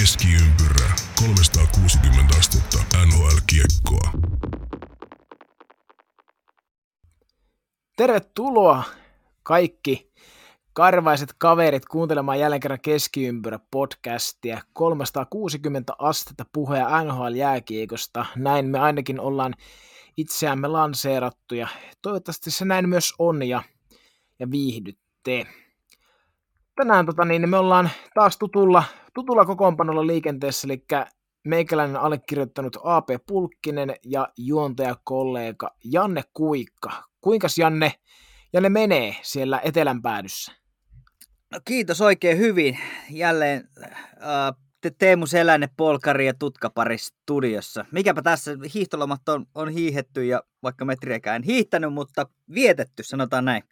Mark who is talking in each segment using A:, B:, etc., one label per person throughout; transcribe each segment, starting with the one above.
A: Keskiympyrä 360 astetta NHL-kiekkoa.
B: Tervetuloa kaikki karvaiset kaverit kuuntelemaan jälleen kerran Keskiympyrä podcastia. 360 astetta puhea NHL-jääkiekosta. Näin me ainakin ollaan itseämme lanseerattu ja toivottavasti se näin myös on ja, ja viihdytte. Tänään tota, niin me ollaan taas tutulla, tutulla kokoonpanolla liikenteessä, eli meikäläinen allekirjoittanut AP Pulkkinen ja juontajakollega Janne Kuikka. Kuinkas Janne, Janne menee siellä etelän päädyssä?
C: No kiitos oikein hyvin. Jälleen äh, Teemu Selänne, Polkari ja Tutkapari studiossa. Mikäpä tässä hiihtolomat on, on hiihetty ja vaikka metriäkään hiihtänyt, mutta vietetty, sanotaan näin.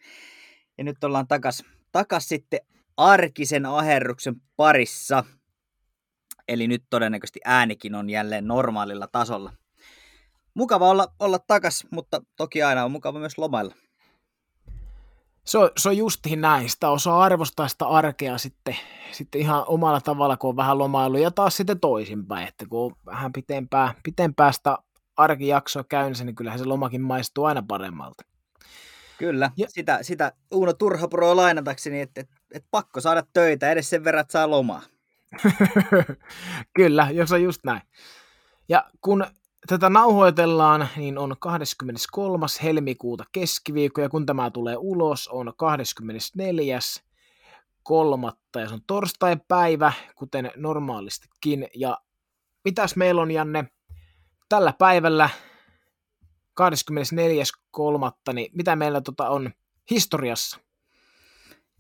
C: Ja nyt ollaan takas, takas sitten arkisen aherruksen parissa. Eli nyt todennäköisesti äänikin on jälleen normaalilla tasolla. Mukava olla, olla takas, mutta toki aina on mukava myös lomailla.
B: Se on, se on justiin näin. Sitä osaa arvostaa sitä arkea sitten, sitten ihan omalla tavalla, kun on vähän lomailu ja taas sitten toisinpäin. Että kun on vähän pitempää, pitempää sitä arkijaksoa käynnissä, niin kyllähän se lomakin maistuu aina paremmalta.
C: Kyllä, ja... sitä, sitä Uuno Turhapuroa lainatakseni, että, että, että pakko saada töitä edes sen verran, että saa lomaa.
B: Kyllä, jos on just näin. Ja kun tätä nauhoitellaan, niin on 23. helmikuuta keskiviikko, ja kun tämä tulee ulos, on 24. kolmatta, ja se on torstai-päivä, kuten normaalistikin. Ja mitäs meillä on, Janne, tällä päivällä 24.3. niin mitä meillä tota on historiassa?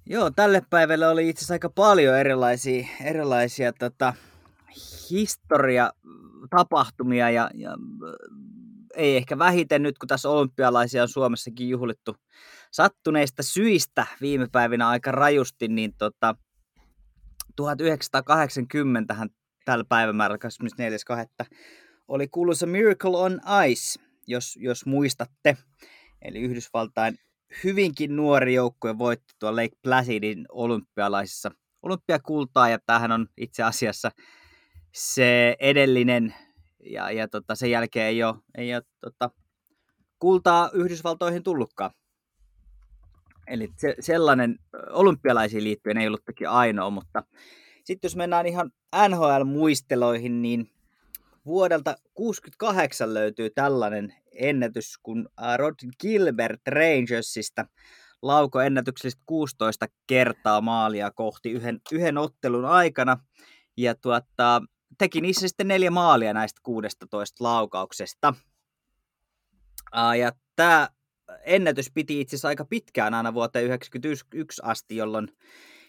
C: Joo, tälle päivälle oli itse asiassa aika paljon erilaisia, erilaisia tota, historia-tapahtumia ja, ja ei ehkä vähiten nyt, kun tässä olympialaisia on Suomessakin juhlittu sattuneista syistä viime päivinä aika rajusti, niin tota, 1980 tällä päivämäärällä 24.2. oli kuuluisa Miracle on Ice, jos, jos muistatte. Eli Yhdysvaltain hyvinkin nuori joukkue voitti tuo Lake Placidin olympialaisissa olympiakultaa, ja tämähän on itse asiassa se edellinen, ja, ja tota, sen jälkeen ei ole, ei ole tota, kultaa Yhdysvaltoihin tullutkaan. Eli se, sellainen olympialaisiin liittyen ei ollut toki ainoa, mutta sitten jos mennään ihan NHL-muisteloihin, niin vuodelta 68 löytyy tällainen ennätys, kun Rod Gilbert Rangersista lauko ennätyksellisesti 16 kertaa maalia kohti yhden, yhden ottelun aikana. Ja tuota, teki niissä sitten neljä maalia näistä 16 laukauksesta. Ja tämä ennätys piti itse asiassa aika pitkään aina vuoteen 1991 asti, jolloin,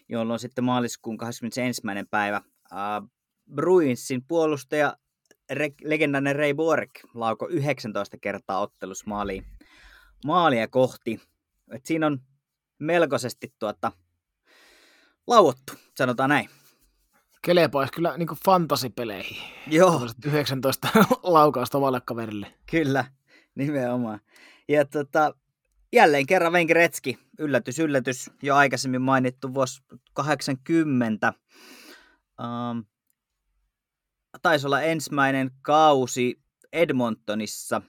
C: jolloin sitten maaliskuun 21. päivä Bruinsin puolustaja legendainen Ray Borg lauko 19 kertaa ottelus maaliin, maalia kohti. Et siinä on melkoisesti tuota, lauottu, sanotaan näin.
B: Kelepaisi kyllä niin fantasipeleihin.
C: Joo.
B: 19 laukausta omalle kaverille.
C: Kyllä, nimenomaan. Ja tota, jälleen kerran Venki Retski, yllätys, yllätys, jo aikaisemmin mainittu vuosi 80. Um, taisi olla ensimmäinen kausi Edmontonissa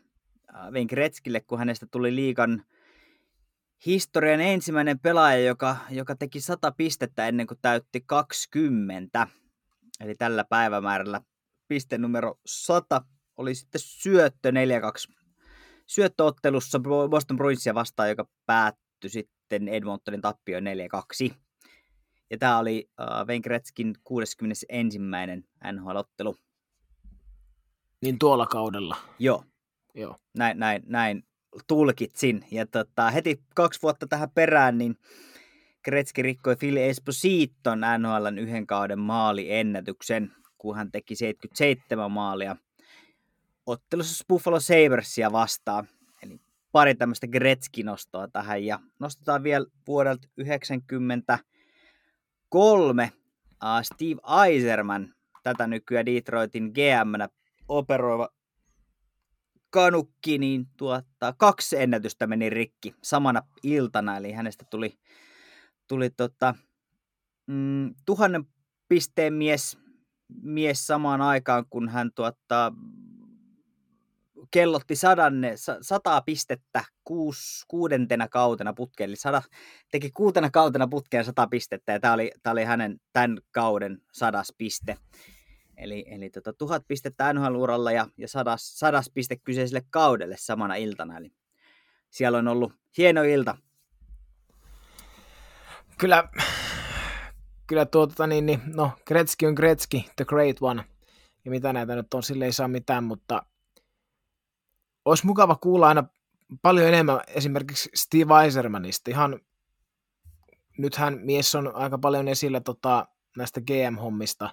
C: Wayne Gretzkille, kun hänestä tuli liikan historian ensimmäinen pelaaja, joka, joka teki 100 pistettä ennen kuin täytti 20. Eli tällä päivämäärällä piste numero 100 oli sitten syöttö 4-2 syöttöottelussa Boston Bruinsia vastaan, joka päättyi sitten Edmontonin tappioon 4-2. Ja tämä oli Gretzkin 61. NHL-ottelu.
B: Niin tuolla kaudella.
C: Joo.
B: Joo.
C: Näin, näin, näin tulkitsin. Ja tota, heti kaksi vuotta tähän perään, niin Gretzky rikkoi Phil Espositon NHLn yhden kauden maaliennätyksen, kun hän teki 77 maalia ottelussa Buffalo Sabersia vastaan. Eli pari tämmöistä Gretzky-nostoa tähän. Ja nostetaan vielä vuodelta 90 kolme uh, Steve Eiserman, tätä nykyään Detroitin gm operoiva kanukki, niin tuottaa, kaksi ennätystä meni rikki samana iltana, eli hänestä tuli, tuli tota, mm, tuhannen pisteen mies mies samaan aikaan, kun hän tuottaa kellotti sadanne, sataa pistettä kuus, kuudentena kautena putkeen, eli sada, teki kuutena kautena putkeen sata pistettä, ja tämä oli, tämä oli hänen tämän kauden sadas piste. Eli, eli tota, tuhat pistettä NHL-uralla ja, ja sadas, sadas piste kyseiselle kaudelle samana iltana. Eli siellä on ollut hieno ilta.
B: Kyllä, kyllä tuota, niin, niin, no, Gretzky on Gretzky, the great one. Ja mitä näitä nyt on, sille ei saa mitään, mutta olisi mukava kuulla aina paljon enemmän esimerkiksi Steve Eisermanista. Ihan, nythän mies on aika paljon esillä tota, näistä GM-hommista,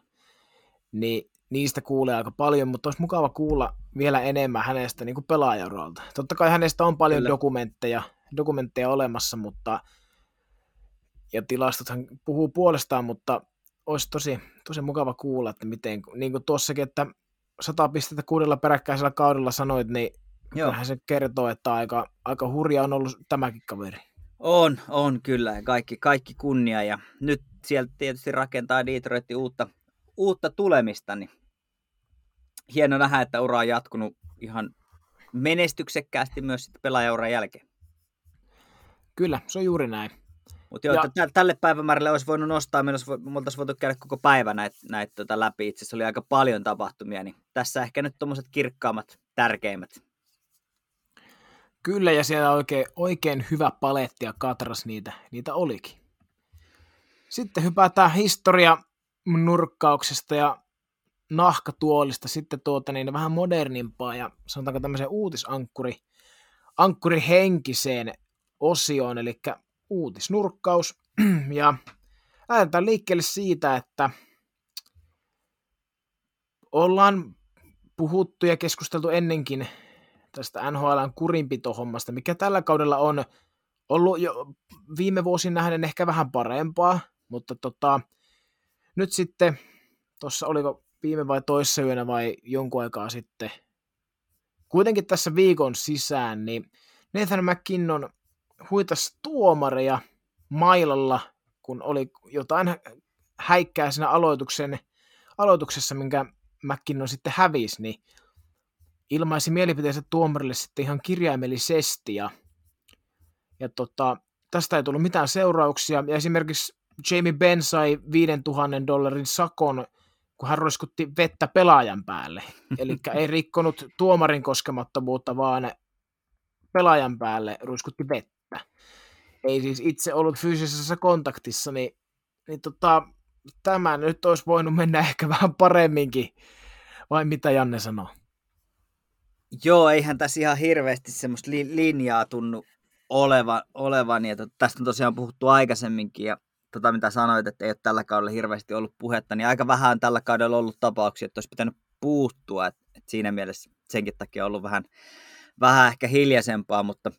B: niin niistä kuulee aika paljon, mutta olisi mukava kuulla vielä enemmän hänestä niin pelaajauralta. Totta kai hänestä on paljon dokumentteja, dokumentteja olemassa, mutta ja tilastothan puhuu puolestaan, mutta olisi tosi, tosi mukava kuulla, että miten, niin kuin tuossakin, että 100 pistettä kuudella peräkkäisellä kaudella sanoit, niin Joo. kyllähän se kertoo, että aika, aika hurja on ollut tämäkin kaveri.
C: On, on kyllä. Kaikki, kaikki kunnia. Ja nyt sieltä tietysti rakentaa Detroit uutta, uutta tulemista, niin hieno nähdä, että ura on jatkunut ihan menestyksekkäästi myös pelaajauran jälkeen.
B: Kyllä, se on juuri näin.
C: Mutta joo, ja... tälle päivämäärälle olisi voinut nostaa, me oltaisiin voitu käydä koko päivä näitä näit, tota läpi. Itse asiassa oli aika paljon tapahtumia, niin tässä ehkä nyt tuommoiset kirkkaammat, tärkeimmät.
B: Kyllä, ja siellä oikein, oikein hyvä paletti ja katras niitä, niitä olikin. Sitten hypätään historia nurkkauksesta ja nahkatuolista sitten tuota niin vähän modernimpaa ja sanotaanko tämmöiseen uutisankkuri ankkuri henkiseen osioon, eli uutisnurkkaus. Ja lähdetään liikkeelle siitä, että ollaan puhuttu ja keskusteltu ennenkin tästä NHLn kurinpitohommasta, mikä tällä kaudella on ollut jo viime vuosin nähden ehkä vähän parempaa, mutta tota, nyt sitten, tuossa oliko viime vai toissa yönä vai jonkun aikaa sitten, kuitenkin tässä viikon sisään, niin Nathan McKinnon huitas tuomareja mailalla, kun oli jotain häikkää siinä aloituksen, aloituksessa, minkä McKinnon sitten hävisi, niin ilmaisi mielipiteensä tuomarille sitten ihan kirjaimellisesti ja, ja tota, tästä ei tullut mitään seurauksia. Ja esimerkiksi Jamie Benn sai 5000 dollarin sakon, kun hän roiskutti vettä pelaajan päälle. Eli ei rikkonut tuomarin koskemattomuutta, vaan pelaajan päälle ruiskutti vettä. Ei siis itse ollut fyysisessä kontaktissa, niin, niin tota, tämä nyt olisi voinut mennä ehkä vähän paremminkin. Vai mitä Janne sanoo?
C: Joo, eihän tässä ihan hirveästi semmoista li- linjaa tunnu olevan, olevan ja to, tästä on tosiaan puhuttu aikaisemminkin ja tota, mitä sanoit, että ei ole tällä kaudella hirveästi ollut puhetta, niin aika vähän tällä kaudella ollut tapauksia, että olisi pitänyt puuttua, että, että siinä mielessä senkin takia on ollut vähän, vähän ehkä hiljaisempaa, mutta,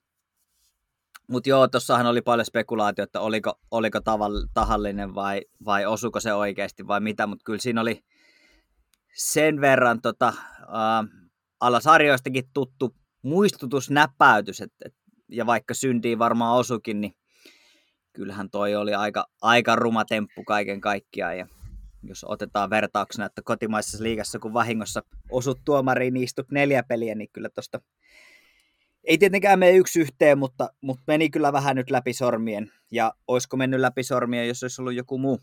C: mutta joo, tuossahan oli paljon spekulaatio, että oliko, oliko tavall, tahallinen vai, vai osuko se oikeasti vai mitä, mutta kyllä siinä oli sen verran tota, uh, alasarjoistakin tuttu muistutusnäpäytys, että, et, ja vaikka syntiin varmaan osukin, niin kyllähän toi oli aika, aika ruma temppu kaiken kaikkiaan. Ja jos otetaan vertauksena, että kotimaisessa liigassa kun vahingossa osut tuomariin, niin istut neljä peliä, niin kyllä tosta ei tietenkään mene yksi yhteen, mutta, mutta meni kyllä vähän nyt läpi sormien. Ja olisiko mennyt läpi sormien, jos olisi ollut joku muu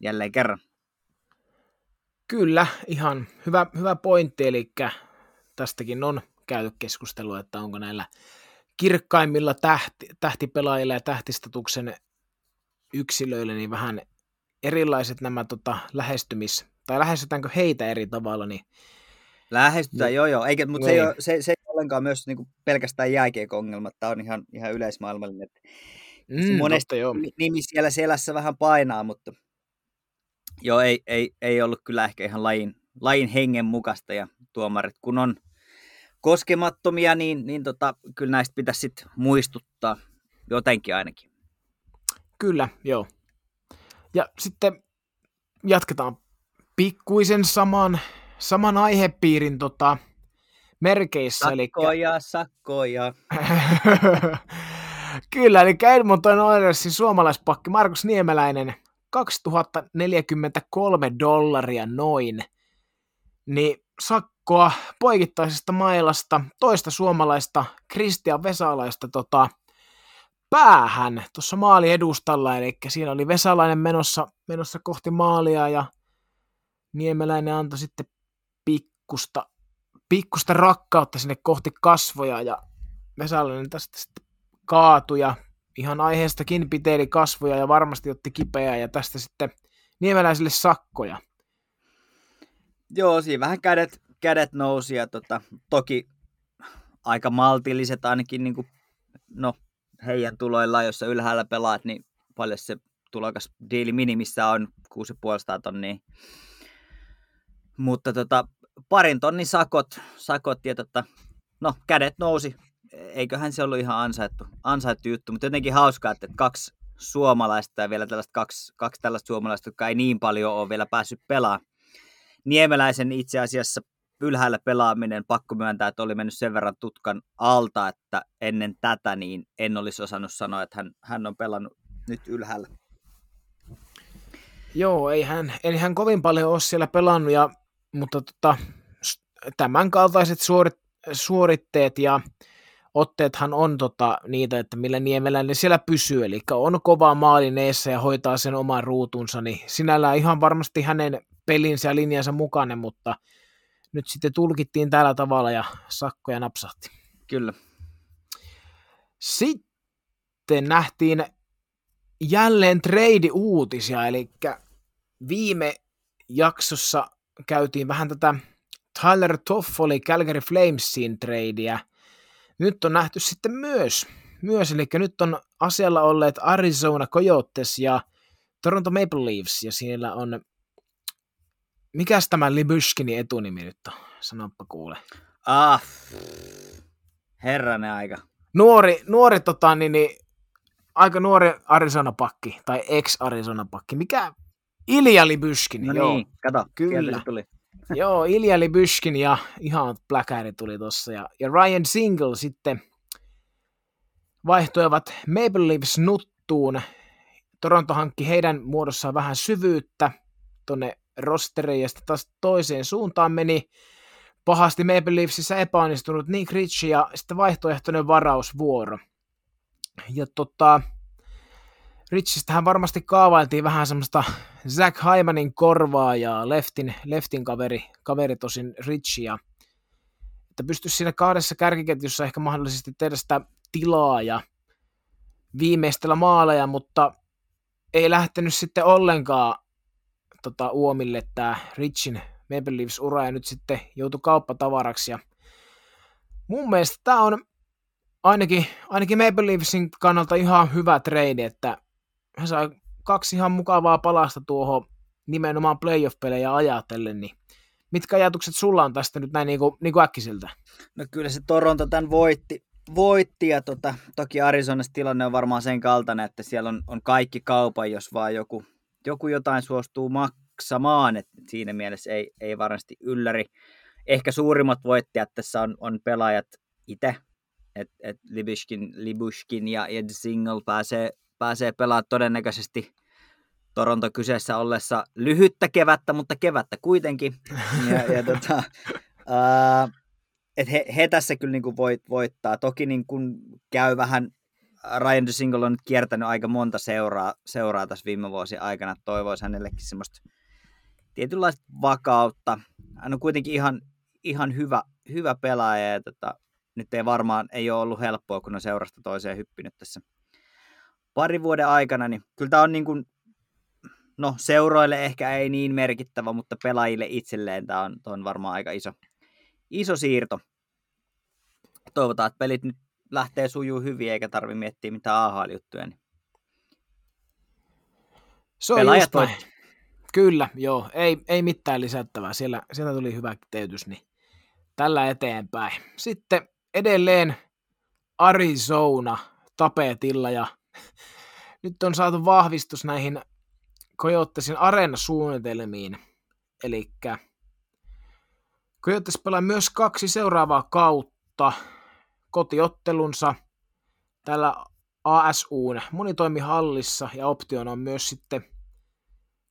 C: jälleen kerran?
B: Kyllä, ihan hyvä, hyvä pointti, eli tästäkin on käyty keskustelua, että onko näillä kirkkaimmilla tähti, tähtipelaajilla ja tähtistatuksen yksilöillä niin vähän erilaiset nämä tota, lähestymis, tai lähestytäänkö heitä eri tavalla, niin
C: Lähestytään, niin, joo joo, Eikä, mutta niin. se, ei ole, se, se ei ole ollenkaan myös niin kuin pelkästään jääkiekko-ongelma, tämä on ihan, ihan yleismaailmallinen. Mm, monesti totta, joo. nimi siellä selässä vähän painaa, mutta joo, ei, ei, ei ollut kyllä ehkä ihan lajin, lajin hengen mukaista ja tuomarit kun on koskemattomia, niin, niin tota, kyllä näistä pitäisi sit muistuttaa jotenkin ainakin.
B: Kyllä, joo. Ja sitten jatketaan pikkuisen saman, saman aihepiirin tota, merkeissä.
C: Sakkoja, eli... sakkoja.
B: Kyllä, eli Edmonton Oilersin suomalaispakki Markus Niemeläinen 2043 dollaria noin, niin sakkoa poikittaisesta mailasta toista suomalaista Kristian Vesalaista tota, päähän tuossa maali edustalla, eli siinä oli Vesalainen menossa, menossa kohti maalia ja Niemeläinen antoi sitten pikkusta, pikkusta rakkautta sinne kohti kasvoja ja Vesalainen tästä sitten kaatui ja ihan aiheestakin piteeli kasvoja ja varmasti otti kipeää ja tästä sitten Niemeläisille sakkoja.
C: Joo, siinä vähän kädet, kädet nousi ja tota, toki aika maltilliset ainakin niin kuin, no, heidän tuloillaan, jos sä ylhäällä pelaat, niin paljon se tulokas diili minimissä on 6,5 tonnia. Mutta tota, parin tonnin sakot, sakot ja tota, no, kädet nousi. Eiköhän se ollut ihan ansaittu, ansaittu juttu, mutta jotenkin hauskaa, että kaksi suomalaista ja vielä tällaista kaksi, kaksi tällaista suomalaista, jotka ei niin paljon ole vielä päässyt pelaamaan. Niemeläisen itse asiassa ylhäällä pelaaminen, pakko myöntää, että oli mennyt sen verran tutkan alta, että ennen tätä niin en olisi osannut sanoa, että hän, hän on pelannut nyt ylhäällä.
B: Joo, ei hän, ei hän kovin paljon ole siellä pelannut, ja, mutta tota, tämän kaltaiset suorit, suoritteet ja otteethan on tota, niitä, että millä Niemeläinen siellä pysyy, eli on kova maalin eessä ja hoitaa sen oman ruutunsa, niin sinällään ihan varmasti hänen pelinsä ja linjansa mukainen, mutta nyt sitten tulkittiin tällä tavalla ja sakkoja napsahti.
C: Kyllä.
B: Sitten nähtiin jälleen trade-uutisia, eli viime jaksossa käytiin vähän tätä Tyler Toffoli Calgary Flamesin tradeä. Nyt on nähty sitten myös, myös eli nyt on asialla olleet Arizona Coyotes ja Toronto Maple Leafs, ja siellä on Mikäs tämä Libyskinin etunimi nyt on? Sanoppa kuule.
C: Ah, herranen aika.
B: Nuori, nuori tota, niin, niin, aika nuori Arizona-pakki, tai ex-Arizona-pakki. Mikä? Ilja Libyskin,
C: no
B: joo.
C: niin, kato,
B: Kyllä.
C: tuli.
B: joo, Ilja Libyskin ja ihan pläkäri tuli tossa. Ja, ja Ryan Single sitten vaihtoivat Maple Leafs nuttuun. Toronto hankki heidän muodossaan vähän syvyyttä tonne rosteriin ja sitten taas toiseen suuntaan meni pahasti Maple Leafsissä epäonnistunut Nick Ritchie ja sitten vaihtoehtoinen varausvuoro. Ja tota, Richistähän varmasti kaavailtiin vähän semmoista Zach Hymanin korvaa ja Leftin, Leftin kaveri, kaveri tosin Richia. Että pystyisi siinä kahdessa kärkiketjussa ehkä mahdollisesti tehdä sitä tilaa ja viimeistellä maaleja, mutta ei lähtenyt sitten ollenkaan tota, Uomille tämä Richin Maple Leafs ura ja nyt sitten joutui kauppatavaraksi. Ja mun mielestä tämä on ainakin, ainakin Maple Leafsin kannalta ihan hyvä trade, että he sai kaksi ihan mukavaa palasta tuohon nimenomaan playoff-pelejä ajatellen, niin mitkä ajatukset sulla on tästä nyt näin niin kuin, niin kuin äkkisiltä?
C: No kyllä se Toronto tämän voitti, voitti ja tota, toki Arizonassa tilanne on varmaan sen kaltainen, että siellä on, on kaikki kaupan, jos vaan joku joku jotain suostuu maksamaan, että siinä mielessä ei, ei varmasti ylläri. Ehkä suurimmat voittajat tässä on, on pelaajat itse, että et Libushkin, Libushkin ja Ed Single pääsee, pääsee pelaamaan todennäköisesti Toronto kyseessä ollessa lyhyttä kevättä, mutta kevättä kuitenkin. Ja, ja tota, uh, et he, he, tässä kyllä niin voit, voittaa. Toki niin kuin käy vähän Ryan Single on nyt kiertänyt aika monta seuraa, seuraa tässä viime vuosien aikana. Toivoisi hänellekin semmoista tietynlaista vakautta. Hän on kuitenkin ihan, ihan hyvä, hyvä pelaaja ja tota, nyt ei varmaan ei ole ollut helppoa, kun on seurasta toiseen hyppinyt tässä parin vuoden aikana, niin kyllä tämä on niin kuin, no seuroille ehkä ei niin merkittävä, mutta pelaajille itselleen tämä on, on varmaan aika iso, iso siirto. Toivotaan, että pelit nyt lähtee sujuu hyvin eikä tarvi miettiä mitään AHL-juttuja. Niin
B: se on Pelaajat just näin. Kyllä, joo. Ei, ei mitään lisättävää. Siellä, siellä tuli hyvä kiteytys, niin tällä eteenpäin. Sitten edelleen Arizona tapetilla ja nyt on saatu vahvistus näihin Coyotesin areenasuunnitelmiin. Eli Coyotes pelaa myös kaksi seuraavaa kautta kotiottelunsa täällä ASUn monitoimihallissa ja optiona on myös sitten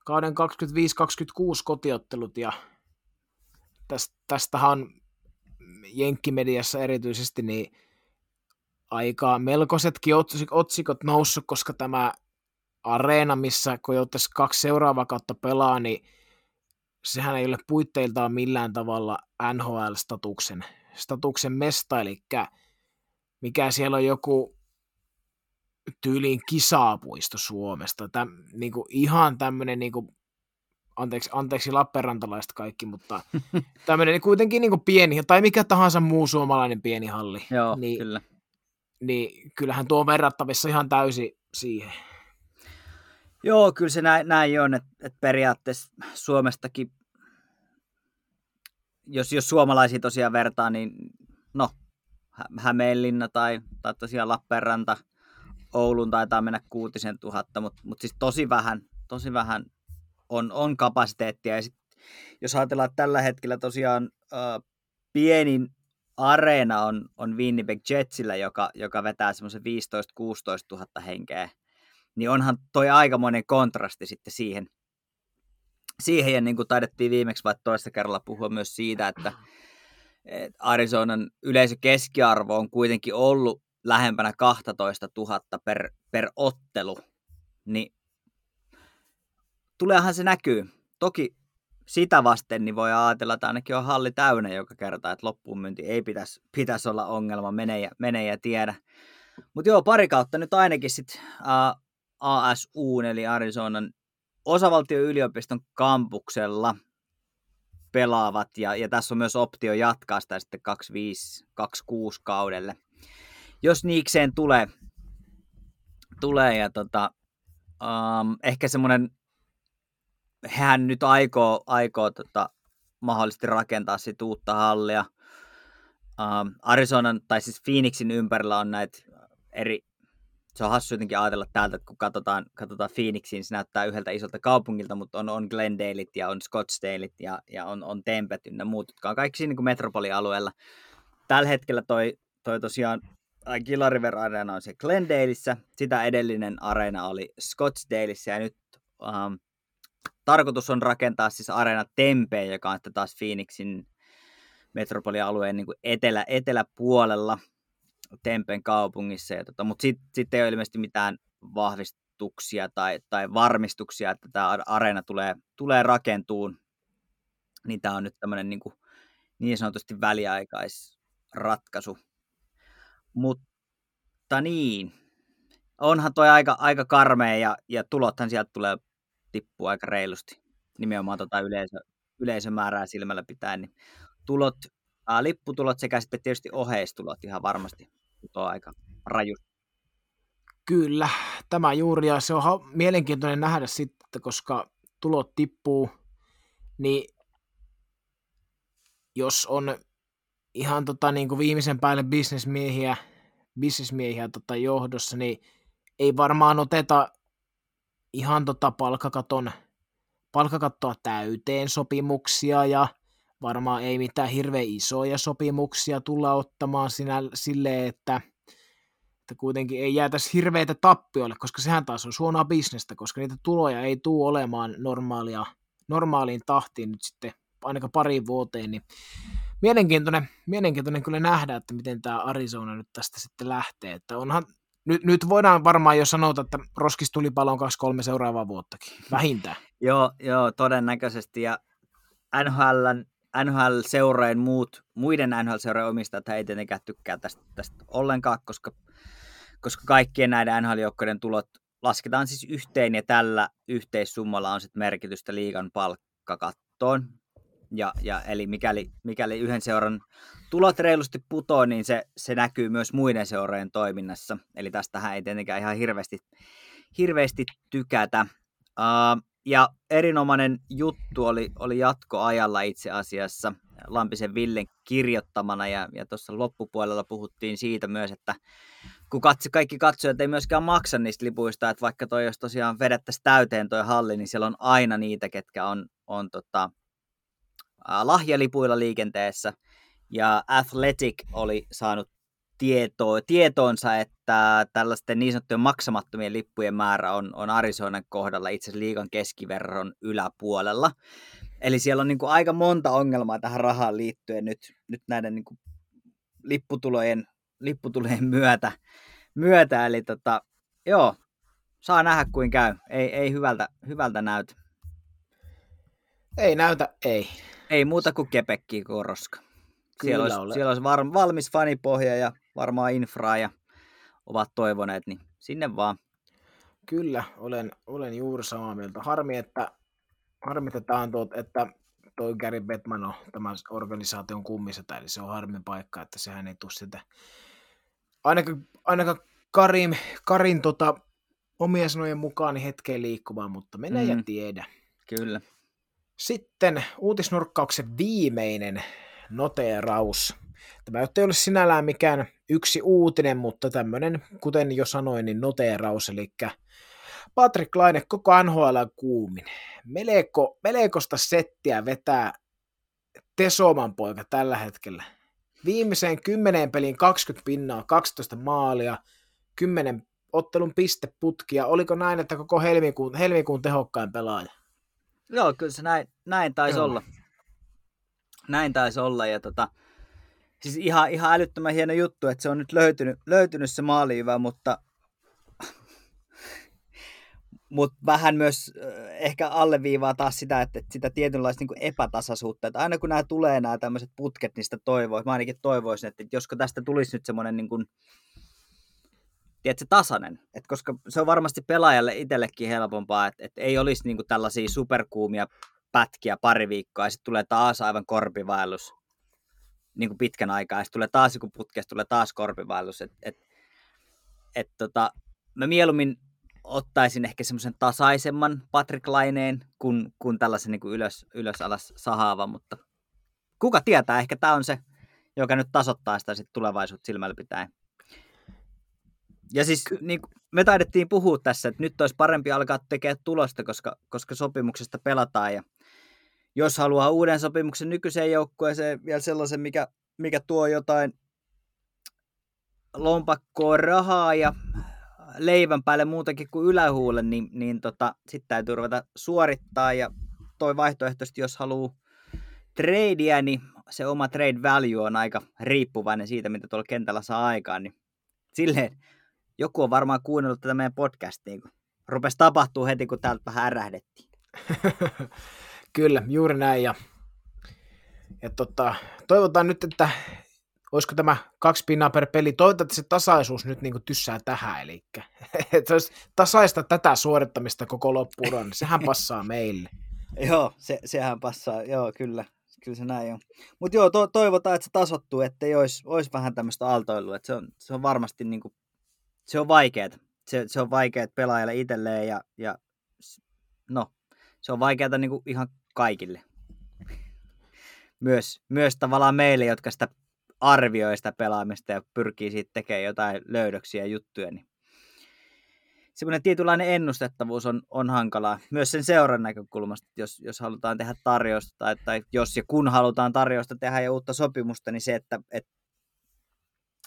B: kauden 25-26 kotiottelut ja tästä, tästähän Jenkkimediassa erityisesti niin aika melkoisetkin otsikot noussut, koska tämä areena, missä Coyotes kaksi seuraavaa kautta pelaa, niin sehän ei ole puitteiltaan millään tavalla NHL-statuksen statuksen mesta, eli mikä siellä on joku tyyliin kisaapuisto Suomesta. Täm, niin kuin ihan tämmöinen, niin kuin, anteeksi, anteeksi Lappeenrantalaiset kaikki, mutta tämmöinen niin kuitenkin niin kuin pieni, tai mikä tahansa muu suomalainen pieni halli.
C: Joo,
B: niin,
C: kyllä.
B: Niin kyllähän tuo on verrattavissa ihan täysi siihen.
C: Joo, kyllä se näin, näin on, että, että periaatteessa Suomestakin, jos, jos suomalaisia tosiaan vertaa, niin no, Hämeenlinna tai, tai tosiaan Lappeenranta, Oulun taitaa mennä kuutisen tuhatta, mutta, mutta siis tosi vähän, tosi vähän on, on kapasiteettia. Ja sit, jos ajatellaan, että tällä hetkellä tosiaan äh, pienin areena on, on Winnipeg Jetsillä, joka, joka vetää semmoisen 15-16 000 henkeä niin onhan toi aikamoinen kontrasti sitten siihen. Siihen, ja niin kuin taidettiin viimeksi vaikka toista kerralla puhua myös siitä, että Arizonan yleisökeskiarvo on kuitenkin ollut lähempänä 12 000 per, per ottelu, niin tuleehan se näkyy. Toki sitä vasten niin voi ajatella, että ainakin on halli täynnä joka kerta, että loppuun myynti ei pitäisi, pitäisi olla ongelma, mene ja, mene ja tiedä. Mutta joo, pari kautta nyt ainakin sitten ASU, eli Arizonan osavaltioyliopiston kampuksella pelaavat, ja, ja tässä on myös optio jatkaa sitä sitten 25-26 kaudelle. Jos niikseen tulee, tulee ja tota, um, ehkä semmoinen, hän nyt aikoo, aikoo tota, mahdollisesti rakentaa sit uutta hallia. Um, Arizonan, tai siis Phoenixin ympärillä on näitä eri se on hassu jotenkin ajatella täältä, että kun katsotaan, katsotaan Phoenixiin, se näyttää yhdeltä isolta kaupungilta, mutta on, on Glendaleit ja on Scottsdaleit ja, ja on, on Tempet ynnä muut, jotka on kaikki siinä niin kuin metropolialueella. Tällä hetkellä toi, toi tosiaan Gila River Arena on se Glendaleissa, sitä edellinen areena oli Scottsdaleissa ja nyt um, tarkoitus on rakentaa siis areena Tempeen, joka on taas Phoenixin metropolialueen niin kuin etelä, eteläpuolella – Tempen kaupungissa, ja tota, mutta sitten sit ei ole ilmeisesti mitään vahvistuksia tai, tai varmistuksia, että tämä areena tulee, tulee rakentuun, niin tämä on nyt tämmöinen niin, niin sanotusti väliaikaisratkaisu. Mutta niin, onhan toi aika, aika karmea ja, ja tulothan sieltä tulee tippua aika reilusti, nimenomaan tota yleisö, yleisömäärää silmällä pitäen, niin tulot, ää, lipputulot sekä sitten tietysti oheistulot ihan varmasti putoaa aika raju.
B: Kyllä, tämä juuri, ja se on mielenkiintoinen nähdä sitten, koska tulot tippuu, niin jos on ihan tota, niin kuin viimeisen päälle bisnesmiehiä, bisnesmiehiä tota, johdossa, niin ei varmaan oteta ihan tota palkkakaton, palkkakattoa täyteen sopimuksia ja varmaan ei mitään hirveän isoja sopimuksia tulla ottamaan sinä, silleen, että, että kuitenkin ei jäätäisi hirveitä tappioille, koska sehän taas on suonaa bisnestä, koska niitä tuloja ei tule olemaan normaalia, normaaliin tahtiin nyt sitten ainakaan pariin vuoteen, niin mielenkiintoinen, mielenkiintoinen kyllä nähdä, että miten tämä Arizona nyt tästä sitten lähtee, että onhan nyt, nyt voidaan varmaan jo sanoa, että roskistulipalo on kaksi kolme seuraavaa vuottakin, vähintään.
C: joo, joo, todennäköisesti, ja NHLn NHL-seurojen muut, muiden NHL-seurojen omistajat ei tietenkään tykkää tästä, tästä ollenkaan, koska, koska kaikkien näiden NHL-joukkojen tulot lasketaan siis yhteen ja tällä yhteissummalla on sitten merkitystä liigan palkkakattoon. Ja, ja eli mikäli, mikäli yhden seuran tulot reilusti putoo, niin se, se näkyy myös muiden seurojen toiminnassa. Eli tästähän ei tietenkään ihan hirveästi, hirveästi tykätä. Uh, ja erinomainen juttu oli, oli jatkoajalla itse asiassa Lampisen Villen kirjoittamana ja, ja tuossa loppupuolella puhuttiin siitä myös, että kun katso, kaikki katsojat ei myöskään maksa niistä lipuista, että vaikka toi jos tosiaan vedettäisiin täyteen toi halli, niin siellä on aina niitä, ketkä on, on tota, lahjalipuilla liikenteessä. Ja Athletic oli saanut tietoa, tietoonsa, että tällaisten niin sanottujen maksamattomien lippujen määrä on, on Arizonan kohdalla itse asiassa liikan keskiverron yläpuolella. Eli siellä on niin kuin aika monta ongelmaa tähän rahaan liittyen nyt, nyt näiden niin kuin lipputulojen, lipputulojen myötä. myötä. Eli tota, joo, saa nähdä kuin käy. Ei, ei hyvältä, hyvältä näytä.
B: Ei näytä, ei.
C: Ei muuta kuin kepekkiä koroska. Siellä olisi, ole. siellä olisi var, valmis fanipohja ja varmaan infraa ja ovat toivoneet, niin sinne vaan.
B: Kyllä, olen, olen juuri samaa mieltä. Harmi, että, harmi, että, tämä on tuot, että toi Gary Bettman on tämä organisaation kummissa, eli se on harmin paikka, että sehän ei tule sitä. Ainakaan, ainakaan Karim, Karin tota, omien sanojen mukaan niin hetkeen liikkumaan, mutta menee mm. ja tiedä.
C: Kyllä.
B: Sitten uutisnurkkauksen viimeinen noteeraus. Tämä ei ole sinällään mikään yksi uutinen, mutta tämmöinen, kuten jo sanoin, niin noteeraus, eli Patrick Laine koko NHL kuumin. Meleko, melekosta settiä vetää Tesoman poika tällä hetkellä. Viimeiseen kymmeneen peliin 20 pinnaa, 12 maalia, 10 ottelun pisteputkia. Oliko näin, että koko helmikuun, helmikuun tehokkain pelaaja?
C: Joo, kyllä se näin, näin taisi Joo. olla. Näin taisi olla. Ja tota, siis ihan, ihan älyttömän hieno juttu, että se on nyt löytynyt, löytynyt se maaliivä, mutta mutta vähän myös ehkä alleviivaa taas sitä, että, että sitä tietynlaista niin epätasaisuutta, että aina kun nämä tulee nämä tämmöiset putket, niistä toivoisin, mä ainakin toivoisin, että, että josko tästä tulisi nyt semmoinen niin kuin, tiedätkö, tasainen. Et koska se on varmasti pelaajalle itsellekin helpompaa, että et ei olisi niinku tällaisia superkuumia pätkiä pari viikkoa ja sitten tulee taas aivan korpivaellus niin kuin pitkän aikaa ja tulee taas joku putkesta, tulee taas korpivaellus. Et, et, et tota, mä mieluummin ottaisin ehkä semmoisen tasaisemman Patrick Laineen kuin, kuin tällaisen niin kuin ylös, ylös alas sahaava, mutta kuka tietää, ehkä tämä on se, joka nyt tasoittaa sitä sit tulevaisuutta silmällä pitäen. Ja siis niin, me taidettiin puhua tässä, että nyt olisi parempi alkaa tekemään tulosta, koska, koska sopimuksesta pelataan. Ja jos haluaa uuden sopimuksen nykyiseen joukkueeseen, vielä sellaisen, mikä, mikä tuo jotain lompakkoa rahaa ja leivän päälle muutakin kuin ylähuulle, niin, niin tota, sitten täytyy ruveta suorittaa. Ja toi vaihtoehtoisesti, jos haluaa tradea, niin se oma trade value on aika riippuvainen siitä, mitä tuolla kentällä saa aikaan. Niin silleen joku on varmaan kuunnellut tätä meidän podcastia, kun rupesi tapahtuu heti, kun täältä vähän ärähdettiin.
B: Kyllä, juuri näin. Ja, ja tota, toivotaan nyt, että olisiko tämä kaksi pinnaa per peli. Toivotaan, että se tasaisuus nyt niin tyssää tähän, eli että olisi tasaista tätä suorittamista koko loppuun, sehän passaa meille.
C: joo, se, sehän passaa, joo, kyllä. Kyllä se näin on. Mutta joo, to, toivotaan, että se tasottuu, ettei olisi, olisi vähän tämmöistä aaltoilua. Että se, on, se on varmasti niin kuin se on vaikeaa. Se, se on vaikeaa pelaajalle itselleen ja, ja no, se on vaikeaa niin kuin ihan kaikille. Myös, myös tavallaan meille, jotka sitä arvioi sitä pelaamista ja pyrkii siitä tekemään jotain löydöksiä ja juttuja, niin semmoinen tietynlainen ennustettavuus on, on hankalaa. Myös sen seuran näkökulmasta, jos, jos halutaan tehdä tarjousta tai, tai jos ja kun halutaan tarjousta tehdä ja uutta sopimusta, niin se, että, että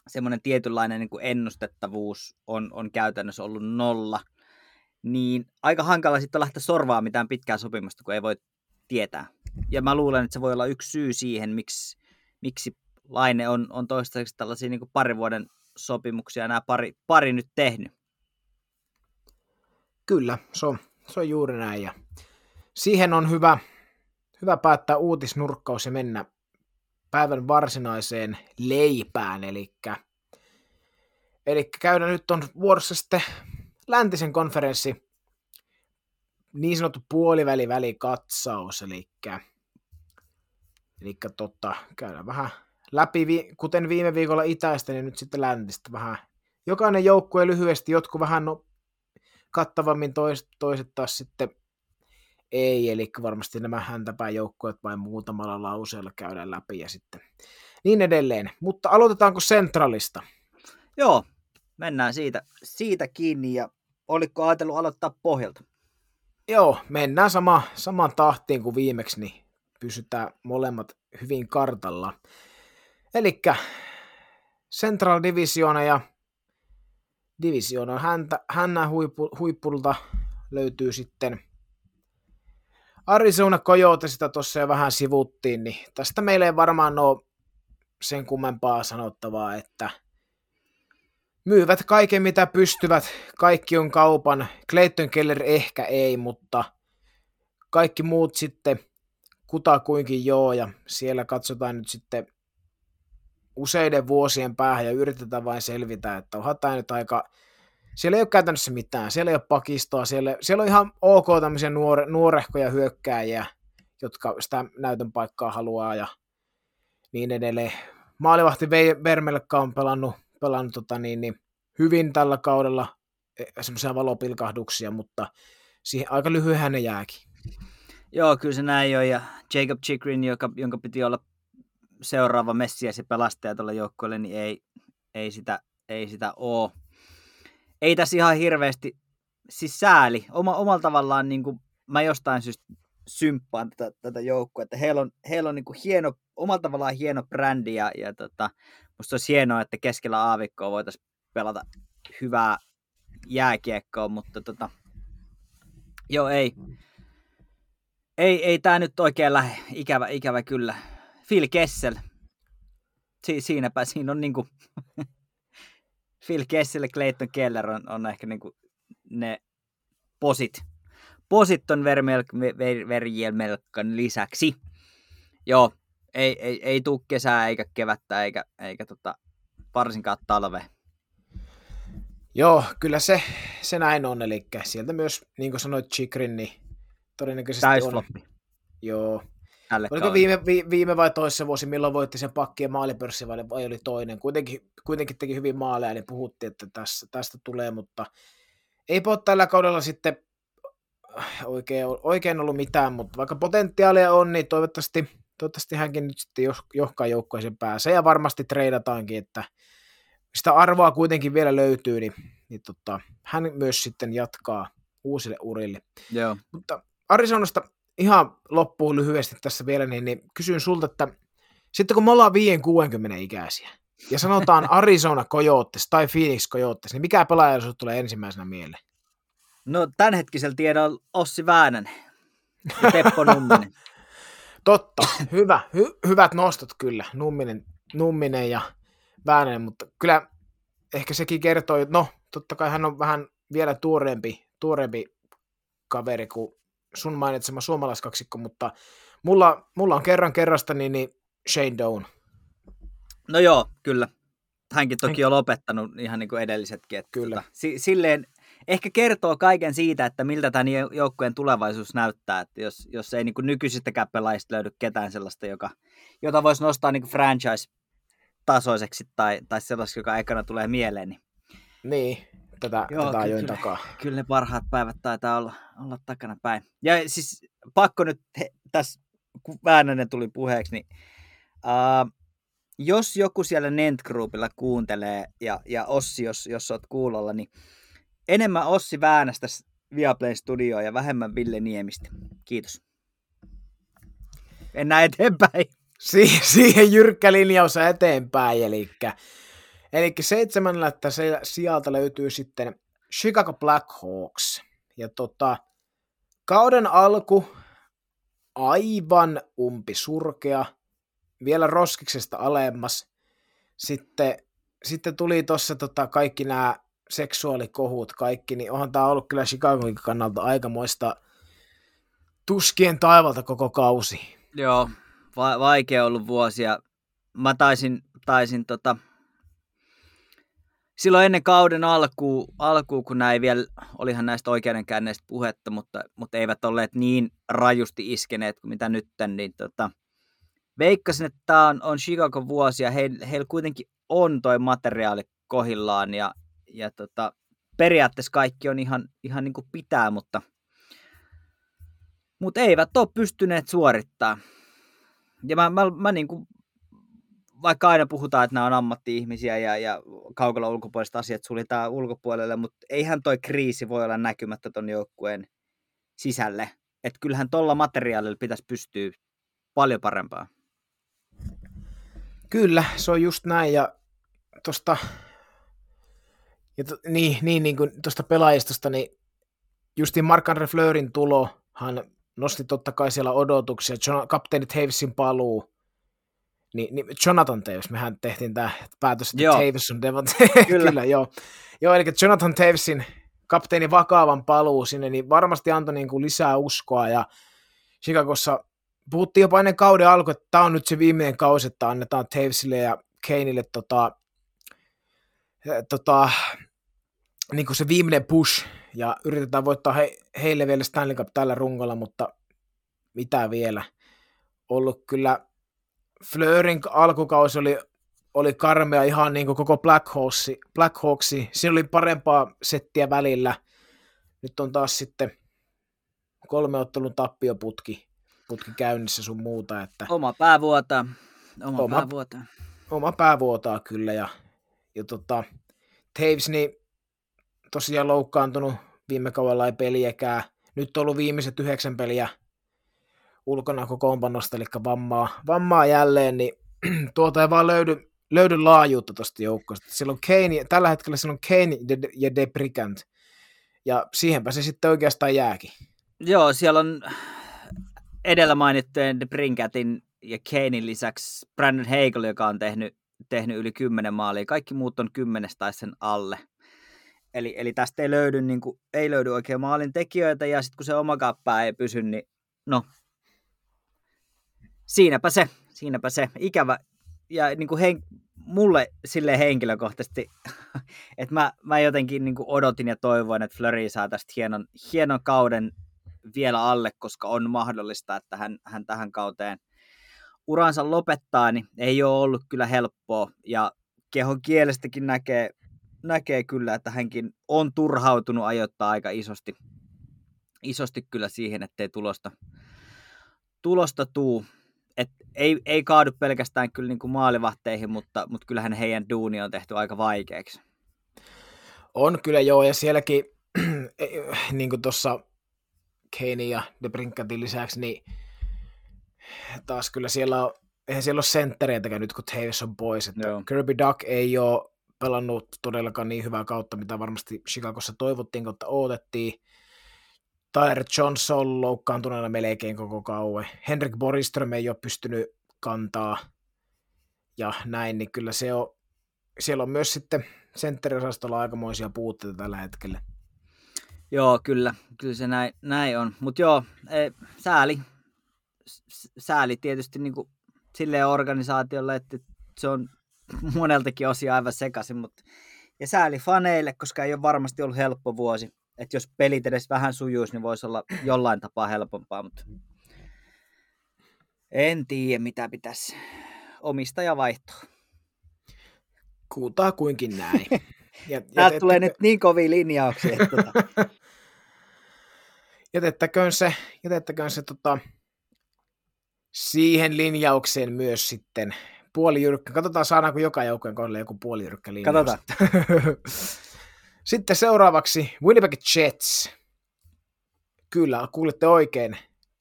C: semmoinen tietynlainen niin kuin ennustettavuus on, on käytännössä ollut nolla, niin aika hankala sitten lähteä sorvaa mitään pitkää sopimusta, kun ei voi tietää. Ja mä luulen, että se voi olla yksi syy siihen, miksi, miksi Laine on, on toistaiseksi tällaisia niin kuin pari vuoden sopimuksia nämä pari, pari nyt tehnyt.
B: Kyllä, se on, se on juuri näin. Ja siihen on hyvä, hyvä päättää uutisnurkkaus ja mennä päivän varsinaiseen leipään, Eli käydään nyt on vuorossa sitten läntisen konferenssi, niin sanottu puoliväli-välikatsaus, eli, eli totta, käydään vähän läpi, kuten viime viikolla itäistä, niin nyt sitten läntistä vähän. Jokainen joukkue lyhyesti, jotkut vähän no, kattavammin, toiset, toiset taas sitten ei, eli varmasti nämä häntäpää joukkueet vain muutamalla lauseella käydään läpi ja sitten niin edelleen. Mutta aloitetaanko Centralista?
C: Joo, mennään siitä, siitä kiinni ja oliko ajatellut aloittaa pohjalta?
B: Joo, mennään sama, samaan tahtiin kuin viimeksi, niin pysytään molemmat hyvin kartalla. Eli Central Divisiona ja Divisioona häntä, hännän huippu, huippulta löytyy sitten Arizona Coyote, sitä tuossa jo vähän sivuttiin, niin tästä meillä ei varmaan ole sen kummempaa sanottavaa, että myyvät kaiken mitä pystyvät, kaikki on kaupan, Clayton Keller ehkä ei, mutta kaikki muut sitten kutakuinkin joo, ja siellä katsotaan nyt sitten useiden vuosien päähän ja yritetään vain selvitä, että onhan tämä nyt aika, siellä ei ole käytännössä mitään, siellä ei ole pakistoa, siellä, siellä on ihan ok tämmöisiä nuore, nuorehkoja hyökkääjiä, jotka sitä näytön paikkaa haluaa ja niin edelleen. Maalivahti Vermelkka on pelannut, pelannut tota niin, niin, hyvin tällä kaudella, e, semmoisia valopilkahduksia, mutta siihen aika lyhyen ne jääkin.
C: Joo, kyllä se näin on, ja Jacob Chikrin, joka, jonka piti olla seuraava Messias ja pelastaja tuolla joukkueelle, niin ei, ei, sitä, ei sitä ole. Ei tässä ihan hirveästi, siis sääli. Oma, omalla tavallaan niin kuin, mä jostain syystä symppaan tätä, tätä joukkoa, että heillä on, heillä on niin kuin hieno, omalla tavallaan hieno brändi ja, ja tota, musta olisi hienoa, että keskellä aavikkoa voitaisiin pelata hyvää jääkiekkoa, mutta tota, joo ei, ei, ei tämä nyt oikein lähde, ikävä, ikävä kyllä. Phil Kessel. Si- siinäpä siinä on niinku Phil Kessel ja Clayton Keller on, on ehkä niinku ne posit. Posit on Verjelmelkan lisäksi. Joo, ei, ei, ei tuu kesää eikä kevättä eikä, eikä tota, varsinkaan talve.
B: Joo, kyllä se, se näin on, eli sieltä myös, niin kuin sanoit Chikrin, niin todennäköisesti
C: Täysfloppi.
B: on. Joo, Tälle Oliko viime, vi, viime vai toisessa vuosi, milloin voitti sen pakkien maalipörssi vai, vai oli toinen? Kuitenkin, kuitenkin teki hyvin maaleja, niin puhuttiin, että tässä, tästä tulee, mutta ei ole tällä kaudella sitten oikein, oikein ollut mitään, mutta vaikka potentiaalia on, niin toivottavasti, toivottavasti hänkin nyt sitten johkaa joukkueeseen pääsee ja varmasti treidataankin, että sitä arvoa kuitenkin vielä löytyy, niin, niin tota, hän myös sitten jatkaa uusille urille.
C: Joo.
B: Mutta Arizonasta ihan loppuun lyhyesti tässä vielä, niin, niin kysyn sulta, että sitten kun me ollaan 5-60 ikäisiä, ja sanotaan Arizona Coyotes tai Phoenix Coyotes, niin mikä pelaaja sinulle tulee ensimmäisenä mieleen?
C: No tämänhetkisellä tiedolla Ossi Väänänen ja Teppo Numminen.
B: Totta, hyvä, hy, hyvät nostot kyllä, Numminen, Numminen ja Väänänen, mutta kyllä ehkä sekin kertoo, että no totta kai hän on vähän vielä tuoreempi, tuoreempi kaveri kuin sun mainitsema suomalaiskaksikko, mutta mulla, mulla on kerran kerrasta niin, niin Shane Down.
C: No joo, kyllä. Hänkin toki on lopettanut ihan niin kuin edellisetkin. Että
B: kyllä.
C: Tota, si- silleen ehkä kertoo kaiken siitä, että miltä tämän joukkueen tulevaisuus näyttää. Että jos, jos ei niin kuin nykyisistäkään pelaajista löydy ketään sellaista, joka, jota voisi nostaa niin kuin franchise-tasoiseksi tai, tai sellaista, joka aikana tulee mieleen, niin
B: niin, tätä, Joo, tätä ajoin
C: kyllä,
B: takaa.
C: Kyllä ne parhaat päivät taitaa olla, olla takana päin. Ja siis pakko nyt he, tässä, kun Väänänen tuli puheeksi, niin uh, jos joku siellä Nent Groupilla kuuntelee, ja, ja Ossi, jos, jos oot kuulolla, niin enemmän Ossi Väänästä Viaplay Studioon ja vähemmän Ville Niemistä. Kiitos. Mennään eteenpäin.
B: Si- siihen jyrkkä linjaus eteenpäin, eli Eli seitsemännellä sieltä löytyy sitten Chicago Blackhawks. Ja tota, kauden alku aivan umpi surkea, vielä roskiksesta alemmas. Sitten, sitten tuli tuossa tota kaikki nämä seksuaalikohut, kaikki, niin onhan tämä ollut kyllä Chicagoin kannalta aikamoista tuskien taivalta koko kausi.
C: Joo, va- vaikea ollut vuosia. Mä taisin, taisin tota, silloin ennen kauden alkuun, alkuun kun näin vielä, olihan näistä oikeudenkäänneistä puhetta, mutta, mutta eivät olleet niin rajusti iskeneet kuin mitä nyt, niin tota, veikkasin, että tämä on, on Chicago vuosi ja heillä heil kuitenkin on toi materiaali kohillaan ja, ja tota, periaatteessa kaikki on ihan, ihan niin kuin pitää, mutta, mutta eivät ole pystyneet suorittamaan. Ja mä, mä, mä niin kuin vaikka aina puhutaan, että nämä on ammatti-ihmisiä ja, ja kaukalla ulkopuoliset asiat suljetaan ulkopuolelle, mutta eihän toi kriisi voi olla näkymättä ton joukkueen sisälle. Että kyllähän tuolla materiaalilla pitäisi pystyä paljon parempaa.
B: Kyllä, se on just näin ja tuosta ja to, niin, niin, niin kuin tuosta pelaajistosta, niin justiin Mark-Andre Fleurin tulohan nosti totta kai siellä odotuksia. John, kapteeni Tavesin paluu, niin, niin Jonathan Taves, mehän tehtiin tämä päätös, että joo. Taves on Devon Kyllä. Kyllä, joo. Joo, eli Jonathan Tavesin kapteeni vakaavan paluu sinne, niin varmasti antoi niin kuin lisää uskoa, ja Chicagossa puhuttiin jopa ennen kauden alku, että tämä on nyt se viimeinen kausi, että annetaan Tavesille ja Kaneille tota, tota, niin kuin se viimeinen push, ja yritetään voittaa he, heille vielä Stanley Cup tällä rungolla, mutta mitä vielä. Ollut kyllä, Fleurin alkukausi oli, oli karmea ihan niin kuin koko Black, Hawksi, Black Hawksi. Siinä oli parempaa settiä välillä. Nyt on taas sitten kolme ottelun tappioputki putki käynnissä sun muuta. Että
C: oma pää vuotaa. Oma, oma pää vuotaa.
B: Oma pää vuotaa kyllä. Ja, ja tota, Taves, niin tosiaan loukkaantunut, viime kaudella ei peliäkään. Nyt on ollut viimeiset yhdeksän peliä ulkona kokoonpanosta, eli vammaa, vammaa jälleen, niin tuota ei vaan löydy, löydy laajuutta tuosta joukkosta. Siellä on Kane, tällä hetkellä siellä on Kane ja Debricant, ja siihenpä se sitten oikeastaan jääkin.
C: Joo, siellä on edellä mainittujen Debrincatin ja Kanein lisäksi Brandon Hagel, joka on tehnyt, tehnyt yli 10 maalia. Kaikki muut on kymmenestä tai sen alle. Eli, eli tästä ei löydy, niin kuin, ei löydy oikein maalin tekijöitä, ja sitten kun se oma kappaa ei pysy, niin no, siinäpä se, siinäpä se. Ikävä, ja niin kuin hen, mulle sille henkilökohtaisesti, että mä, mä jotenkin niin kuin odotin ja toivoin, että Fleury saa tästä hienon, hienon kauden vielä alle, koska on mahdollista, että hän, hän tähän kauteen uransa lopettaa, niin ei ole ollut kyllä helppoa. Ja kehon kielestäkin näkee, näkee kyllä, että hänkin on turhautunut ajoittaa aika isosti, isosti kyllä siihen, ettei tulosta, tulosta tuu. Et ei, ei kaadu pelkästään kyllä niin kuin maalivahteihin, mutta, mutta kyllähän heidän duuni on tehty aika vaikeaksi.
B: On kyllä joo, ja sielläkin niin kuin tuossa Kane ja De Brinkatin lisäksi, niin taas kyllä siellä on, eihän siellä ole senttereitäkään nyt, kun Taves on pois. Että Kirby Duck ei ole pelannut todellakaan niin hyvää kautta, mitä varmasti Chicagossa toivottiin, kautta odotettiin. Tyler Johnson loukkaantuneena melkein koko kauan. Henrik Boriström ei ole pystynyt kantaa ja näin, niin kyllä se on, siellä on myös sitten sentteriosastolla aikamoisia puutteita tällä hetkellä.
C: Joo, kyllä, kyllä se näin, näin on. Mutta joo, ei, sääli, sääli tietysti niin kuin silleen organisaatiolle, että se on moneltakin osia aivan sekaisin, mutta ja sääli faneille, koska ei ole varmasti ollut helppo vuosi. Että jos pelit edes vähän sujuisi, niin voisi olla jollain tapaa helpompaa, mutta en tiedä, mitä pitäisi omistaja vaihtoa.
B: Kuutaa kuinkin näin.
C: Ja, Tämä ja tulee nyt niin kovia linjauksia. Että tota...
B: jätettäköön se, jätettäköön se tota, siihen linjaukseen myös sitten puolijyrkkä. Katsotaan saadaanko joka joukkojen kohdalla joku puolijyrkkä linjaus.
C: Katsotaan.
B: sitten seuraavaksi Winnipeg Jets. Kyllä, kuulitte oikein.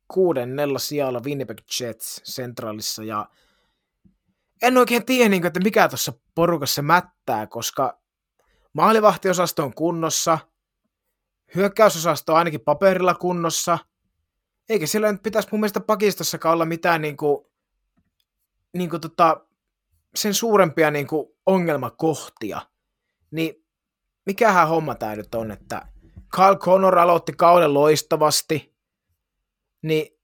B: Kuudennella sijalla Winnipeg Jets centralissa ja en oikein tiedä, niin että mikä tuossa porukassa mättää, koska maalivahtiosasto on kunnossa, hyökkäysosasto on ainakin paperilla kunnossa, eikä sillä nyt pitäisi mun mielestä pakistossakaan olla mitään niin kuin, niin kuin tota, sen suurempia niin kuin ongelmakohtia. Niin mikähän homma tämä nyt on, että Carl Connor aloitti kauden loistavasti, niin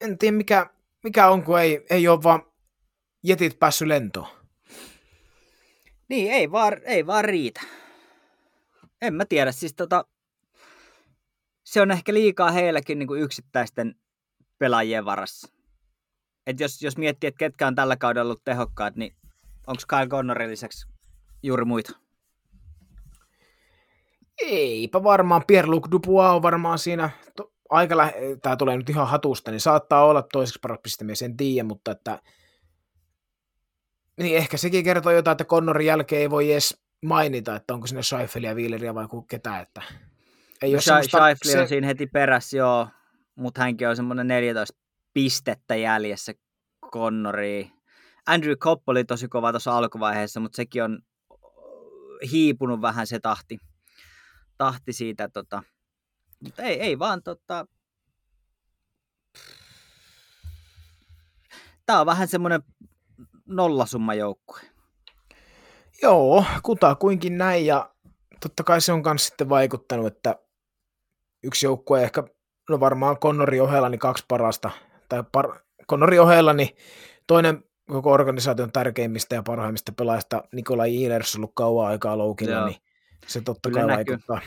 B: en tiedä mikä, mikä on, kun ei, ei ole vaan jetit päässyt lentoon.
C: Niin, ei vaan, ei vaan riitä. En mä tiedä, siis tota, se on ehkä liikaa heilläkin niin kuin yksittäisten pelaajien varassa. Et jos, jos miettii, että ketkä on tällä kaudella ollut tehokkaat, niin onko Kyle Connorin lisäksi juuri muita?
B: Eipä varmaan. Pierre-Luc Dubois on varmaan siinä to, aika lä- tämä tulee nyt ihan hatusta, niin saattaa olla toiseksi paras pistemies, en tiedä, mutta että niin ehkä sekin kertoo jotain, että Connorin jälkeen ei voi edes mainita, että onko sinne Scheifelia, Wheeleria vai ketä, että
C: ei no, Scheifeli se... on siinä heti perässä, joo, mutta hänkin on semmoinen 14 pistettä jäljessä Connoriin. Andrew Kopp oli tosi kova tuossa alkuvaiheessa, mutta sekin on hiipunut vähän se tahti, tahti siitä. Tota. Mutta ei, ei vaan tota, Tämä on vähän semmoinen nollasumma joukkue.
B: Joo, kuinkin näin ja totta kai se on myös sitten vaikuttanut, että yksi joukkue ehkä, no varmaan Connori ohella niin kaksi parasta, tai par, Connori ohella niin toinen koko organisaation tärkeimmistä ja parhaimmista pelaajista Nikola Ehlers ollut kauan aikaa loukilla, Joo. niin se totta Kyllä kai näkyy. vaikuttaa.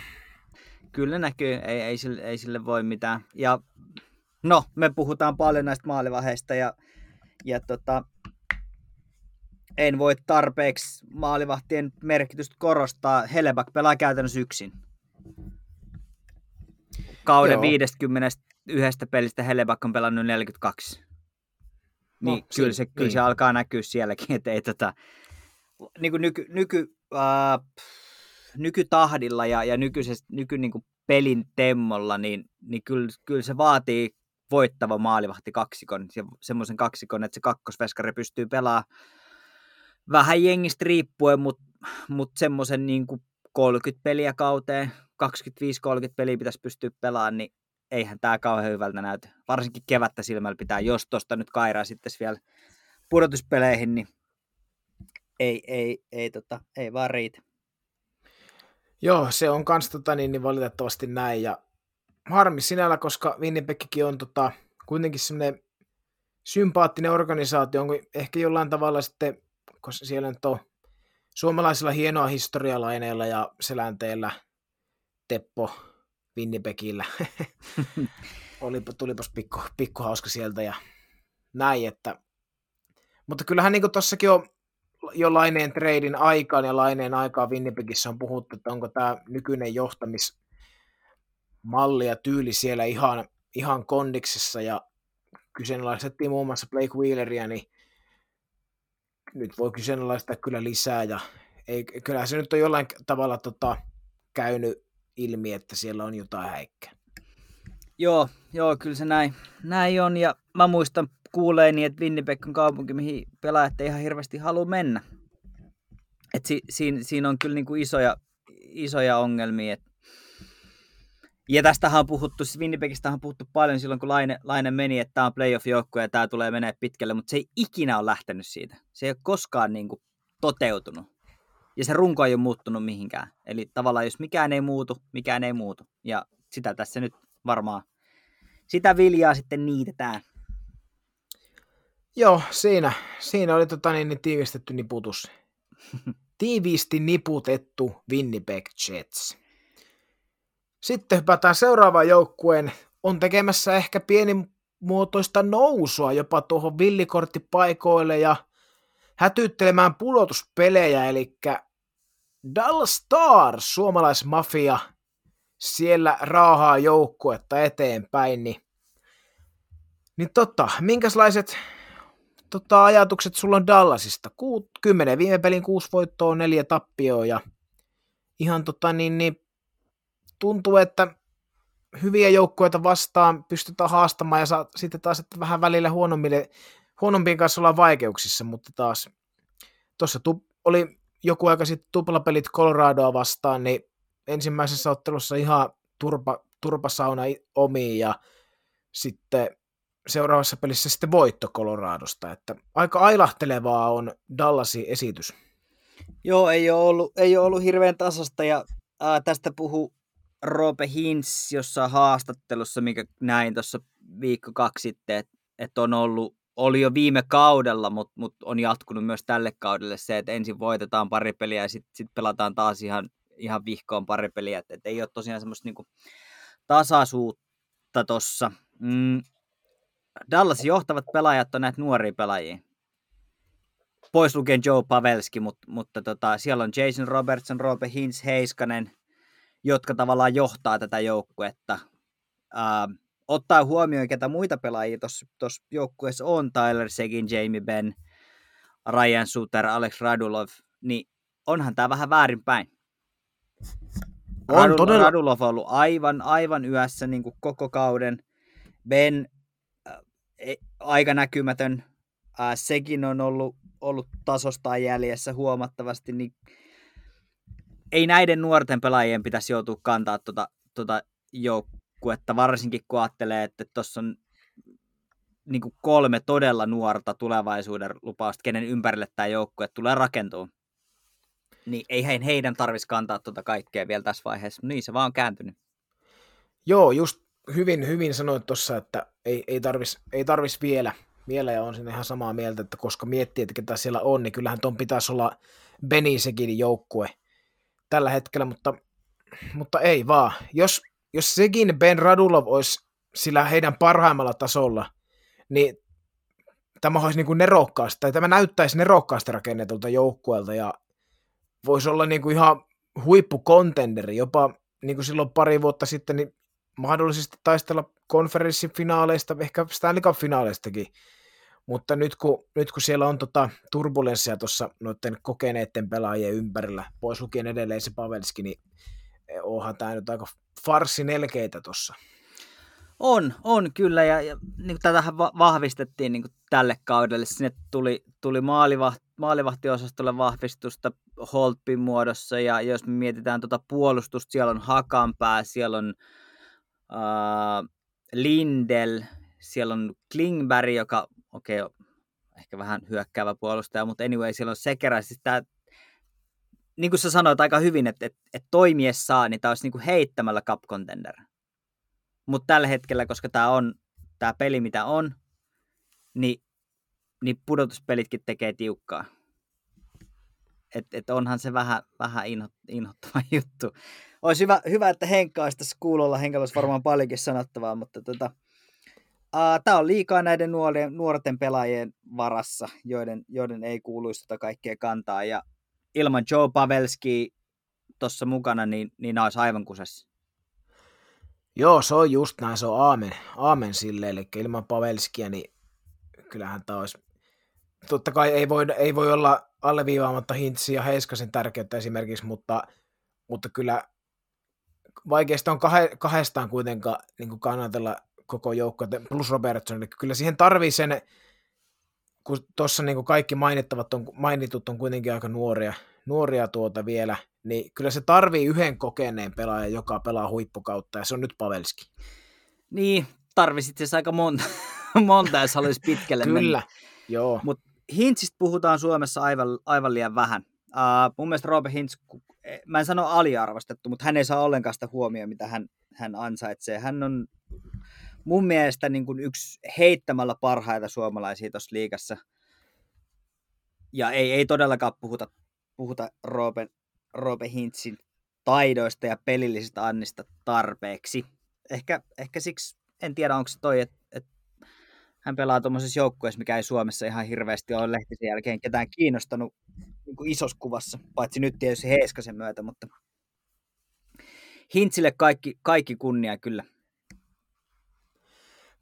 C: Kyllä näkyy, ei, ei, sille, ei sille voi mitään. Ja no, me puhutaan paljon näistä maalivaheista ja, ja tota, en voi tarpeeksi maalivahtien merkitystä korostaa. Helebak pelaa käytännössä yksin. Kauden Joo. 51 pelistä Helebak on pelannut 42. No, niin, kyllä, se, kyllä niin. se alkaa näkyä sielläkin, että ei tota, niin kuin nyky, nyky, äh, nykytahdilla ja, ja nykyises, nyky niin kuin pelin temmolla, niin, niin kyllä, kyllä se vaatii voittava maalivahti kaksikon, se, semmoisen kaksikon, että se kakkosveskari pystyy pelaamaan vähän jengistä riippuen, mutta mut semmoisen niin 30 peliä kauteen, 25-30 peliä pitäisi pystyä pelaamaan, niin eihän tämä kauhean hyvältä näytä. Varsinkin kevättä silmällä pitää, jos tuosta nyt kairaa sitten vielä pudotuspeleihin, niin ei, ei, ei, tota, ei vaan riitä.
B: Joo, se on kans tota, niin, niin valitettavasti näin. Ja harmi sinällä, koska Winnipegkin on tota, kuitenkin semmoinen sympaattinen organisaatio, onko ehkä jollain tavalla sitten, koska siellä nyt on suomalaisilla hienoa historialaineilla ja selänteellä Teppo Winnipegillä. Olipa, tulipas pikku, pikku hauska sieltä ja näin, että mutta kyllähän niin tuossakin on jo Laineen treidin aikaan ja Laineen aikaa Winnipegissä on puhuttu, että onko tämä nykyinen johtamismalli ja tyyli siellä ihan, ihan kondiksessa ja kyseenalaistettiin muun muassa Blake Wheeleria, niin nyt voi kyseenalaistaa kyllä lisää ja ei, kyllä se nyt on jollain tavalla tota, käynyt ilmi, että siellä on jotain häikkää.
C: Joo, joo, kyllä se näin, näin on. Ja mä muistan kuuleeni, että Winnipeg on kaupunki, mihin pelaajat ei ihan hirveästi halua mennä. Et si, siinä, siinä, on kyllä niinku isoja, isoja ongelmia. Et ja tästähän on puhuttu, siis on puhuttu paljon silloin, kun Laine, Laine meni, että tämä on playoff-joukkue ja tämä tulee menee pitkälle, mutta se ei ikinä ole lähtenyt siitä. Se ei ole koskaan niin kuin toteutunut. Ja se runko ei ole muuttunut mihinkään. Eli tavallaan jos mikään ei muutu, mikään ei muutu. Ja sitä tässä nyt varmaan, sitä viljaa sitten niitetään.
B: Joo, siinä, siinä oli tota niin, niin tiivistetty niputus. Tiiviisti niputettu Winnipeg Jets. Sitten hypätään seuraavaan joukkueen. On tekemässä ehkä pienimuotoista nousua jopa tuohon villikorttipaikoille ja hätyttelemään pudotuspelejä, eli Dallas Stars, suomalaismafia, siellä raahaa joukkuetta eteenpäin, niin, niin tota, minkälaiset tota, ajatukset sulla on Dallasista? Ku, 10 viime pelin kuusi voittoa, neljä tappioa ja ihan tota, niin, niin, tuntuu, että hyviä joukkueita vastaan pystytään haastamaan ja saa, sitten taas että vähän välillä huonommille, huonompien kanssa ollaan vaikeuksissa, mutta taas tuossa tu, oli joku aika sitten tuplapelit Coloradoa vastaan, niin ensimmäisessä ottelussa ihan turpa, turpasauna omiin ja sitten seuraavassa pelissä sitten voitto Coloradosta, että aika ailahtelevaa on Dallasin esitys.
C: Joo, ei ole ollut, ei ole ollut hirveän tasasta ja ää, tästä puhuu Rope Hintz jossain haastattelussa, mikä näin tuossa viikko kaksi sitten, että et on ollut, oli jo viime kaudella, mutta mut on jatkunut myös tälle kaudelle se, että ensin voitetaan pari peliä ja sitten sit pelataan taas ihan, ihan vihkoon pari peliä, että et ei ole tosiaan semmoista niinku tasaisuutta tuossa. Mm, Dallasin johtavat pelaajat on näitä nuoria pelaajia. Pois lukien Joe Pavelski, mutta, mutta tota, siellä on Jason Robertson, Robe Hintz, Heiskanen, jotka tavallaan johtaa tätä joukkuetta. Ää, ottaa huomioon, ketä muita pelaajia tuossa joukkueessa on, Tyler Segin, Jamie Benn, Ryan Suter, Alex Radulov, niin onhan tämä vähän väärinpäin. On Radul- todella. Radulov on ollut aivan, aivan yössä niin kuin koko kauden. Ben E, aika näkymätön. sekin on ollut, ollut tasostaan jäljessä huomattavasti, niin ei näiden nuorten pelaajien pitäisi joutua kantaa tuota, tuota joukkuetta, varsinkin kun ajattelee, että tuossa on niin kuin kolme todella nuorta tulevaisuuden lupausta, kenen ympärille tämä joukkue tulee rakentua. Niin ei heidän tarvitsisi kantaa tuota kaikkea vielä tässä vaiheessa. Niin se vaan on kääntynyt.
B: Joo, just hyvin, hyvin sanoit tuossa, että ei, ei tarvitsisi ei tarvis vielä, vielä, ja on sinne ihan samaa mieltä, että koska miettii, että ketä siellä on, niin kyllähän tuon pitäisi olla Benisekin joukkue tällä hetkellä, mutta, mutta ei vaan. Jos, jos sekin Ben Radulov olisi sillä heidän parhaimmalla tasolla, niin tämä olisi niin kuin nerokkaasti, tai tämä näyttäisi nerokkaasti rakennetulta joukkueelta, ja voisi olla niin kuin ihan huippukontenderi, jopa niin kuin silloin pari vuotta sitten, niin mahdollisesti taistella konferenssifinaaleista, ehkä Stanley Cup-finaaleistakin. Mutta nyt kun, nyt kun siellä on tota turbulenssia tuossa noiden kokeneiden pelaajien ympärillä, pois lukien edelleen se Pavelski, niin onhan tämä nyt aika farsi nelkeitä tuossa.
C: On, on kyllä, ja, ja niin tätähän vahvistettiin niin tälle kaudelle. Sinne tuli, tuli maalivahti, maalivahtiosastolle vahvistusta Holtpin muodossa, ja jos me mietitään tuota puolustusta, siellä on Hakanpää, siellä on uh, Lindel, siellä on Klingberg, joka, okei, okay, ehkä vähän hyökkäävä puolustaja, mutta anyway, siellä on Sekerä. Siis tää, niin kuin sä sanoit aika hyvin, että, että, että toimiessaan, niin tämä olisi niin kuin heittämällä cup contender. Mutta tällä hetkellä, koska tämä on tämä peli, mitä on, niin, niin pudotuspelitkin tekee tiukkaa. Et, et onhan se vähän, vähän inhottava juttu olisi hyvä, hyvä että Henkka olisi tässä kuulolla. Henkalla olisi varmaan paljonkin sanottavaa, mutta tota, uh, tämä on liikaa näiden nuorien, nuorten pelaajien varassa, joiden, joiden ei kuuluisi tota kaikkea kantaa. Ja ilman Joe Pavelski tuossa mukana, niin, niin olisi aivan kusessa.
B: Joo, se on just näin, se on aamen, aamen sille, eli ilman Pavelskia, niin kyllähän tämä olisi, totta kai ei voi, ei voi olla alleviivaamatta Hintsin ja Heiskasen tärkeyttä esimerkiksi, mutta, mutta kyllä vaikeasta on kah- kahdestaan kuitenkaan niin kannatella koko joukko, plus Robertson, eli kyllä siihen tarvii sen, kun tuossa niin kaikki mainittavat on, mainitut on kuitenkin aika nuoria, nuoria tuota vielä, niin kyllä se tarvii yhden kokeneen pelaajan, joka pelaa huippukautta, ja se on nyt Pavelski.
C: Niin, tarvisit siis aika monta, monta jos haluaisi pitkälle
B: Kyllä, mennä. joo.
C: Mutta Hintsistä puhutaan Suomessa aivan, aivan liian vähän. Uh, mun mielestä Robert Hintz Eh, mä en sano aliarvostettu, mutta hän ei saa ollenkaan sitä huomioon, mitä hän, hän ansaitsee. Hän on mun mielestä niin kuin yksi heittämällä parhaita suomalaisia tuossa liigassa. Ja ei, ei todellakaan puhuta, puhuta Roope, Roope Hintzin taidoista ja pelillisistä annista tarpeeksi. Ehkä, ehkä siksi, en tiedä onko se toi, että et hän pelaa tuommoisessa joukkueessa, mikä ei Suomessa ihan hirveästi ole lehtisen jälkeen ketään kiinnostanut niin kuin isossa kuvassa, paitsi nyt tietysti Heiskasen myötä, mutta Hintsille kaikki, kaikki kunnia kyllä.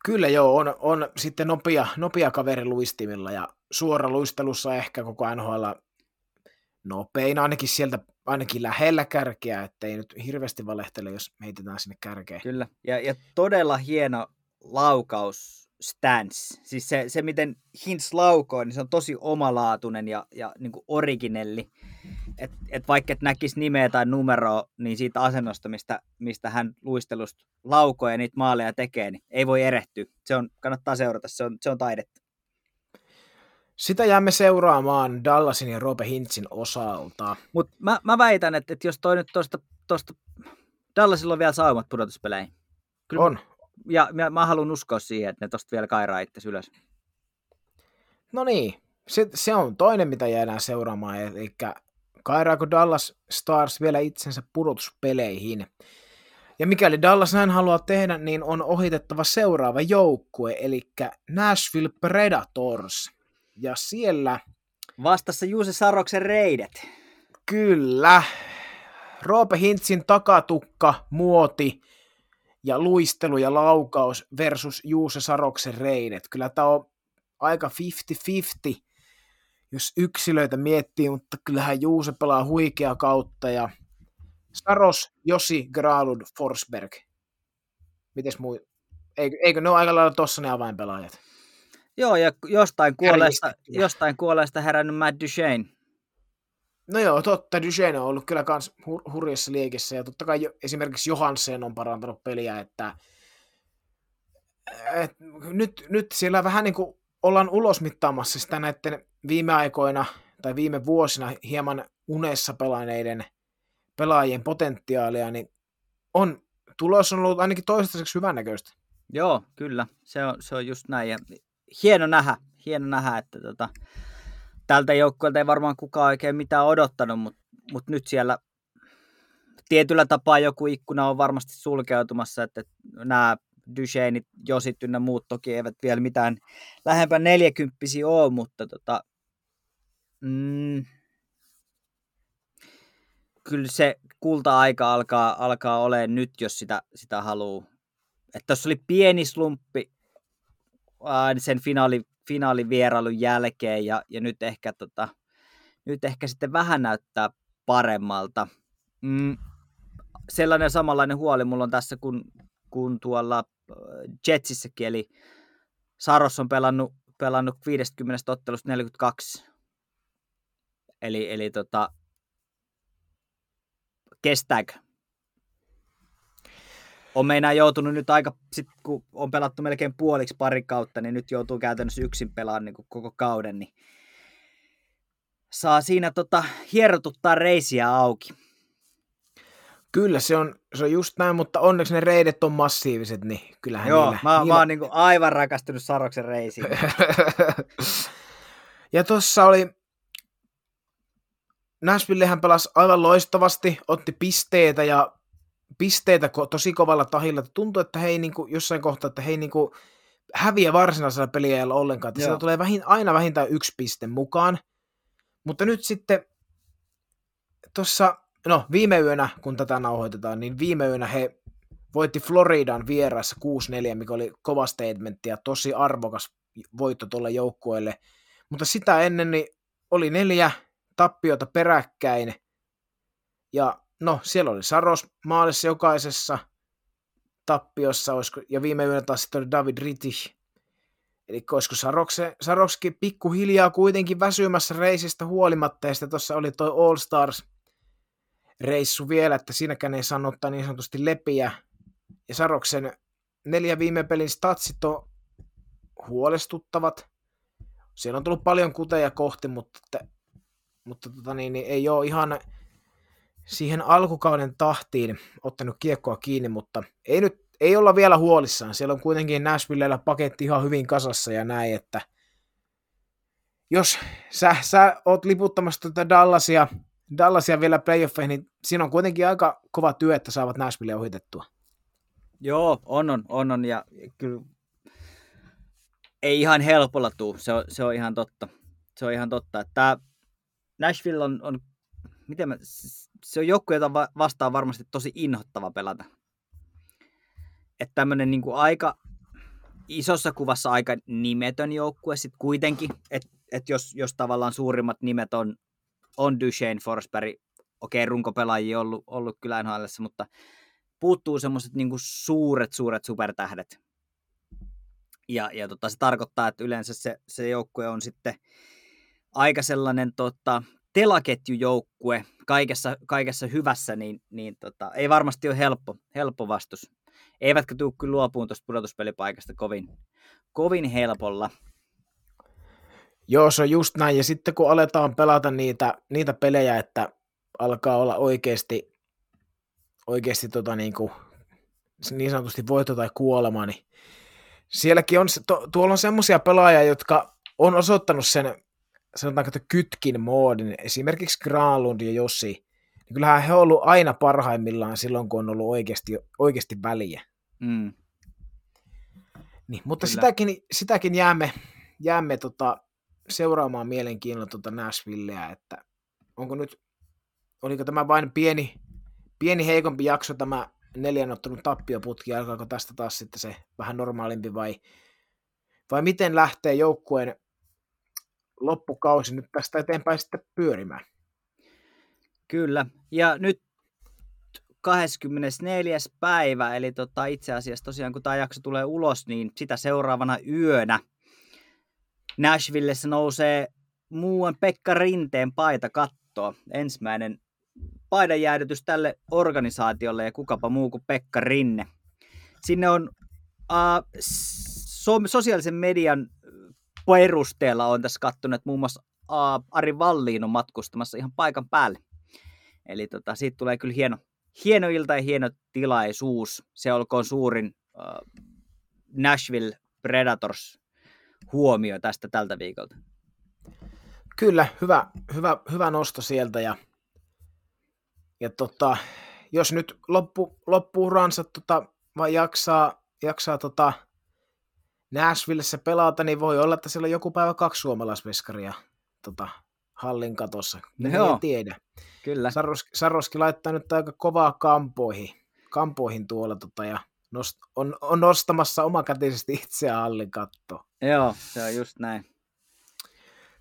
B: Kyllä joo, on, on sitten nopea, nopea kaveri luistimilla ja suora luistelussa ehkä koko NHL nopein, ainakin sieltä ainakin lähellä kärkeä, ettei nyt hirveästi valehtele, jos heitetään sinne kärkeen.
C: Kyllä, ja, ja todella hieno laukaus stance. Siis se, se miten Hintz laukoo, niin se on tosi omalaatuinen ja, ja niin originelli. Et, et vaikka et näkisi nimeä tai numeroa, niin siitä asennosta, mistä, mistä hän luistelusta laukoo ja niitä maaleja tekee, niin ei voi erehtyä. Se on, kannattaa seurata, se on, se on taidetta.
B: Sitä jäämme seuraamaan Dallasin ja Robe Hintzin osalta.
C: Mutta mä, mä väitän, että, että jos toi nyt tuosta, tuosta Dallasilla on vielä saumat pudotuspeleihin.
B: Kyllä, on,
C: ja mä, mä haluan uskoa siihen, että ne tosta vielä kairaa itse ylös.
B: No niin, se, se on toinen, mitä jäädään seuraamaan, eli kairaako Dallas Stars vielä itsensä pudotuspeleihin. Ja mikäli Dallas näin haluaa tehdä, niin on ohitettava seuraava joukkue, eli Nashville Predators. Ja siellä...
C: Vastassa Juuse Saroksen reidet.
B: Kyllä. Roope Hintzin takatukka, muoti, ja luistelu ja laukaus versus Juuse Saroksen reidet. Kyllä tämä on aika 50-50, jos yksilöitä miettii, mutta kyllähän Juuse pelaa huikea kautta ja Saros, Josi, Graalud, Forsberg. Mites muu? Eikö, eikö ne ole aika lailla tossa ne avainpelaajat?
C: Joo, ja jostain kuolleesta, jostain kuolleesta herännyt Matt Duchesne.
B: No joo, totta. Duchenne on ollut kyllä kans hur- hurjassa liekissä ja totta kai jo, esimerkiksi Johansen on parantanut peliä, että et, nyt, nyt siellä vähän niin kuin ollaan ulosmittaamassa sitä näiden viime aikoina tai viime vuosina hieman unessa pelaaneiden pelaajien potentiaalia, niin on, tulos on ollut ainakin toistaiseksi hyvännäköistä.
C: Joo, kyllä. Se on, se on just näin. Ja hieno nähdä, hieno nähdä että tota, tältä joukkueelta ei varmaan kukaan oikein mitään odottanut, mutta mut nyt siellä tietyllä tapaa joku ikkuna on varmasti sulkeutumassa, että nämä Ducheneit, Josit ynnä muut toki eivät vielä mitään lähempää neljäkymppisiä ole, mutta tota, mm, kyllä se kulta-aika alkaa, alkaa olemaan nyt, jos sitä, sitä haluaa. Että tuossa oli pieni slumppi sen finaali, finaalivierailun jälkeen ja, ja nyt, ehkä, tota, nyt ehkä sitten vähän näyttää paremmalta. Mm, sellainen samanlainen huoli mulla on tässä, kun, kun tuolla Jetsissäkin, eli Saros on pelannut, pelannut 50 ottelusta 42. Eli, eli tota, kestääkö? On meinaa joutunut nyt aika, sit kun on pelattu melkein puoliksi pari kautta, niin nyt joutuu käytännössä yksin pelaamaan niin koko kauden, niin saa siinä tota, hierotuttaa reisiä auki.
B: Kyllä, se on, se on just näin, mutta onneksi ne reidet on massiiviset, niin kyllähän
C: Joo,
B: niillä,
C: mä,
B: niillä...
C: mä oon niin aivan rakastunut Saroksen reisiin.
B: ja tuossa oli, Nashvillehän pelasi aivan loistavasti, otti pisteitä ja pisteitä tosi kovalla tahilla. Tuntui, että hei niin kuin, jossain kohtaa, että hei niin kuin, häviä varsinaisella peliajalla ollenkaan. Että tulee vähin, aina vähintään yksi piste mukaan. Mutta nyt sitten tuossa no viime yönä, kun tätä nauhoitetaan, niin viime yönä he voitti Floridan vieraassa 6-4, mikä oli kova statementti ja tosi arvokas voitto tuolle joukkueelle. Mutta sitä ennen niin oli neljä tappiota peräkkäin. Ja no, siellä oli Saros maalissa jokaisessa tappiossa, olisiko, ja viime yönä taas sitten oli David Rittich. Eli olisiko Sarokse, Sarokski pikkuhiljaa kuitenkin väsymässä reisistä huolimatta, ja sitten tuossa oli toi All Stars reissu vielä, että siinäkään ei saanut ottaa niin sanotusti lepiä. Ja Saroksen neljä viime pelin statsit on huolestuttavat. Siellä on tullut paljon kuteja kohti, mutta, mutta tota niin, niin ei ole ihan siihen alkukauden tahtiin ottanut kiekkoa kiinni, mutta ei nyt ei olla vielä huolissaan. Siellä on kuitenkin Nashvillellä paketti ihan hyvin kasassa ja näin, että jos sä, sä oot liputtamassa tätä Dallasia Dallasia vielä playoffeihin, niin siinä on kuitenkin aika kova työ, että saavat Nashville ohitettua.
C: Joo, on, on, on, on ja kyllä ei ihan helpolla tuu, se on, se on ihan totta. Se on ihan totta, että Nashville on, on miten mä, se on joku, jota vastaan varmasti tosi inhottava pelata. Että tämmöinen niin aika isossa kuvassa aika nimetön joukkue sitten kuitenkin, että et jos, jos tavallaan suurimmat nimet on, on Duchesne, Forsberg, okei, okay, runkopelaajia ollut, ollut kyllä nhl mutta puuttuu semmoiset niin suuret, suuret supertähdet. Ja, ja tota, se tarkoittaa, että yleensä se, se joukkue on sitten aika sellainen tota, telaketjujoukkue kaikessa, kaikessa hyvässä, niin, niin tota, ei varmasti ole helppo, helppo vastus. Eivätkä tule kyllä luopuun tuosta pudotuspelipaikasta kovin, kovin helpolla.
B: Joo, se on just näin. Ja sitten kun aletaan pelata niitä, niitä pelejä, että alkaa olla oikeasti, oikeasti tota niin, kuin, niin sanotusti voitto tai kuolema, niin sielläkin on, to, tuolla on semmoisia pelaajia, jotka on osoittanut sen, sanotaanko, että kytkin moodin, esimerkiksi Granlund ja Jossi, niin kyllähän he on ollut aina parhaimmillaan silloin, kun on ollut oikeasti, oikeasti väliä. Mm. Niin, mutta sitäkin, sitäkin jäämme, jäämme tota, seuraamaan mielenkiinnolla tuota Nashvilleä, että onko nyt, oliko tämä vain pieni, pieni heikompi jakso tämä neljän ottelun tappioputki, alkaako tästä taas sitten se vähän normaalimpi vai, vai miten lähtee joukkueen loppukausi nyt tästä eteenpäin sitten pyörimään?
C: Kyllä, ja nyt 24. päivä, eli tota itse asiassa tosiaan kun tämä jakso tulee ulos, niin sitä seuraavana yönä Nashvillessä nousee muun Pekka Rinteen paita katsoa. Ensimmäinen paidanjäädytys tälle organisaatiolle ja kukapa muu kuin Pekka Rinne. Sinne on uh, so- sosiaalisen median perusteella on tässä kattonut, että muun muassa Ari Valliin on matkustamassa ihan paikan päälle. Eli tota, siitä tulee kyllä hieno, hieno ilta ja hieno tilaisuus. Se olkoon suurin uh, Nashville Predators huomio tästä tältä viikolta.
B: Kyllä, hyvä, hyvä, hyvä nosto sieltä ja, ja tota, jos nyt loppu, loppuuransa tota, vai jaksaa, jaksaa tota Nashvillessä pelata, niin voi olla, että siellä on joku päivä kaksi suomalaisveskaria tota, hallin katossa.
C: No
B: No
C: joo.
B: ei tiedä.
C: Kyllä.
B: Saroski, Saroski laittaa nyt aika kovaa kampoihin, kampoihin tuolla tota, ja nost, on, on nostamassa omakätisesti itseään hallin kattoon.
C: Joo, se on just näin.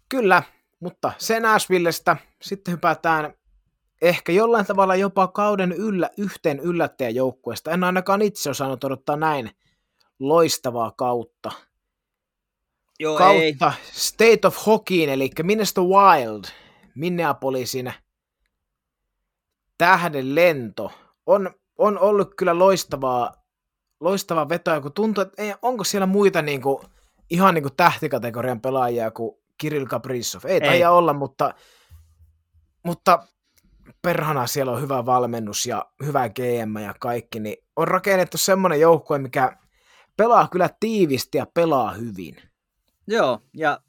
B: Kyllä, mutta se Nashvillestä. Sitten hypätään ehkä jollain tavalla jopa kauden yllä, yhteen yllättäjäjoukkueesta. En ainakaan itse osannut odottaa näin loistavaa kautta.
C: Joo, ei.
B: kautta State of Hockeyin, eli Minnesota Wild, Minneapolisin tähden lento. On, on ollut kyllä loistavaa, loistavaa vetoa, kun tuntuu, että ei, onko siellä muita niin kuin, ihan niin kuin tähtikategorian pelaajia kuin Kirill Kaprizov. Ei, ei. taida olla, mutta, mutta perhana siellä on hyvä valmennus ja hyvä GM ja kaikki, niin on rakennettu semmoinen joukkue, mikä pelaa kyllä tiivisti ja pelaa hyvin.
C: Joo, ja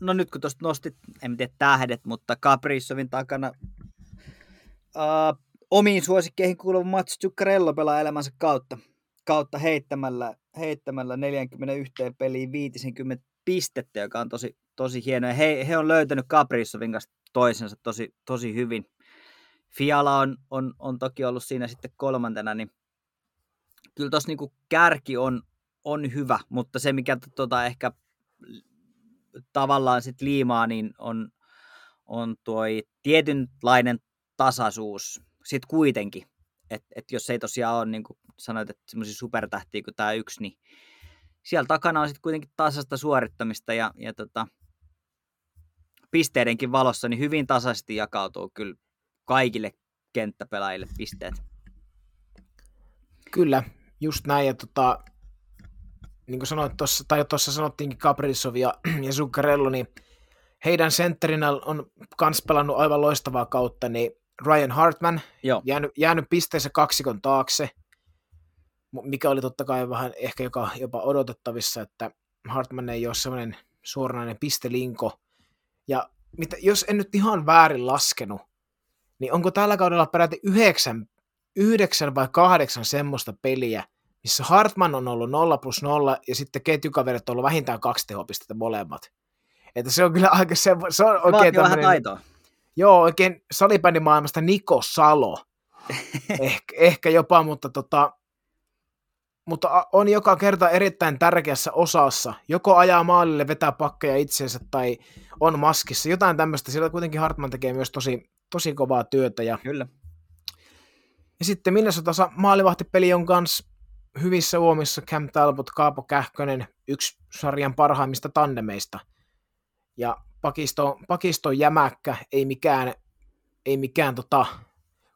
C: no nyt kun tuosta nostit, en tiedä tähdet, mutta Kaprizovin takana uh, omiin suosikkeihin kuuluva Mats Zuccarello pelaa elämänsä kautta, kautta heittämällä, heittämällä 41 peliin 50 pistettä, joka on tosi, tosi hieno. He, he on löytänyt Kaprizovin kanssa toisensa tosi, tosi hyvin. Fiala on, on, on toki ollut siinä sitten kolmantena, niin kyllä tuossa niinku kärki on, on hyvä, mutta se mikä tota ehkä tavallaan sit liimaa, niin on, on tuo tietynlainen tasaisuus sitten kuitenkin. Että et jos ei tosiaan ole, niin kuin sanoit, että semmoisia supertähtiä kuin tämä yksi, niin siellä takana on sitten kuitenkin tasasta suorittamista ja, ja tota, pisteidenkin valossa niin hyvin tasaisesti jakautuu kyllä kaikille kenttäpelaajille pisteet.
B: Kyllä, just näin. Ja tota, niin kuin sanoit tuossa, tai tuossa sanottiinkin Kaprizov ja, ja Zuccarello, niin heidän sentterinä on kans pelannut aivan loistavaa kautta, niin Ryan Hartman,
C: Joo.
B: jäänyt, jäänyt pisteessä kaksikon taakse, mikä oli totta kai vähän ehkä joka, jopa odotettavissa, että Hartman ei ole semmoinen suoranainen pistelinko. Ja mitä, jos en nyt ihan väärin laskenut, niin onko tällä kaudella peräti yhdeksän, yhdeksän vai kahdeksan semmoista peliä, missä Hartman on ollut 0 plus 0 ja sitten ketjukaverit on ollut vähintään kaksi tehopistettä molemmat. Että se on kyllä aika se, se on oikein
C: Vaatii vähän taitoa.
B: joo, oikein salibändimaailmasta Niko Salo. ehkä, ehkä jopa, mutta tota, mutta on joka kerta erittäin tärkeässä osassa. Joko ajaa maalille, vetää pakkeja itseensä tai on maskissa. Jotain tämmöistä. Siellä kuitenkin Hartman tekee myös tosi, tosi kovaa työtä. Ja,
C: Kyllä.
B: ja sitten Minnesota maalivahtipeli on kans hyvissä uomissa. Cam Talbot, Kaapo Kähkönen, yksi sarjan parhaimmista tandemeista. Ja pakisto, pakisto jämäkkä, ei mikään, ei mikään tota,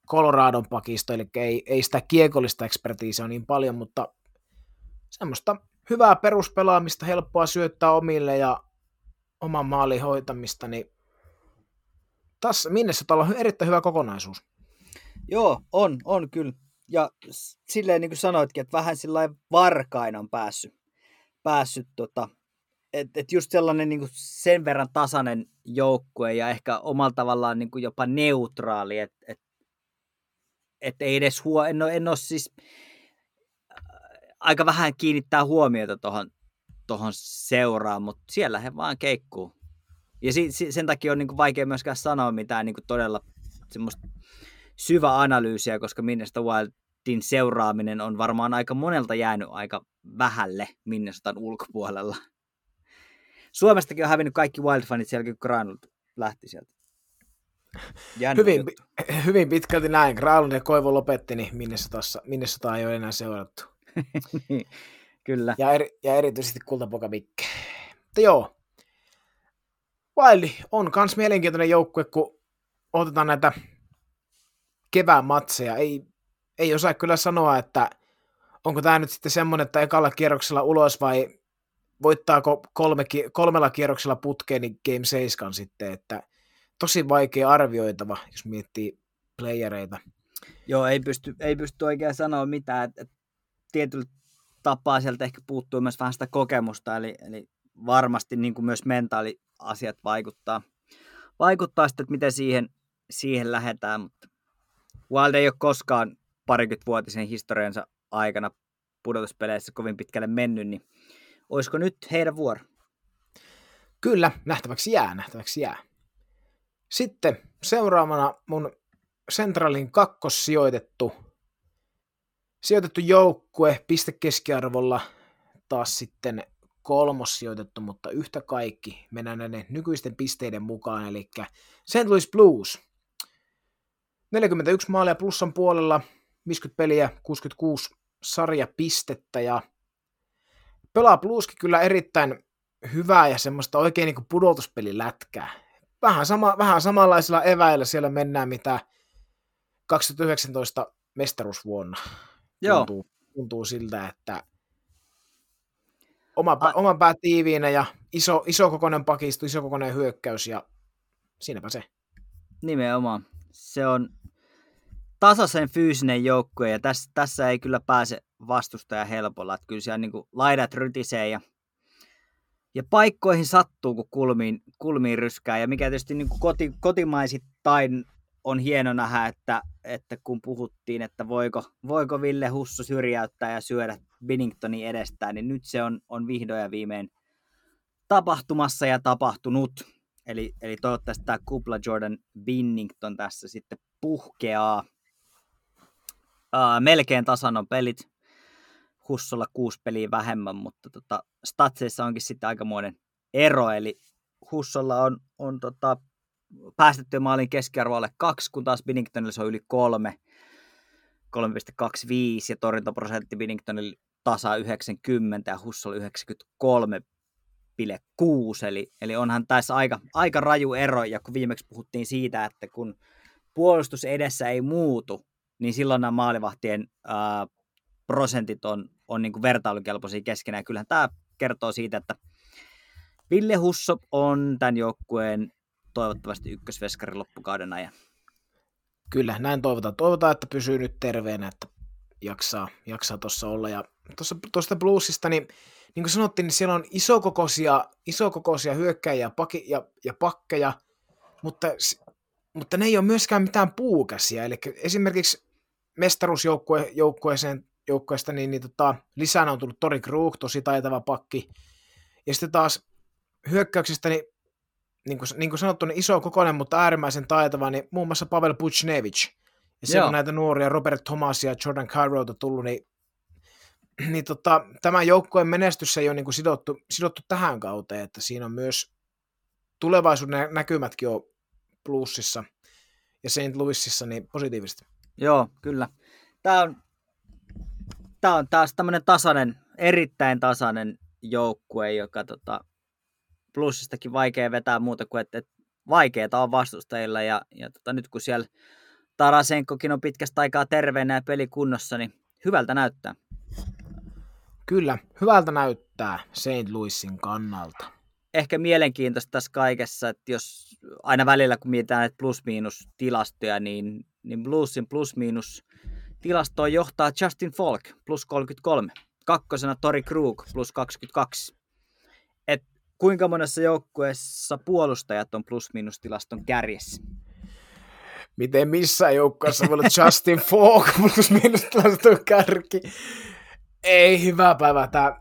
B: Coloradon pakisto, eli ei, ei sitä kiekollista ekspertiisiä niin paljon, mutta semmoista hyvää peruspelaamista, helppoa syöttää omille ja oman maalin hoitamista, niin tässä Minnesotalla on erittäin hyvä kokonaisuus.
C: Joo, on, on kyllä. Ja silleen niin kuin sanoitkin, että vähän sillä varkain on päässyt, päässyt tota, että et just sellainen niin kuin sen verran tasainen joukkue ja ehkä omalla tavallaan niin kuin jopa neutraali, että et, et ei edes huo, en ole, en ole siis aika vähän kiinnittää huomiota tuohon tohon seuraan, mutta siellä he vaan keikkuu. Ja si, si, sen takia on niin kuin vaikea myöskään sanoa mitään niin kuin todella semmoista syvä analyysiä, koska Minnesota Wildin seuraaminen on varmaan aika monelta jäänyt aika vähälle Minnesotan ulkopuolella. Suomestakin on hävinnyt kaikki Wild-fanit siellä, kun Granlund lähti sieltä. Jännä
B: Hyvin,
C: juttu.
B: hyvin pitkälti näin. Granlund ja Koivo lopetti, niin Minnesotassa, Minnesota ei ole enää seurattu.
C: Niin, Kyllä.
B: Ja, eri, ja erityisesti kultapoika Mikke. Mutta joo, Wildi on kans mielenkiintoinen joukkue, kun otetaan näitä kevään matseja, ei, ei osaa kyllä sanoa, että onko tämä nyt sitten semmoinen, että ekalla kierroksella ulos vai voittaako kolme, kolmella kierroksella putkeen niin Game 7 sitten, että tosi vaikea arvioitava, jos miettii playereita.
C: Joo, ei pysty, ei pysty oikein sanoa mitään, että, että tietyllä tapaa sieltä ehkä puuttuu myös vähän sitä kokemusta, eli, eli varmasti niin kuin myös mentaaliasiat vaikuttaa, vaikuttaa sitten, että miten siihen, siihen lähdetään, mutta Wild ei ole koskaan parikymmentävuotisen historiansa aikana pudotuspeleissä kovin pitkälle mennyt, niin olisiko nyt heidän vuoro?
B: Kyllä, nähtäväksi jää, nähtäväksi jää. Sitten seuraavana mun Centralin kakkossijoitettu sijoitettu joukkue pistekeskiarvolla taas sitten kolmos sijoitettu, mutta yhtä kaikki mennään näiden nykyisten pisteiden mukaan, eli St. Louis Blues. 41 maalia plussan puolella, 50 peliä, 66 sarjapistettä ja pelaa Blueskin kyllä erittäin hyvää ja semmoista oikein niin pudotuspelilätkää. Vähän, sama, vähän samanlaisilla eväillä siellä mennään, mitä 2019 mestaruusvuonna. Joo. Tuntuu, tuntuu siltä, että oma, A- oma pää tiiviinä ja iso, iso kokoinen pakisto, iso kokoinen hyökkäys ja siinäpä se.
C: Nimenomaan. Se on tasaisen fyysinen joukkue ja tässä, tässä ei kyllä pääse vastustaja helpolla. Että kyllä siellä niin kuin laidat rytisee ja, ja paikkoihin sattuu, kun kulmiin, kulmiin ryskää. Ja mikä tietysti niin kuin koti, kotimaisittain on hieno nähdä, että, että kun puhuttiin, että voiko, voiko Ville Husso syrjäyttää ja syödä Binningtonin edestään, niin nyt se on, on vihdoin ja viimein tapahtumassa ja tapahtunut. Eli, eli toivottavasti tämä kupla Jordan Binnington tässä sitten puhkeaa. Uh, melkein tasan on pelit. Hussolla kuusi peliä vähemmän, mutta tota, statseissa onkin sitten aikamoinen ero. Eli Hussolla on, on tota, päästetty maalin keskiarvo alle kaksi, kun taas Binningtonilla se on yli kolme. 3,25 ja torjuntaprosentti Binningtonilla tasa 90 ja Hussol 93,6, eli, eli onhan tässä aika, aika raju ero, ja kun viimeksi puhuttiin siitä, että kun puolustus edessä ei muutu, niin silloin nämä maalivahtien ää, prosentit on, on niin vertailukelpoisia keskenään. Kyllähän tämä kertoo siitä, että Ville Husso on tämän joukkueen toivottavasti ykkösveskari loppukauden ajan.
B: Kyllä, näin toivotaan. Toivotaan, että pysyy nyt terveenä, että jaksaa, jaksaa tuossa olla. Ja tuosta bluesista, niin, niin kuin sanottiin, niin siellä on isokokoisia, isokokoisia hyökkäjiä paki, ja, ja pakkeja, mutta, mutta ne ei ole myöskään mitään puukäsiä. Eli esimerkiksi mestaruusjoukkueeseen joukkueesta, niin, niin tota, lisänä on tullut Tori Krug, tosi taitava pakki. Ja sitten taas hyökkäyksistä, niin niin kuin, niin kuin sanottu, niin iso kokoinen, mutta äärimmäisen taitava, niin muun muassa Pavel Buchnevich. Ja siellä on näitä nuoria Robert Thomas ja Jordan Cairota tullut, niin, niin tota, tämän joukkueen menestys ei ole niin kuin sidottu, sidottu tähän kauteen, että siinä on myös tulevaisuuden näkymätkin on plussissa ja St. Louisissa niin positiivisesti.
C: Joo, kyllä. Tämä on, tämä on taas tämmöinen tasainen, erittäin tasainen joukkue, joka tota, plussistakin vaikea vetää muuta kuin, että, että vaikeaa on vastustajilla ja, ja tota, nyt kun siellä Tarasenkokin on pitkästä aikaa terveenä ja pelikunnossa, niin hyvältä näyttää.
B: Kyllä, hyvältä näyttää St. Louisin kannalta.
C: Ehkä mielenkiintoista tässä kaikessa, että jos aina välillä kun mietitään näitä plus-miinus tilastoja, niin, niin Bluesin plus-miinus tilastoa johtaa Justin Falk plus 33. Kakkosena Tori Krug plus 22 kuinka monessa joukkueessa puolustajat on plus-minus-tilaston kärjessä?
B: Miten missään joukkueessa voi olla Justin Falk plus-minus-tilaston kärki? Ei, hyvää päivää. Tämä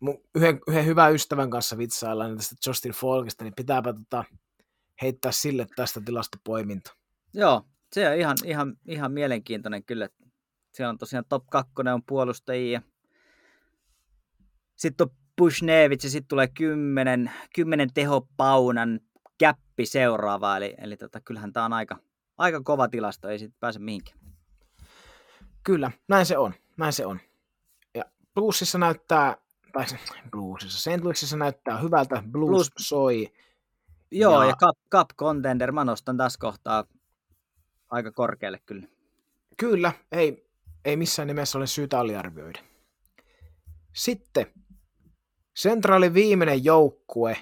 B: mun yhden, yhden hyvän ystävän kanssa vitsaillaan tästä Justin Falkista, niin pitääpä tota heittää sille tästä tilastopoiminta.
C: Joo, se on ihan, ihan, ihan mielenkiintoinen kyllä. Siellä on tosiaan top 2 on puolustajia. Sitten on Bushnevich ja sitten tulee kymmenen, kymmenen tehopaunan käppi seuraava, eli, eli tota, kyllähän tämä on aika, aika kova tilasto, ei sitten pääse mihinkään.
B: Kyllä, näin se on, näin se on. Bluesissa näyttää, tai Bluesissa, St. Louisissa näyttää hyvältä, Blues, Blues. soi.
C: Joo, ja, ja Cup, Cup Contender, mä nostan tässä kohtaa aika korkealle kyllä.
B: Kyllä, ei, ei missään nimessä ole syytä aliarvioida. Sitten Centralin viimeinen joukkue,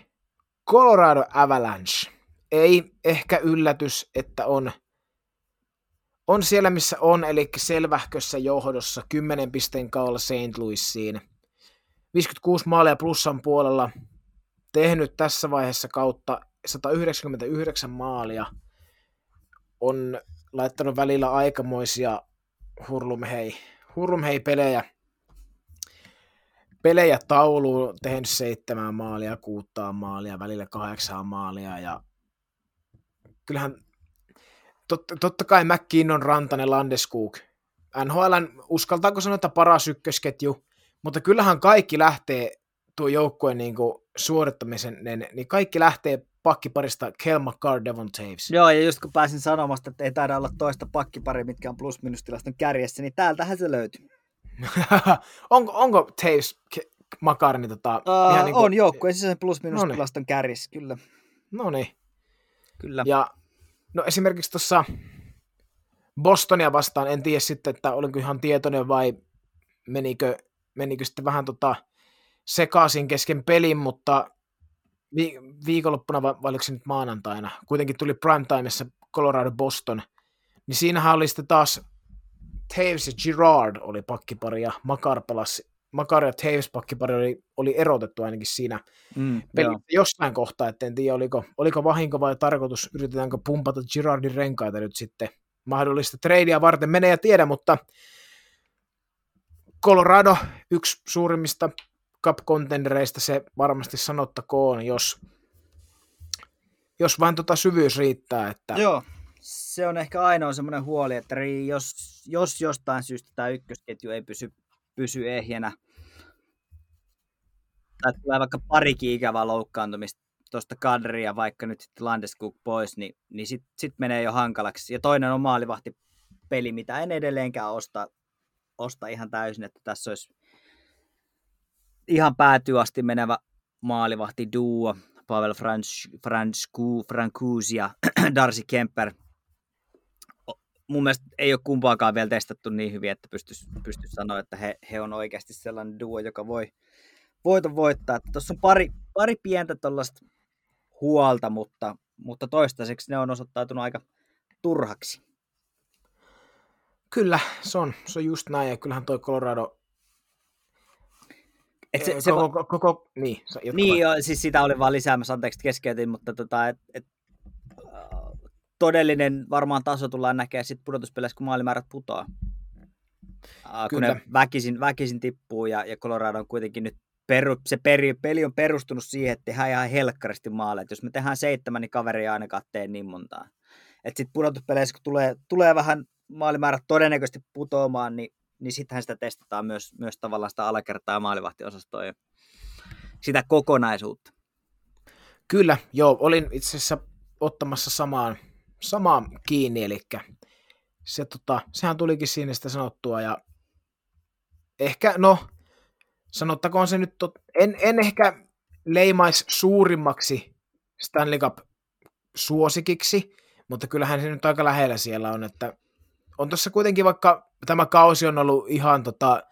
B: Colorado Avalanche. Ei ehkä yllätys, että on, on siellä, missä on, eli selvähkössä johdossa 10 pisteen kaula St. Louisiin. 56 maalia plussan puolella, tehnyt tässä vaiheessa kautta 199 maalia, on laittanut välillä aikamoisia hurlumhei, hurlumhei pelejä, pelejä tauluun, tehnyt seitsemän maalia, kuuttaa maalia, välillä kahdeksan maalia ja kyllähän totta, totta kai McKinnon, Rantanen, Landeskog, NHL, uskaltaako sanoa, että paras ykkösketju, mutta kyllähän kaikki lähtee tuo joukkueen niin suorittamisen, niin, niin kaikki lähtee pakkiparista Kel McCarr, Devon Taves.
C: Joo, ja just kun pääsin sanomasta, että ei taida olla toista pakkiparia, mitkä on plus-minus-tilaston kärjessä, niin täältähän se löytyy.
B: onko, onko Taves McCarr, niin tota,
C: uh, ihan niin kuin... On joukkueen sisäisen plus-minus-tilaston kärjessä, kyllä.
B: No niin.
C: Kyllä.
B: Ja no esimerkiksi tuossa Bostonia vastaan, en tiedä sitten, että olinko ihan tietoinen vai menikö, menikö sitten vähän tota sekaisin kesken pelin, mutta vi- viikonloppuna vai oliko se nyt maanantaina, kuitenkin tuli primetimeissa Colorado Boston, niin siinähän oli sitten taas Taves ja Girard oli pakkipari ja Makar pelasi, Makar ja Taves pakkipari oli, oli erotettu ainakin siinä mm, pelissä jossain kohtaa, että en tiedä oliko, oliko vahinko vai tarkoitus, yritetäänkö pumpata Girardin renkaita nyt sitten mahdollista tradea varten, menee ja tiedä, mutta Colorado, yksi suurimmista cup-contendereista se varmasti sanottakoon, jos, jos vain tota syvyys riittää. Että...
C: Joo, se on ehkä ainoa semmoinen huoli, että jos, jos jostain syystä tämä ykkösketju ei pysy, pysy ehjänä, tai tulee vaikka parikin ikävää loukkaantumista tuosta kadria, vaikka nyt sitten Landeskog pois, niin, niin sitten sit menee jo hankalaksi. Ja toinen on maalivahti peli, mitä en edelleenkään osta, osta ihan täysin, että tässä olisi ihan päätyy asti menevä maalivahti duo, Pavel Fransku, Frankus ja Darcy Kemper. Mun mielestä ei ole kumpaakaan vielä testattu niin hyvin, että pystyisi pystyis sanoa, että he, he on oikeasti sellainen duo, joka voi voita voittaa. Tuossa on pari, pari pientä tuollaista huolta, mutta, mutta toistaiseksi ne on osoittautunut aika turhaksi.
B: Kyllä, se on, se on just näin, ja kyllähän toi Colorado
C: et se, se
B: koko, koko, koko, niin,
C: niin joo, siis sitä oli vaan lisäämässä, anteeksi keskeytin, mutta tota, et, et, todellinen varmaan taso tullaan näkemään sitten pudotuspeleissä, kun maalimäärät putoaa. Äh, kun ne väkisin, väkisin tippuu ja, ja Colorado on kuitenkin nyt peru, se peri, peli on perustunut siihen, että tehdään ihan helkkaristi maaleja. jos me tehdään seitsemän, niin kaveri ei ainakaan tee niin montaa. Että sitten pudotuspeleissä, kun tulee, tulee vähän maalimäärät todennäköisesti putoamaan, niin niin sittenhän sitä testataan myös, myös tavallaan sitä alakertaa ja maalivahtiosastoa ja sitä kokonaisuutta.
B: Kyllä, joo, olin itse asiassa ottamassa samaan, samaan kiinni, eli se, tota, sehän tulikin siinä sitä sanottua, ja ehkä, no, sanottakoon se nyt, tot, en, en ehkä leimaisi suurimmaksi Stanley Cup suosikiksi, mutta kyllähän se nyt aika lähellä siellä on, että on tuossa kuitenkin, vaikka tämä kausi on ollut ihan tota,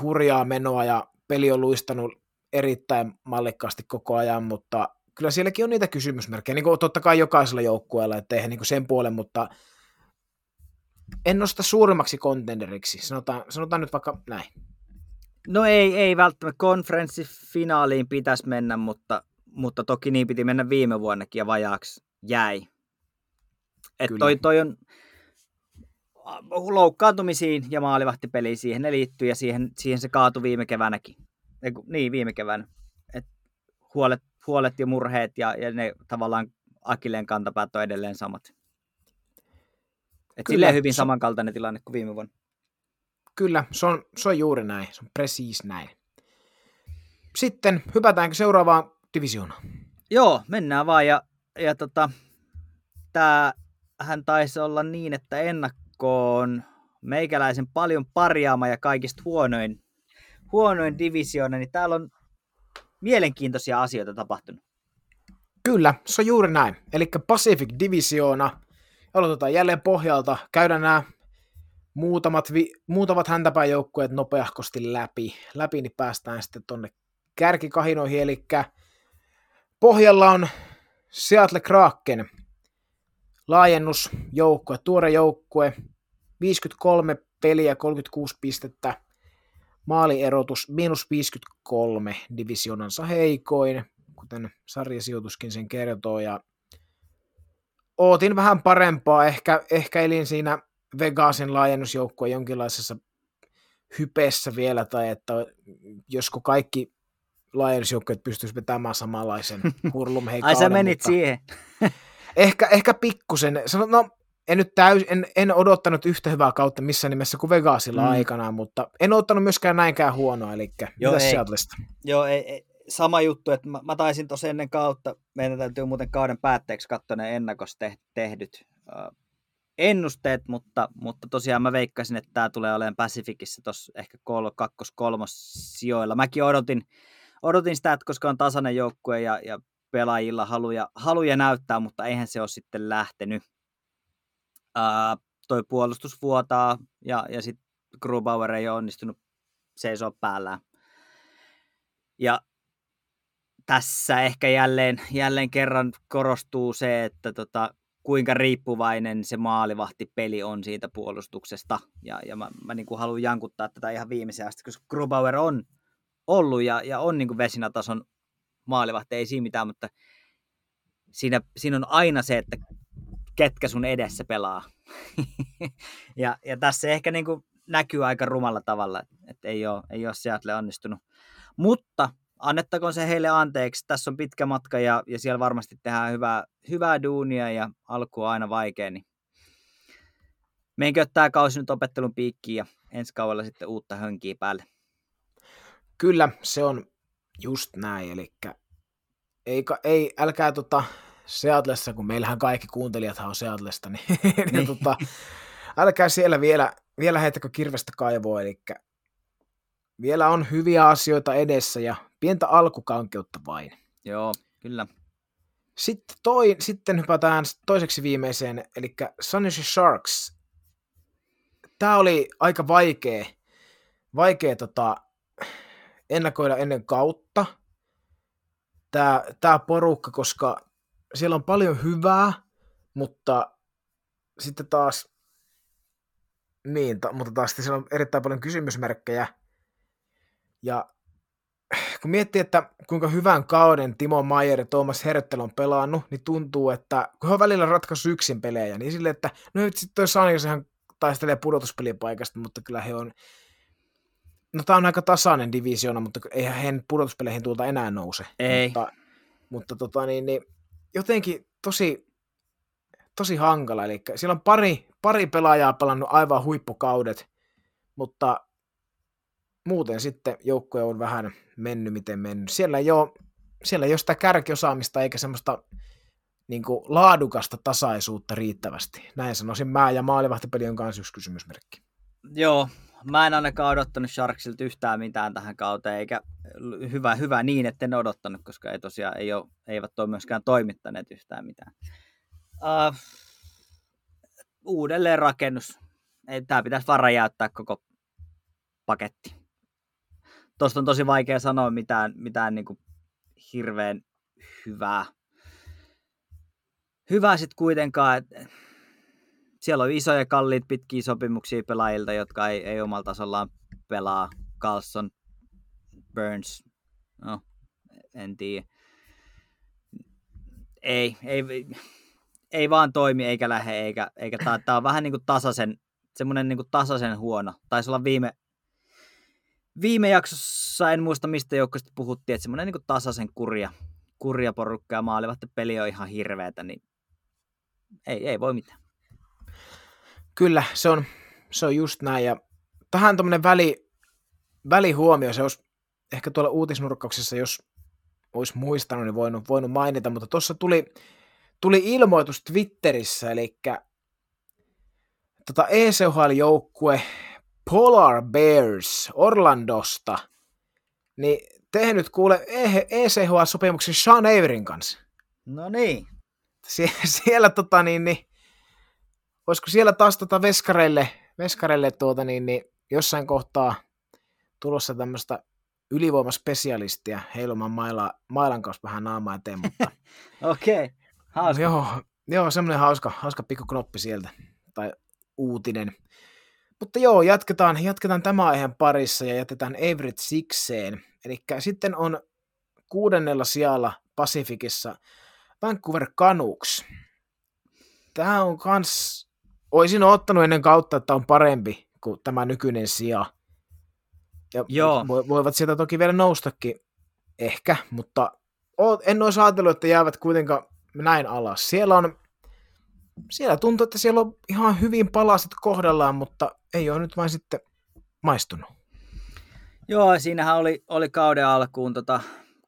B: hurjaa menoa ja peli on luistanut erittäin mallikkaasti koko ajan, mutta kyllä sielläkin on niitä kysymysmerkkejä, niin kuin totta kai jokaisella joukkueella, että eihän niin sen puolen, mutta en nosta suurimmaksi kontenderiksi, sanotaan, sanotaan nyt vaikka näin.
C: No ei, ei välttämättä konferenssifinaaliin pitäisi mennä, mutta, mutta toki niin piti mennä viime vuonnakin ja vajaaksi jäi. Et toi, toi on, loukkaantumisiin ja maalivahtipeliin, siihen ne liittyy ja siihen, siihen se kaatui viime keväänäkin. Eiku, niin, viime keväänä. Et huolet, huolet ja murheet ja, ja ne tavallaan Akilleen kantapäät on edelleen samat. Et Kyllä, silleen hyvin se... samankaltainen tilanne kuin viime vuonna.
B: Kyllä, se on, se on juuri näin. Se on presiis näin. Sitten hypätäänkö seuraavaan divisioonaan?
C: Joo, mennään vaan. Ja, ja tota, tämähän taisi olla niin, että ennakko ennakkoon meikäläisen paljon parjaama ja kaikista huonoin, huonoin divisioona, niin täällä on mielenkiintoisia asioita tapahtunut.
B: Kyllä, se on juuri näin. Eli Pacific Divisiona. aloitetaan jälleen pohjalta. Käydään nämä muutamat, vi, muutamat häntäpäin joukkueet nopeahkosti läpi, läpi, niin päästään sitten tuonne kärkikahinoihin, eli pohjalla on Seattle Kraken, laajennusjoukkue, tuore joukkue, 53 peliä, 36 pistettä, maalierotus miinus 53, divisionansa heikoin, kuten sarjasijoituskin sen kertoo, ja ootin vähän parempaa, ehkä, ehkä elin siinä Vegasin laajennusjoukkue jonkinlaisessa hypeessä vielä, tai että josko kaikki laajennusjoukkueet pystyisi vetämään samanlaisen hurlumheikauden.
C: Ai sä menit
B: mutta
C: siihen.
B: Ehkä, ehkä pikkusen. No, en nyt täys, en, en, odottanut yhtä hyvää kautta missään nimessä kuin Vegasilla mm. aikanaan, mutta en odottanut myöskään näinkään huonoa, eli
C: Joo, ei.
B: Seattleista?
C: Joo, ei, ei, sama juttu, että mä, mä taisin tuossa ennen kautta, meidän täytyy muuten kauden päätteeksi katsoa ne ennakossa te, tehdyt uh, ennusteet, mutta, mutta tosiaan mä veikkasin, että tämä tulee olemaan Pacificissa tuossa ehkä kol, kakkos, kolmos sijoilla. Mäkin odotin, odotin sitä, että koska on tasainen joukkue ja, ja pelaajilla haluja, haluja näyttää, mutta eihän se ole sitten lähtenyt. Toi puolustus vuotaa ja, ja sitten Grubauer ei ole onnistunut seisoa päällään. Ja tässä ehkä jälleen, jälleen kerran korostuu se, että tota, kuinka riippuvainen se maalivahtipeli on siitä puolustuksesta. Ja, ja mä, mä niin kuin haluan jankuttaa tätä ihan viimeiseen asti, koska Grubauer on ollut ja, ja on niin kuin vesinatason maalivahti, ei siinä mitään, mutta siinä, siinä on aina se, että ketkä sun edessä pelaa. ja, ja tässä ehkä niin kuin näkyy aika rumalla tavalla, että ei ole, ei ole Seattle onnistunut. Mutta annettakoon se heille anteeksi. Tässä on pitkä matka ja, ja siellä varmasti tehdään hyvää, hyvää duunia ja alku on aina vaikea. Niin meinkö tämä kausi nyt opettelun piikkiin ja ensi kaudella sitten uutta hönkiä päälle.
B: Kyllä, se on just näin. Eli ei, ei älkää tota, Seatlessa, kun meillähän kaikki kuuntelijat on Seatlesta, niin, niin. niin tota, älkää siellä vielä, vielä heittäkö kirvestä kaivoa, eli vielä on hyviä asioita edessä ja pientä alkukankeutta vain.
C: Joo, kyllä.
B: Sitten, toi, sitten hypätään toiseksi viimeiseen, eli Jose Sharks. Tämä oli aika vaikea, vaikea tota, ennakoida ennen kautta, tämä, tämä porukka, koska siellä on paljon hyvää, mutta sitten taas, niin, ta, mutta taas siellä on erittäin paljon kysymysmerkkejä. Ja kun miettii, että kuinka hyvän kauden Timo Maier ja Thomas Herttel on pelannut, niin tuntuu, että kun he on välillä ratkaisu yksin pelejä, niin silleen, että no nyt sitten toi Sanjosehan taistelee pudotuspelipaikasta, mutta kyllä he on, no tämä on aika tasainen divisiona, mutta eihän he pudotuspeleihin tuolta enää nouse.
C: Ei.
B: Mutta, mutta tota niin, niin jotenkin tosi, tosi hankala. Eli siellä on pari, pari pelaajaa pelannut aivan huippukaudet, mutta muuten sitten joukkue on vähän mennyt miten mennyt. Siellä ei ole, siellä ei ole sitä kärkiosaamista eikä semmoista niin kuin laadukasta tasaisuutta riittävästi. Näin sanoisin mä, ja maalivahtipeli on myös yksi kysymysmerkki.
C: Joo, mä en ainakaan odottanut Sharksilta yhtään mitään tähän kauteen, eikä hyvä, hyvä niin, että en odottanut, koska ei tosiaan ei ole, eivät ole myöskään toimittaneet yhtään mitään. Uh, uudelleen rakennus. Tämä pitäisi vaan räjäyttää koko paketti. Tuosta on tosi vaikea sanoa mitään, mitään niin kuin hirveän hyvää. Hyvää sitten kuitenkaan, että siellä on isoja kalliit pitkiä sopimuksia pelaajilta, jotka ei, ei omalla tasollaan pelaa. Carlson, Burns, no, en tiedä. Ei, ei, ei vaan toimi eikä lähde, eikä, eikä tämä on vähän niin kuin tasaisen, semmoinen niin kuin tasaisen huono. Taisi olla viime, viime jaksossa, en muista mistä joukkoista puhuttiin, että semmoinen niin kuin tasaisen kurja, kurja porukka ja maalivat peli on ihan hirveätä, niin ei, ei voi mitään.
B: Kyllä, se on, se on just näin. Ja tähän tämmöinen väli, välihuomio, se olisi ehkä tuolla uutisnurkkauksessa, jos olisi muistanut, niin voinut, voinut mainita, mutta tuossa tuli, tuli ilmoitus Twitterissä, eli tota ECHL-joukkue Polar Bears Orlandosta, niin tehnyt kuule ECHL-sopimuksen Sean Averin kanssa.
C: No niin.
B: Sie- siellä tota niin, niin olisiko siellä taas tota veskareille, veskareille tuota, niin, niin jossain kohtaa tulossa tämmöistä ylivoimaspesialistia heilumaan maila, mailan kanssa vähän naamaa eteen, mutta
C: Okei, okay. hauska.
B: joo, joo semmoinen hauska, hauska pikku knoppi sieltä, tai uutinen. Mutta joo, jatketaan, jatketaan tämä aiheen parissa ja jätetään Everett sikseen. Eli sitten on kuudennella sijalla Pacificissa Vancouver Canucks. Tämä on kans, olisin ottanut ennen kautta, että on parempi kuin tämä nykyinen sija. Ja
C: Joo.
B: vo- voivat sieltä toki vielä noustakin, ehkä, mutta en olisi ajatellut, että jäävät kuitenkaan näin alas. Siellä on, siellä tuntuu, että siellä on ihan hyvin palaset kohdallaan, mutta ei ole nyt vain sitten maistunut.
C: Joo, siinähän oli, oli kauden alkuun tota,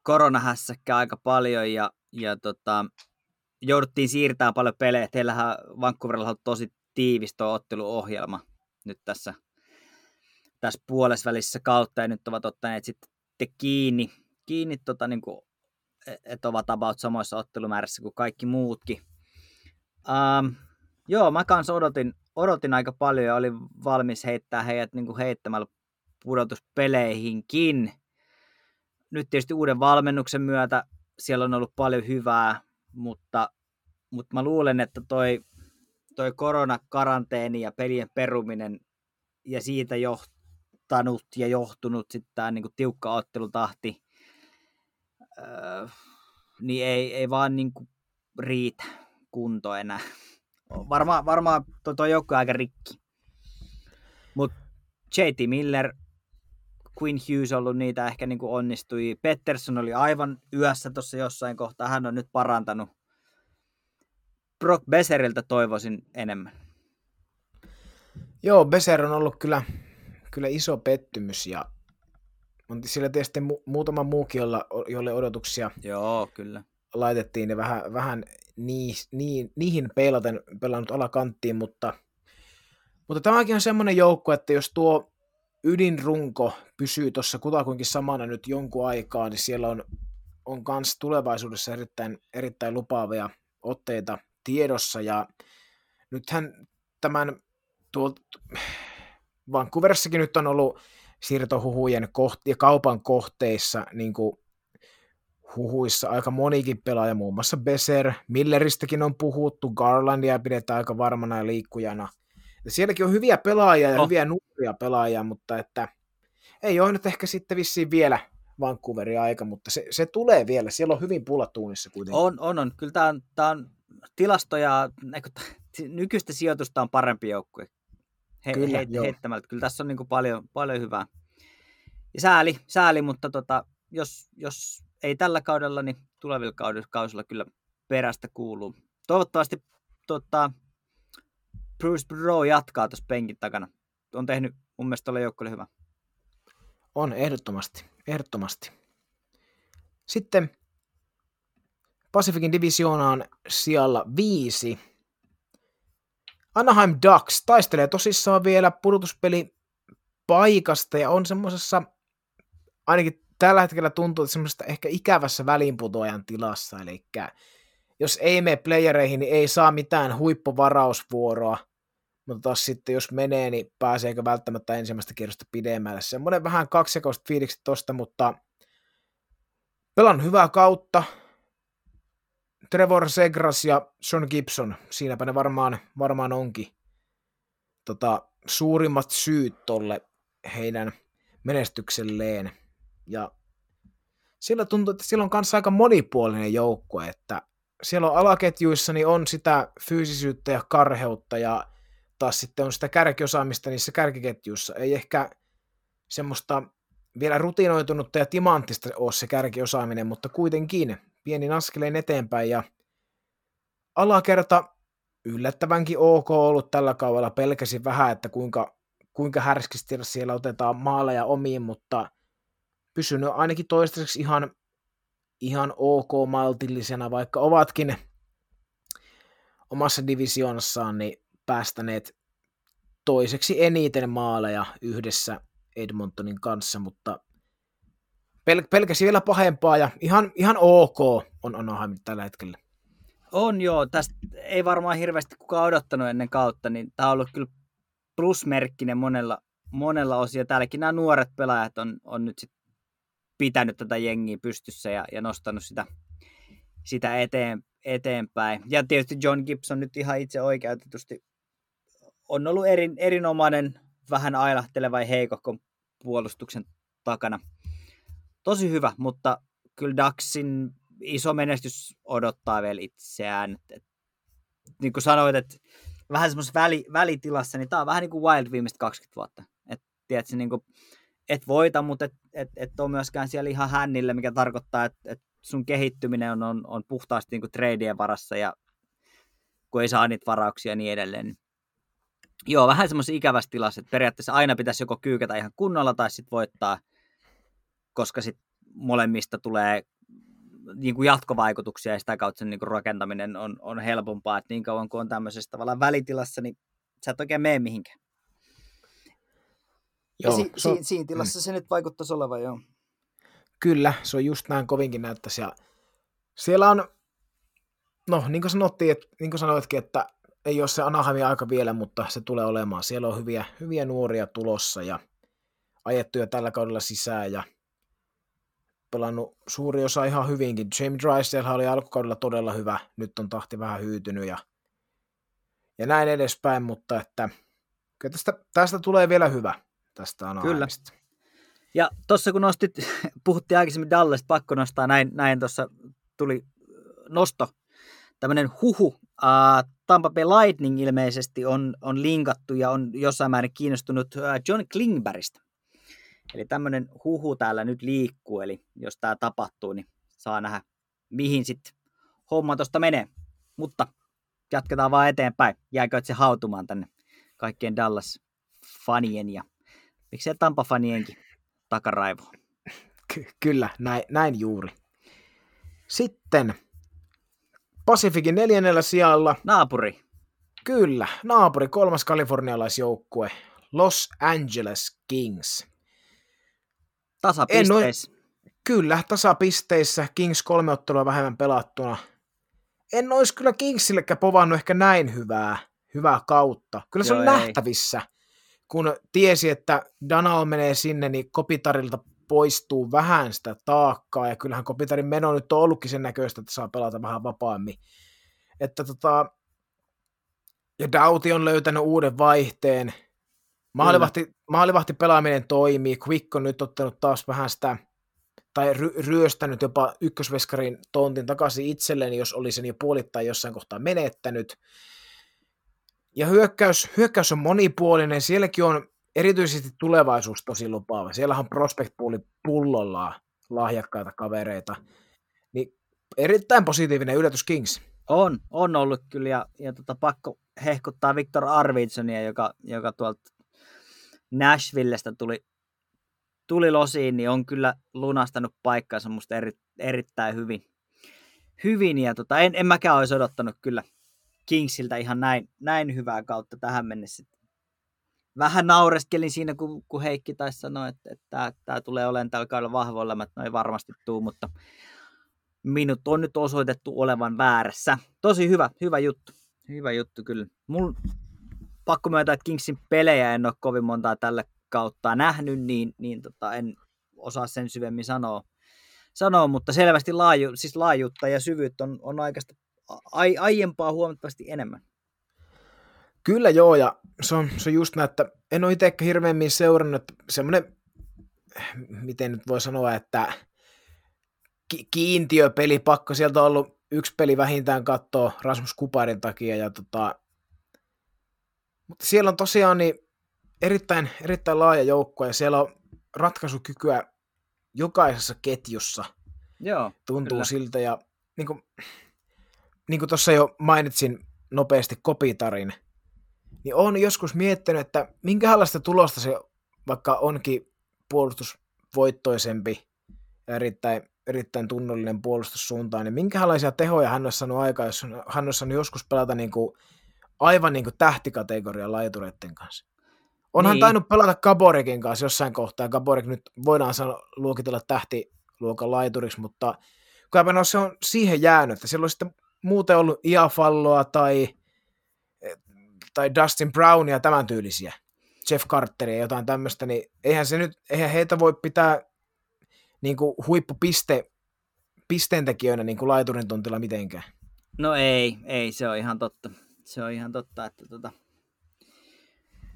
C: koronahässäkkä aika paljon ja, ja tota, jouduttiin siirtämään paljon pelejä. Teillähän Vancouverilla on tosi tiivis tuo otteluohjelma nyt tässä, tässä puolesvälissä kautta ja nyt ovat ottaneet sitten kiinni, kiinni tota, niin kuin, että ovat about samoissa ottelumäärissä kuin kaikki muutkin. Um, joo, mä kanssa odotin, odotin aika paljon ja olin valmis heittää heidät niin kuin heittämällä pudotuspeleihinkin. Nyt tietysti uuden valmennuksen myötä siellä on ollut paljon hyvää, mutta, mutta mä luulen, että toi, toi koronakaranteeni ja pelien peruminen ja siitä johtanut ja johtunut sitten tämä niin tiukka ottelutahti, öö, niin ei, ei vaan niin kuin riitä kunto enää. Varmaan varmaa tuo, tuo joukko aika rikki. Mutta JT Miller, Quinn Hughes on ollut niitä ehkä niin kuin onnistui. Pettersson oli aivan yössä tuossa jossain kohtaa. Hän on nyt parantanut. Brock Besseriltä toivoisin enemmän.
B: Joo, Beser on ollut kyllä, kyllä iso pettymys ja on siellä tietysti mu- muutama muukin, jolla, jolle odotuksia
C: Joo, kyllä.
B: laitettiin ja vähän, vähän nii, nii, niihin peilaten pelannut alakanttiin, mutta, mutta tämäkin on semmoinen joukko, että jos tuo ydinrunko pysyy tuossa kutakuinkin samana nyt jonkun aikaa, niin siellä on, on kans tulevaisuudessa erittäin, erittäin lupaavia otteita tiedossa ja nythän tämän tuo, Vancouverissakin nyt on ollut siirtohuhujen koht- ja kaupan kohteissa niin kuin huhuissa aika monikin pelaaja, muun muassa Beser, Milleristäkin on puhuttu, Garlandia pidetään aika varmana ja liikkujana. Ja sielläkin on hyviä pelaajia ja
C: Oh.
B: hyviä nuoria pelaajia, mutta että ei ole nyt ehkä sitten vissiin vielä Vancouverin aika, mutta se, se tulee vielä. Siellä on hyvin pullatuunissa kuitenkin.
C: On, on, on. Kyllä tämä on, tää on tilastoja, nykyistä sijoitusta on parempi joukkue. He,
B: Kyllä,
C: he,
B: joo.
C: heittämältä. Kyllä tässä on niin paljon, paljon hyvää. Ja sääli, sääli mutta tota, jos, jos ei tällä kaudella, niin tulevilla kausilla kyllä perästä kuuluu. Toivottavasti tota, Bruce Bro jatkaa tuossa penkin takana. On tehnyt mun mielestä tuolle joukkueelle hyvä.
B: On, ehdottomasti. Ehdottomasti. Sitten Pacificin divisioonaan sijalla viisi. Anaheim Ducks taistelee tosissaan vielä pudotuspeli paikasta ja on semmoisessa, ainakin tällä hetkellä tuntuu, että semmoisesta ehkä ikävässä väliinputoajan tilassa, eli jos ei mene playereihin, niin ei saa mitään huippuvarausvuoroa, mutta taas sitten jos menee, niin pääseekö välttämättä ensimmäistä kierrosta pidemmälle. Semmoinen vähän kaksijakoista fiiliksi tosta, mutta pelan hyvää kautta. Trevor Segras ja John Gibson, siinäpä ne varmaan, varmaan onkin tota, suurimmat syyt tolle heidän menestykselleen. Ja siellä tuntuu, että siellä on kanssa aika monipuolinen joukkue, että siellä on alaketjuissa niin on sitä fyysisyyttä ja karheutta ja taas sitten on sitä kärkiosaamista niissä kärkiketjuissa. Ei ehkä semmoista vielä rutinoitunutta ja timanttista ole se kärkiosaaminen, mutta kuitenkin pienin askeleen eteenpäin ja alakerta yllättävänkin ok ollut tällä kaudella. Pelkäsin vähän, että kuinka, kuinka härskisti siellä otetaan maaleja omiin, mutta pysynyt ainakin toistaiseksi ihan, ihan ok maltillisena, vaikka ovatkin omassa divisioonassaan niin päästäneet toiseksi eniten maaleja yhdessä Edmontonin kanssa, mutta pel- pelkäsi vielä pahempaa ja ihan, ihan ok on Anaheim tällä hetkellä.
C: On joo, tästä ei varmaan hirveästi kukaan odottanut ennen kautta, niin tämä on ollut kyllä plusmerkkinen monella, monella osia. Täälläkin nämä nuoret pelaajat on, on nyt sit pitänyt tätä jengiä pystyssä ja, ja nostanut sitä, sitä eteen, eteenpäin. Ja tietysti John Gibson nyt ihan itse oikeutetusti on ollut erin, erinomainen, vähän ailahteleva ja heikokko puolustuksen takana. Tosi hyvä, mutta kyllä Daxin iso menestys odottaa vielä itseään. Et, et, niin kuin sanoit, että vähän semmoisessa väli, välitilassa, niin tämä on vähän niin kuin Wild viimeiset 20 vuotta. Et, tiedätkö, niin kuin, et voita, mutta et, et, et ole myöskään siellä ihan hännille, mikä tarkoittaa, että et sun kehittyminen on, on, on puhtaasti niin kuin varassa ja kun ei saa niitä varauksia ja niin edelleen. Niin joo, vähän semmoisessa ikävässä tilassa, että periaatteessa aina pitäisi joko kyykätä ihan kunnolla tai sitten voittaa, koska sitten molemmista tulee niin kuin jatkovaikutuksia ja sitä kautta sen niin kuin rakentaminen on, on helpompaa, että niin kauan kuin on tämmöisessä tavallaan välitilassa, niin sä et oikein mene mihinkään. Joo, si- so, si- siinä tilassa mm. se nyt vaikuttaisi olevan, joo.
B: Kyllä, se on just näin kovinkin näyttäisi. Ja siellä on, no niin kuin sanottiin, että, niin kuin sanoitkin, että ei ole se Anaheimin aika vielä, mutta se tulee olemaan. Siellä on hyviä, hyviä nuoria tulossa ja ajettuja tällä kaudella sisään ja pelannut suuri osa ihan hyvinkin. James Drysdale oli alkukaudella todella hyvä, nyt on tahti vähän hyytynyt ja, ja näin edespäin, mutta että kyllä tästä, tästä tulee vielä hyvä tästä Anaheimista. Kyllä.
C: Ja tuossa kun nostit, puhuttiin aikaisemmin Dallasta, pakko nostaa, näin, näin tuossa tuli nosto, tämmöinen huhu. Uh, Tampa Bay Lightning ilmeisesti on, on linkattu ja on jossain määrin kiinnostunut John Klingbergistä. Eli tämmöinen huhu täällä nyt liikkuu, eli jos tämä tapahtuu, niin saa nähdä, mihin sitten homma tuosta menee. Mutta jatketaan vaan eteenpäin. Jääkö se hautumaan tänne kaikkien Dallas-fanien ja miksei Tampa-fanienkin takaraivo.
B: Ky- kyllä, näin, näin juuri. Sitten Pasifikin neljännellä sijalla.
C: Naapuri.
B: Kyllä, naapuri, kolmas kalifornialaisjoukkue, Los Angeles Kings.
C: Tasapisteissä.
B: Kyllä, tasapisteissä. Kings kolme ottelua vähemmän pelattuna. En olisi kyllä Kingsillekään povannut ehkä näin hyvää, hyvää kautta. Kyllä se Joo, on ei. nähtävissä kun tiesi, että Danal menee sinne, niin Kopitarilta poistuu vähän sitä taakkaa, ja kyllähän Kopitarin meno nyt on ollutkin sen näköistä, että saa pelata vähän vapaammin. Että tota, ja Dauti on löytänyt uuden vaihteen, maalivahti, maalivahti pelaaminen toimii, Quick on nyt ottanut taas vähän sitä, tai ry- ryöstänyt jopa ykkösveskarin tontin takaisin itselleen, jos oli sen jo puolittain jossain kohtaa menettänyt. Ja hyökkäys, hyökkäys on monipuolinen, sielläkin on erityisesti tulevaisuus tosi lupaava. Siellä on prospect pooli pullollaan lahjakkaita kavereita. Niin erittäin positiivinen yllätys Kings.
C: On, on ollut kyllä ja, ja tota, pakko hehkuttaa Viktor Arvidsonia, joka, joka tuolta Nashvillestä tuli, tuli losiin, niin on kyllä lunastanut paikkaansa musta eri, erittäin hyvin. hyvin ja tota, en, en mäkään olisi odottanut kyllä Kingsiltä ihan näin, näin hyvää kautta tähän mennessä. Vähän naureskelin siinä, kun, kun Heikki taisi sanoa, että, että tämä, tulee olemaan tällä kaudella vahvoilla, että no ei varmasti tuu, mutta minut on nyt osoitettu olevan väärässä. Tosi hyvä, hyvä juttu. Hyvä juttu kyllä. Mulla pakko myöntää, että Kingsin pelejä en ole kovin montaa tällä kautta nähnyt, niin, niin tota, en osaa sen syvemmin sanoa, sanoa mutta selvästi laaju, siis laajuutta ja syvyyttä on, on aikaista ai, aiempaa huomattavasti enemmän.
B: Kyllä joo, ja se on, se on just näin, että en ole itse hirveämmin seurannut, semmoinen, miten nyt voi sanoa, että ki- kiintiöpeli, pakko sieltä on ollut yksi peli vähintään katsoa Rasmus Kuparin takia, ja tota, mutta siellä on tosiaan niin erittäin, erittäin laaja joukko, ja siellä on ratkaisukykyä jokaisessa ketjussa.
C: Joo,
B: Tuntuu kyllä. siltä, ja niin kuin, niin kuin tuossa jo mainitsin nopeasti Kopitarin, niin on joskus miettinyt, että minkälaista tulosta se vaikka onkin puolustusvoittoisempi ja erittäin, erittäin tunnollinen puolustussuuntaan, niin minkälaisia tehoja hän olisi saanut aikaa, jos hän olisi saanut joskus pelata niin kuin, aivan niin kuin tähtikategoria laitureiden kanssa. Onhan niin. tainnut pelata Gaborikin kanssa jossain kohtaa, Gaborik nyt voidaan sanoa, luokitella tähtiluokan laituriksi, mutta kun se on siihen jäänyt, että siellä on sitten muuten ollut Iafalloa tai, tai Dustin Brownia tämän tyylisiä, Jeff Carteria ja jotain tämmöistä, niin eihän, se nyt, eihän heitä voi pitää niin kuin huippupiste pisteentekijöinä niin kuin laiturin tontilla mitenkään.
C: No ei, ei, se on ihan totta. Se on ihan totta, että tota...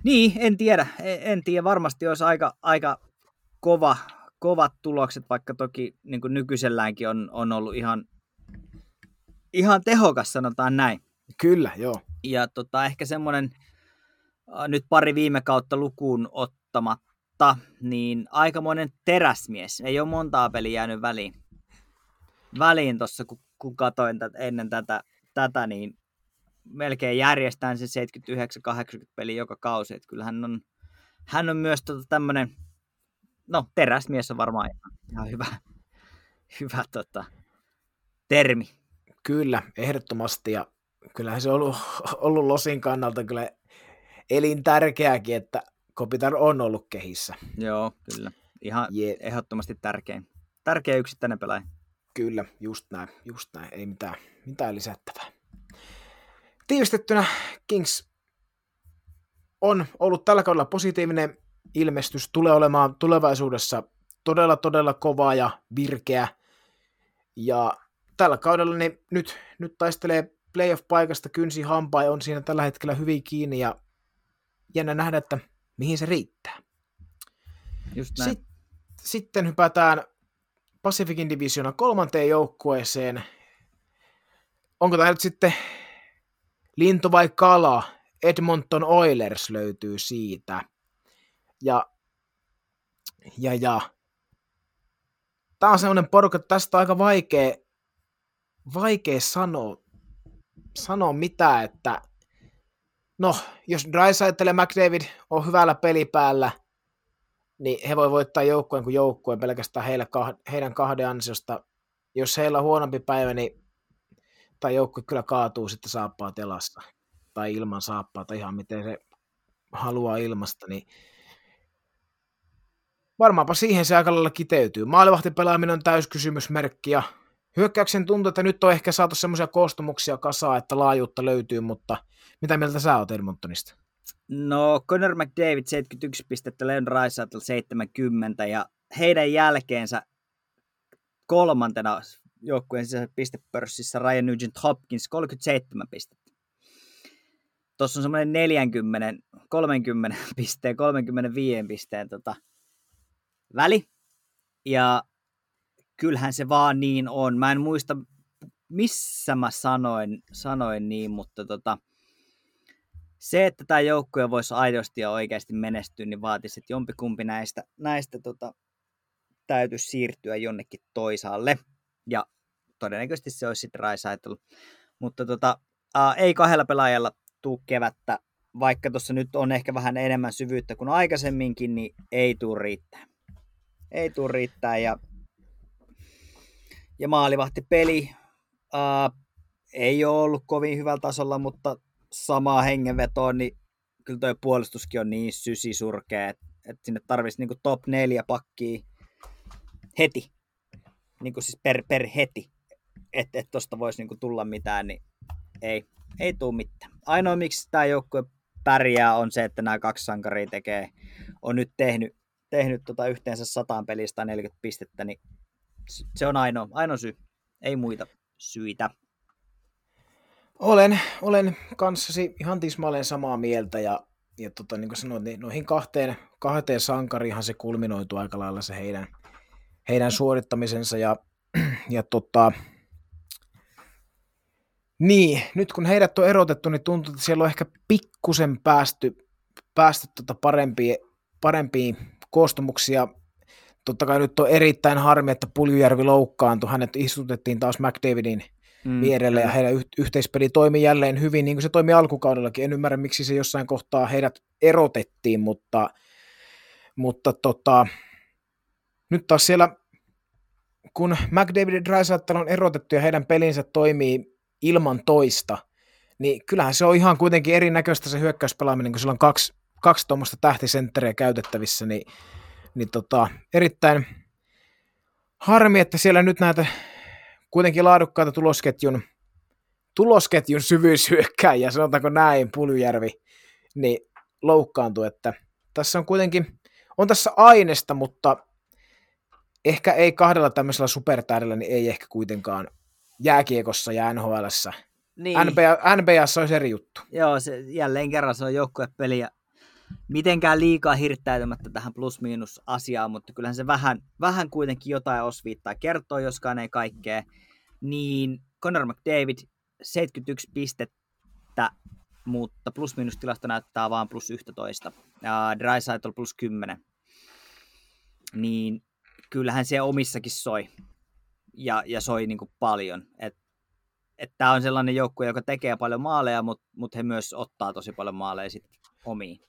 C: Niin, en tiedä. En, tiedä. Varmasti olisi aika, aika kova, kovat tulokset, vaikka toki niin kuin nykyiselläänkin on, on ollut ihan, ihan tehokas, sanotaan näin.
B: Kyllä, joo.
C: Ja tota, ehkä semmoinen nyt pari viime kautta lukuun ottamatta, niin aikamoinen teräsmies. Ei ole montaa peliä jäänyt väliin. Väliin tuossa, kun, kun katsoin tätä, ennen tätä, tätä, niin melkein järjestään se 79-80 peli joka kausi. Että kyllä hän on, hän on myös tota tämmöinen, no teräsmies on varmaan ihan, ihan hyvä, hyvä tota, termi.
B: Kyllä, ehdottomasti. Ja kyllähän se on ollut, ollut Losin kannalta kyllä elintärkeääkin, että Kopitar on ollut kehissä.
C: Joo, kyllä. Ihan yeah. ehdottomasti tärkein. Tärkeä yksittäinen pelaaja.
B: Kyllä, just näin, just näin. Ei mitään, mitään lisättävää. Tiivistettynä Kings on ollut tällä kaudella positiivinen ilmestys, tulee olemaan tulevaisuudessa todella, todella kova ja virkeä. Ja tällä kaudella niin nyt, nyt taistelee playoff-paikasta kynsi hampaa ja on siinä tällä hetkellä hyvin kiinni ja jännä nähdä, että mihin se riittää.
C: Just näin.
B: Sitten, sitten hypätään Pacificin divisiona kolmanteen joukkueeseen. Onko tämä nyt sitten lintu vai kala? Edmonton Oilers löytyy siitä. Ja, ja, ja. Tämä on sellainen porukka, että tästä on aika vaikea, vaikea sanoa, sanoa mitä, että no, jos Drysaitel ja McDavid on hyvällä pelipäällä, niin he voi voittaa joukkueen kuin joukkueen pelkästään heillä, heidän kahden ansiosta. Jos heillä on huonompi päivä, niin tai joukkue kyllä kaatuu sitten saappaa telasta tai ilman saappaa tai ihan miten se haluaa ilmasta, niin varmaanpa siihen se aika lailla kiteytyy. Maalivahtipelaaminen on täyskysymysmerkki ja hyökkäyksen tuntuu, että nyt on ehkä saatu semmoisia koostumuksia kasaa, että laajuutta löytyy, mutta mitä mieltä sä oot Edmontonista?
C: No Conor McDavid 71 pistettä, Leon Raisaitl 70 ja heidän jälkeensä kolmantena joukkueen sisäisessä pistepörssissä Ryan Nugent Hopkins 37 pistettä. Tuossa on semmoinen 40, 30 pisteen, 35 pisteen tota, väli. Ja kyllähän se vaan niin on. Mä en muista, missä mä sanoin, sanoin niin, mutta tota, se, että tämä joukkue voisi aidosti ja oikeasti menestyä, niin vaatisi, että jompikumpi näistä, näistä tota, täytyisi siirtyä jonnekin toisaalle. Ja todennäköisesti se olisi sitten Raisaitel. Mutta tota, ää, ei kahdella pelaajalla tuu kevättä, vaikka tuossa nyt on ehkä vähän enemmän syvyyttä kuin aikaisemminkin, niin ei tuu riittää. Ei tuu riittää ja, ja peli ää, ei ole ollut kovin hyvällä tasolla, mutta samaa hengenvetoa, niin kyllä tuo puolustuskin on niin sysisurkea, että, että sinne tarvitsisi niin top neljä pakkia heti. Niin kuin siis per, per heti. Että et tuosta voisi niin tulla mitään, niin ei, ei tule mitään. Ainoa miksi tämä joukkue pärjää on se, että nämä kaksi sankaria tekee, on nyt tehnyt, tehnyt tota yhteensä sataan pelistä 40 pistettä, niin se on ainoa, ainoa syy. Ei muita syitä.
B: Olen, olen kanssasi ihan tismalleen samaa mieltä ja, ja tota, niin kuin sanoit, niin noihin kahteen, kahteen sankariinhan se kulminoitu aika lailla se heidän, heidän suorittamisensa ja, ja tota, niin, nyt kun heidät on erotettu, niin tuntuu, että siellä on ehkä pikkusen päästy, päästy tota parempiin, parempiin koostumuksia. Totta kai nyt on erittäin harmi, että Puljujärvi loukkaantui. Hänet istutettiin taas McDavidin mm, vierelle ja heidän yhteispeli toimi jälleen hyvin, niin kuin se toimi alkukaudellakin. En ymmärrä, miksi se jossain kohtaa heidät erotettiin, mutta, mutta tota, nyt taas siellä, kun McDavid ja on erotettu ja heidän pelinsä toimii ilman toista, niin kyllähän se on ihan kuitenkin erinäköistä se hyökkäyspelaaminen, kun sillä on kaksi, kaksi tuommoista tähtisentteriä käytettävissä, niin, niin tota, erittäin harmi, että siellä nyt näitä kuitenkin laadukkaita tulosketjun tulosketjun syvyyshyökkäjä, sanotaanko näin, Puljujärvi, niin loukkaantui, että tässä on kuitenkin, on tässä aineesta, mutta ehkä ei kahdella tämmöisellä supertähdellä, niin ei ehkä kuitenkaan jääkiekossa ja NHLssä.
C: Niin.
B: NBA, NBAssa olisi eri juttu.
C: Joo, se, jälleen kerran se on joukkuepeli ja mitenkään liikaa hirttäytymättä tähän plus-miinus asiaan, mutta kyllähän se vähän, vähän kuitenkin jotain osviittaa kertoo, joskaan ei kaikkea. Niin Conor McDavid 71 pistettä, mutta plus-miinus tilasto näyttää vaan plus 11. Ja Dreisaitl plus 10. Niin kyllähän se omissakin soi. Ja, ja soi niin kuin paljon. Et, et tämä on sellainen joukkue, joka tekee paljon maaleja, mutta mut he myös ottaa tosi paljon maaleja sit omiin.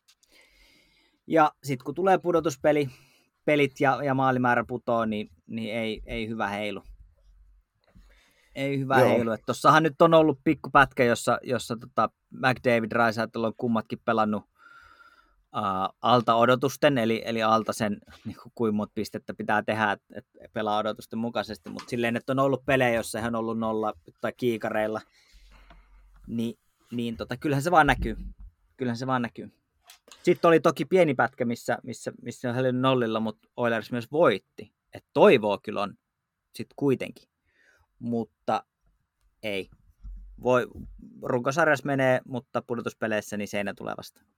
C: Ja sitten kun tulee pudotuspeli, pelit ja, ja maalimäärä putoo, niin, niin ei, ei hyvä heilu. Ei hyvä Joo. heilu. Tuossahan nyt on ollut pikkupätkä, jossa, jossa tota McDavid Raisaitl on kummatkin pelannut uh, alta odotusten, eli, eli alta sen, niin kuin, kuinka monta pistettä pitää tehdä, että et pelaa odotusten mukaisesti, mutta silleen, että on ollut pelejä, jossa hän on ollut nolla tai kiikareilla, niin, niin tota, kyllähän se vaan näkyy. Kyllähän se vaan näkyy. Sitten oli toki pieni pätkä, missä, missä, missä hän oli nollilla, mutta Oilers myös voitti. että toivoa kyllä on sitten kuitenkin. Mutta ei. Voi, runkosarjassa menee, mutta pudotuspeleissä niin seinä tulee vastaan.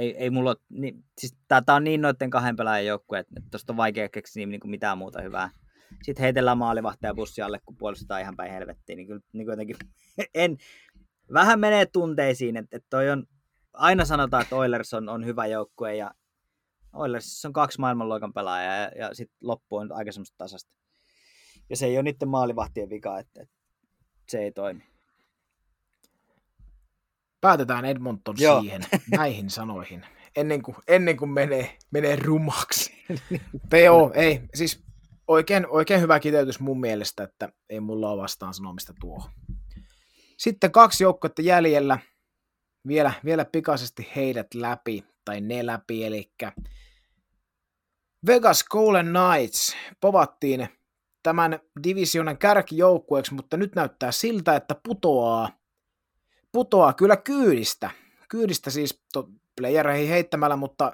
C: Ei, ei mulla niin, siis tää, on niin noiden kahden pelaajan joukkue, että tuosta on vaikea keksiä niin kuin mitään muuta hyvää. Sitten heitellään maalivahtaja bussi alle, kun puolustetaan ihan päin helvettiin. Niin kyllä niin jotenkin, en, vähän menee tunteisiin, että, että toi on, aina sanotaan, että Oilers on, on hyvä joukkue ja Oilers on kaksi maailmanluokan pelaajaa ja, ja sitten loppu on aika semmoista tasasta. Ja se ei ole niiden maalivahtien vika, että, että se ei toimi.
B: Päätetään Edmonton Joo. siihen, näihin sanoihin, ennen kuin, ennen kuin menee, menee rumaksi. Teo, ei, siis oikein, oikein hyvä kiteytys mun mielestä, että ei mulla ole vastaan sanomista tuohon. Sitten kaksi joukkuetta jäljellä, vielä, vielä pikaisesti heidät läpi, tai ne läpi, eli Vegas Golden Knights povattiin tämän divisionan kärkijoukkueeksi, mutta nyt näyttää siltä, että putoaa, putoaa kyllä kyydistä. Kyydistä siis to, playereihin heittämällä, mutta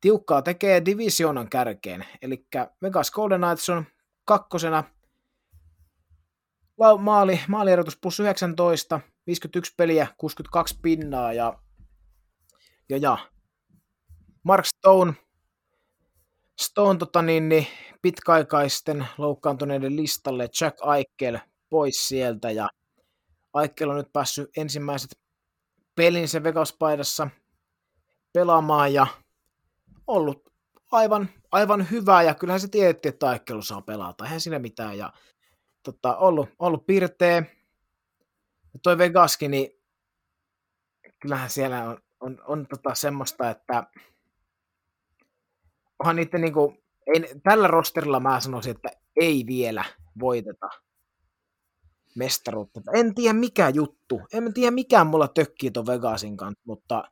B: tiukkaa tekee divisionan kärkeen. Eli Vegas Golden Knights on kakkosena maali, maalierotus plus 19, 51 peliä, 62 pinnaa ja, ja, ja Mark Stone, Stone tota niin, niin, pitkäaikaisten loukkaantuneiden listalle Jack Aikel pois sieltä ja Aikel on nyt päässyt ensimmäiset pelinsä Vegas-paidassa pelaamaan ja ollut aivan, aivan hyvä ja kyllähän se tiedettiin, että Aikel saa pelata, eihän siinä mitään. Ja tota, ollut, ollut pirteä. Ja toi Vegaskin, niin kyllähän siellä on, on, on tota semmoista, että onhan niiden niinku, ei, tällä rosterilla mä sanoisin, että ei vielä voiteta mestaruutta. En tiedä mikä juttu. En tiedä mikä mulla tökkii ton Vegasin kanssa, mutta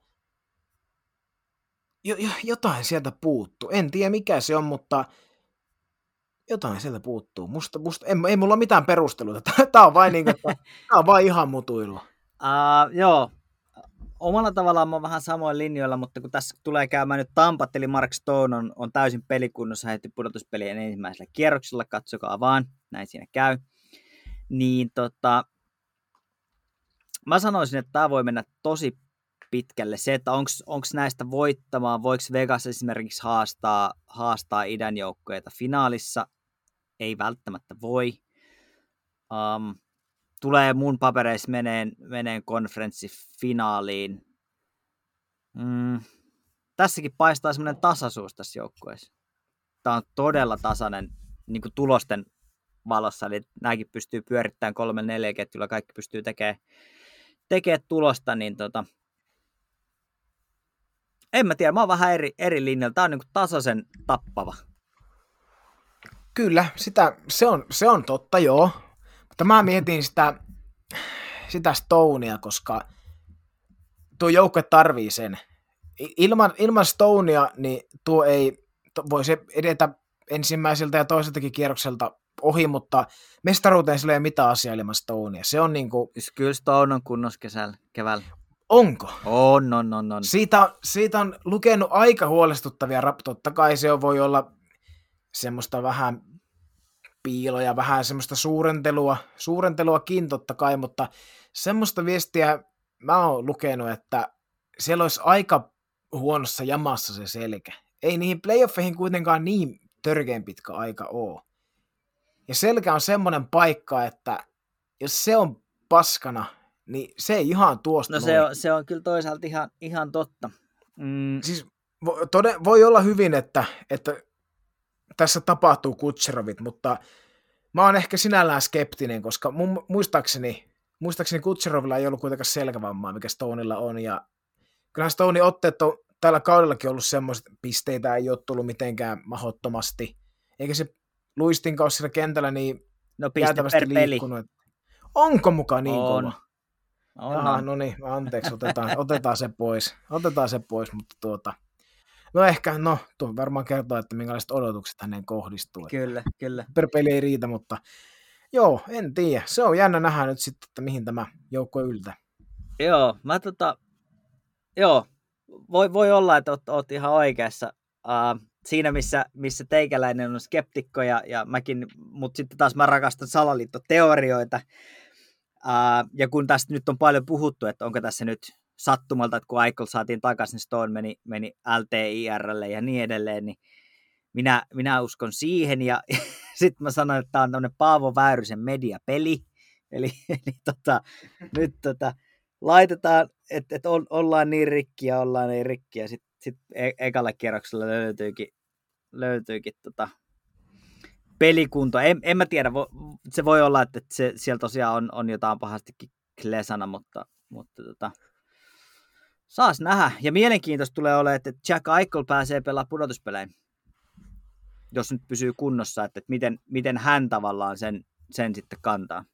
B: jo, jo, jotain sieltä puuttuu. En tiedä mikä se on, mutta jotain sieltä puuttuu. Musta, musta, ei, ei mulla mitään perusteluita. Tämä on vain, niin ihan mutuilla.
C: Uh, joo, omalla tavallaan mä oon vähän samoin linjoilla, mutta kun tässä tulee käymään nyt Tampat, eli Mark Stone on, on täysin pelikunnossa heti pudotuspelien ensimmäisellä kierroksella, katsokaa vaan, näin siinä käy. Niin tota, mä sanoisin, että tämä voi mennä tosi pitkälle. Se, että onko näistä voittamaan, voiko Vegas esimerkiksi haastaa, haastaa idän joukkoja finaalissa, ei välttämättä voi. Um, tulee mun papereissa meneen, meneen konferenssifinaaliin. Mm, tässäkin paistaa semmoinen tasaisuus tässä joukkueessa. Tämä on todella tasainen niin kuin tulosten valossa, eli nämäkin pystyy pyörittämään kolme neljä ketjulla, kaikki pystyy tekemään, tekemään tulosta, niin tota, en mä tiedä, mä oon vähän eri, eri linjalla. Tämä on niin tasaisen tappava.
B: Kyllä, sitä, se, on, se on totta, joo. Mutta mä mietin sitä, sitä Stonea, koska tuo joukkue tarvii sen. Ilman, ilman Stonea, niin tuo ei voisi edetä ensimmäiseltä ja toiseltakin kierrokselta ohi, mutta mestaruuteen sillä ei ole mitään asiaa ilman Stonea. Se on niin kuin,
C: Siis Kyllä Stone on kunnossa kesällä, keväällä.
B: onko?
C: On, on, on, on.
B: Siitä, siitä on lukenut aika huolestuttavia rap. Totta kai se voi olla semmoista vähän piiloja, vähän semmoista suurentelua, suurenteluakin totta kai, mutta semmoista viestiä mä oon lukenut, että siellä olisi aika huonossa jamassa se selkä. Ei niihin playoffeihin kuitenkaan niin törkeän pitkä aika ole. Ja selkä on semmoinen paikka, että jos se on paskana, niin se ei ihan tuosta
C: No se on, se on kyllä toisaalta ihan, ihan totta. Mm,
B: Siis vo- tode, voi olla hyvin, että, että tässä tapahtuu Kutserovit, mutta mä oon ehkä sinällään skeptinen, koska mun, muistaakseni, muistaakseni Kutserovilla ei ollut kuitenkaan selkävammaa, mikä Stoneilla on, ja kyllähän Stonein otteet on tällä kaudellakin ollut semmoiset, pisteitä ei ole tullut mitenkään mahottomasti, eikä se luistinkaus siellä kentällä niin
C: no
B: jäätävästi
C: per peli.
B: liikkunut. Onko mukaan niin
C: On.
B: kova?
C: On,
B: Aha,
C: on.
B: no niin, anteeksi, otetaan, otetaan se pois. Otetaan se pois, mutta tuota, no ehkä, no, tuo varmaan kertoo, että minkälaiset odotukset hänen kohdistuu.
C: Kyllä, kyllä.
B: Per peli ei riitä, mutta joo, en tiedä. Se on jännä nähdä nyt sitten, että mihin tämä joukko yltää.
C: Joo, mä tota, joo, voi, voi olla, että oot, oot ihan oikeassa. Uh, siinä, missä, missä teikäläinen on skeptikko ja, ja mäkin, mutta sitten taas mä rakastan salaliittoteorioita. Uh, ja kun tästä nyt on paljon puhuttu, että onko tässä nyt sattumalta, että kun Eichel saatiin takaisin, Stone meni, melle LTIRlle ja niin edelleen, niin minä, minä uskon siihen. Ja sitten mä sanoin, että tämä on tämmöinen Paavo Väyrysen mediapeli. Eli, eli tota, nyt tota, laitetaan, että et on, ollaan niin rikki ja ollaan niin rikki, ja sitten sit e- ekalla kierroksella löytyykin, löytyykin tota pelikunto. En, en mä tiedä, vo, se voi olla, että se, siellä tosiaan on, on jotain pahastikin klesana, mutta, mutta tota, saas nähdä. Ja mielenkiintoista tulee olemaan, että Jack Eichel pääsee pelaamaan pudotuspelejä, jos nyt pysyy kunnossa, että, että miten, miten hän tavallaan sen, sen sitten kantaa.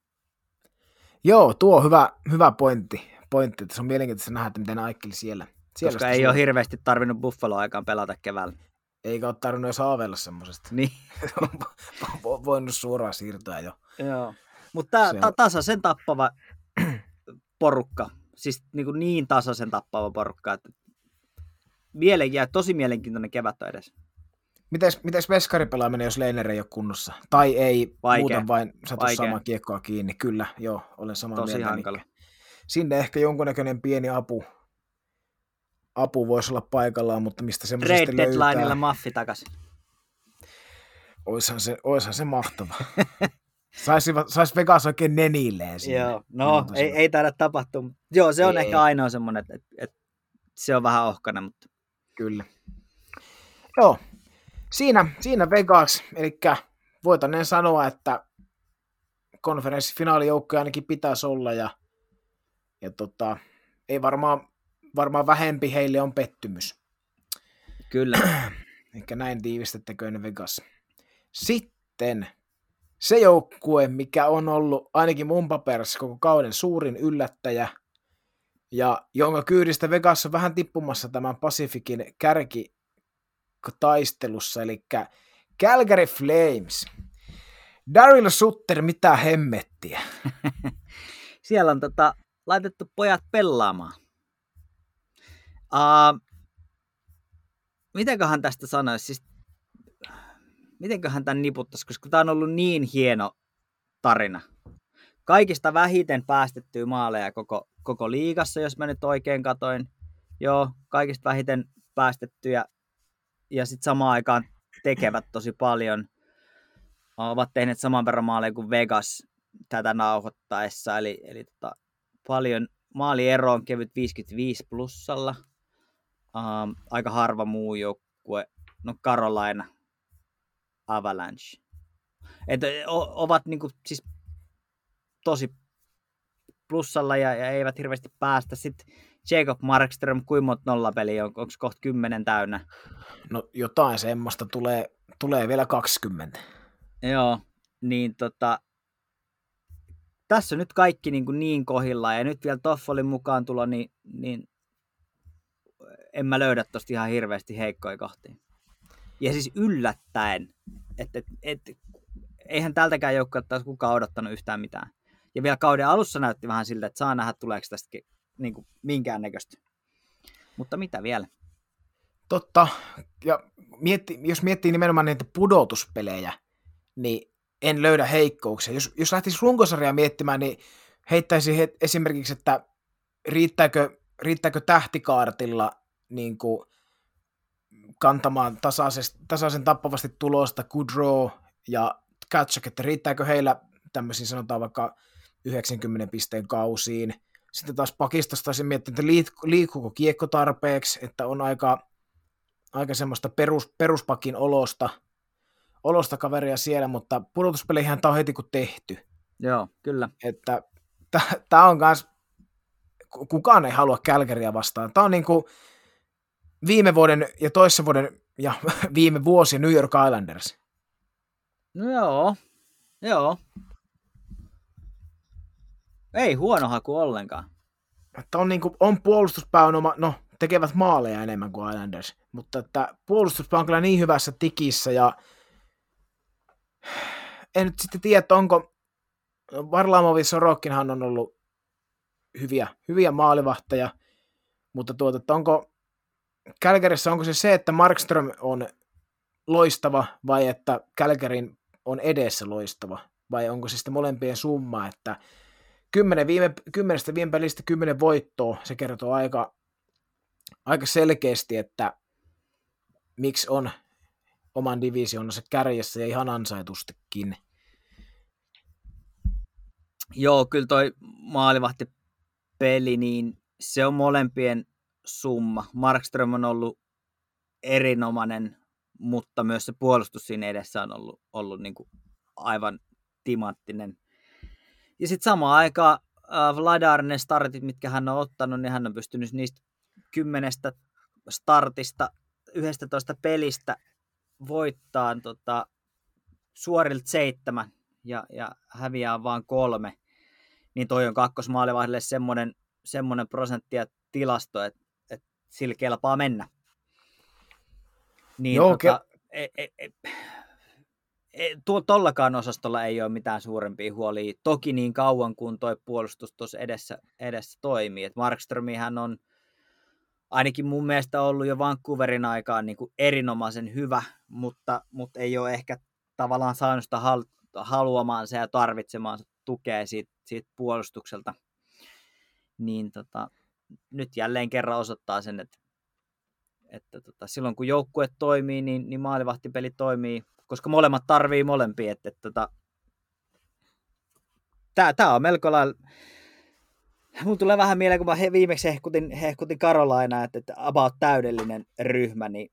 B: Joo, tuo on hyvä, hyvä pointti, pointti, se on mielenkiintoista nähdä, että miten Aikkeli siellä. siellä
C: Koska ei ole hirveästi tarvinnut Buffalo-aikaan pelata keväällä.
B: Eikä ole tarvinnut edes haaveilla semmoisesta.
C: Niin.
B: Vo- Voinut suoraan siirtyä jo.
C: Joo. Mutta ta-
B: on-
C: tasaisen tappava porukka. Siis niin, kuin niin tasaisen tappava porukka, että mielen, jää tosi mielenkiintoinen kevät on edes.
B: Mites, mites veskaripelaaminen, jos Leiner ei ole kunnossa? Tai ei
C: Vaikea.
B: muuten vain satu
C: Vaikea.
B: samaa kiekkoa kiinni? Kyllä, joo, olen samaa
C: Tosi
B: mieltä.
C: hankala.
B: Sinne ehkä jonkunnäköinen pieni apu, apu voisi olla paikallaan, mutta mistä semmoista
C: Trade deadlineilla maffi takaisin.
B: Oishan se, oishan se mahtava. Saisi, sais Vegas oikein nenilleen sinne.
C: Joo, no
B: Monta
C: ei, ei taida tapahtua. Joo, se on
B: Ei.
C: ehkä ainoa semmoinen, että, että, että se on vähän ohkana, mutta
B: Kyllä. Joo, siinä, siinä Vegas, eli voitaneen sanoa, että konferenssifinaalijoukkoja ainakin pitäisi olla, ja, ja tota, ei varmaan, varmaan vähempi heille on pettymys.
C: kyllä.
B: Eli näin tiivistettäköön Vegas. Sitten se joukkue, mikä on ollut ainakin mun paperissa koko kauden suurin yllättäjä, ja jonka kyydistä Vegas on vähän tippumassa tämän Pacificin kärki taistelussa, eli Calgary Flames. Daryl Sutter, mitä hemmettiä.
C: Siellä on tota, laitettu pojat pelaamaan. Uh, mitenköhän tästä sanoisi? Siis, mitenköhän tämän niputtaisi, koska tämä on ollut niin hieno tarina. Kaikista vähiten päästettyä maaleja koko, koko liigassa, jos mä nyt oikein katoin. Joo, kaikista vähiten päästettyjä ja sitten samaan aikaan tekevät tosi paljon. Ovat tehneet saman verran maaleja kuin Vegas tätä nauhoittaessa, eli, eli tota, paljon maaliero on kevyt 55 plussalla. Um, aika harva muu joukkue, no Carolina, Avalanche. Et, o, ovat niinku, siis tosi plussalla ja, ja eivät hirveästi päästä. Sitten Jacob Markström, kuinka monta nollapeliä on, onko kohta kymmenen täynnä?
B: No jotain semmoista tulee, tulee vielä 20.
C: Joo, niin tota, tässä on nyt kaikki niin, kuin niin kohillaan ja nyt vielä Toffolin mukaan tulo, niin, niin en mä löydä tosta ihan hirveästi heikkoja kohtia. Ja siis yllättäen, että et, et, eihän tältäkään joukkueelta taas kukaan odottanut yhtään mitään. Ja vielä kauden alussa näytti vähän siltä, että saa nähdä tuleeko tästä niin kuin minkäännäköistä. Mutta mitä vielä?
B: Totta. Ja mietti, jos miettii nimenomaan niitä pudotuspelejä, niin en löydä heikkouksia. Jos, jos lähtisi runkosarjaa miettimään, niin heittäisi he, esimerkiksi, että riittääkö, riittääkö tähtikaartilla niin kuin kantamaan tasaisen, tasaisen tappavasti tulosta Goodrow ja Katchak, että riittääkö heillä tämmöisiin sanotaan vaikka 90 pisteen kausiin. Sitten taas pakistosta taisin miettiä, että liikkuuko kiekko tarpeeksi, että on aika, aika semmoista perus, peruspakin olosta, olosta kaveria siellä, mutta pudotuspeleihän tämä on heti kun tehty.
C: Joo, kyllä.
B: Että tämä on myös, kukaan ei halua Kälkäriä vastaan. Tämä on niin kuin viime vuoden ja toissa vuoden ja viime vuosi New York Islanders.
C: No joo, joo. Ei huono haku ollenkaan.
B: Että on, niin kuin, on puolustuspääoma, no tekevät maaleja enemmän kuin Islanders, mutta että puolustuspää on kyllä niin hyvässä tikissä ja en nyt sitten tiedä, että onko Varlamovi Sorokkinhan on ollut hyviä, hyviä maalivahteja, mutta tuota, että onko Kälkärissä onko se se, että Markström on loistava vai että Kälkärin on edessä loistava vai onko se sitten molempien summa, että kymmenen viime, kymmenestä viime pelistä kymmenen voittoa, se kertoo aika, aika selkeästi, että miksi on oman divisioonansa kärjessä ja ihan ansaitustikin.
C: Joo, kyllä toi peli, niin se on molempien summa. Markström on ollut erinomainen, mutta myös se puolustus siinä edessä on ollut, ollut niin kuin aivan timanttinen. Ja sitten samaan aikaan äh, Vladar, ne startit, mitkä hän on ottanut, niin hän on pystynyt niistä kymmenestä startista, 11 pelistä voittaa tota, suorilta seitsemän ja, ja häviää vain kolme, niin toi on kakkosmaalivahdelle semmoinen, semmoinen prosenttia tilasto, että, että sillä kelpaa mennä. Niin, Joo, tota, ke- e, e, e, e, tuo, tollakaan osastolla ei ole mitään suurempia huolia. Toki niin kauan kuin tuo puolustus tuossa edessä, edessä toimii. Et Markströmihän on ainakin mun mielestä ollut jo Vancouverin aikaan niin kuin erinomaisen hyvä, mutta, mutta ei ole ehkä tavallaan saanut sitä hal, haluamaansa ja tarvitsemaansa tukea siitä, siitä puolustukselta. Niin tota, nyt jälleen kerran osoittaa sen, että, että tota, silloin kun joukkue toimii, niin, niin maalivahtipeli toimii, koska molemmat tarvii molempia. Että, että, tota, tämä, tämä on melko lailla Mun tulee vähän mieleen, kun mä viimeksi hehkutin, hehkutin Karolaina, että, että about täydellinen ryhmä, niin,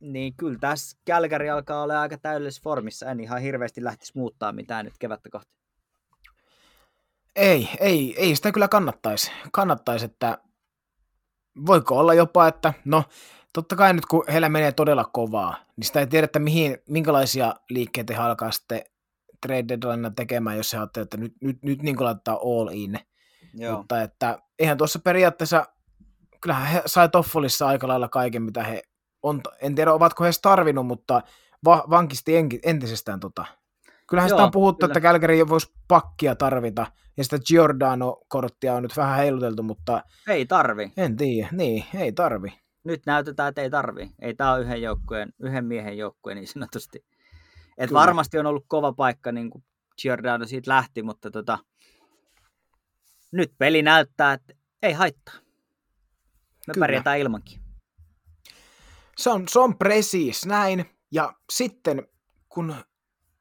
C: niin kyllä tässä Kälkäri alkaa olla aika täydellisessä formissa. En ihan hirveästi lähtisi muuttaa mitään nyt kevättä kohti.
B: Ei, ei, ei sitä kyllä kannattaisi. Kannattaisi, että voiko olla jopa, että no totta kai nyt kun heillä menee todella kovaa, niin sitä ei tiedä, että mihin, minkälaisia liikkeitä he alkaa sitten trade deadline tekemään, jos he ajattelee, että nyt, nyt, nyt niin laittaa all in. Joo. Mutta että eihän tuossa periaatteessa, kyllähän he sai Toffolissa aika lailla kaiken, mitä he on, en tiedä ovatko he tarvinnut, mutta va- vankisti entisestään tota. Kyllähän Joo, sitä on puhuttu, kyllä. että Kälkäri voisi pakkia tarvita, ja sitä Giordano-korttia on nyt vähän heiluteltu, mutta...
C: Ei tarvi.
B: En tiedä, niin, ei tarvi.
C: Nyt näytetään, että ei tarvi. Ei tämä ole yhden, joukkueen, yhden miehen joukkue niin sanotusti. Et varmasti on ollut kova paikka, niin kuin Giordano siitä lähti, mutta tota, nyt peli näyttää, että ei haittaa. Me Kyllä. pärjätään ilmankin.
B: Se on, se on presiis näin. Ja sitten kun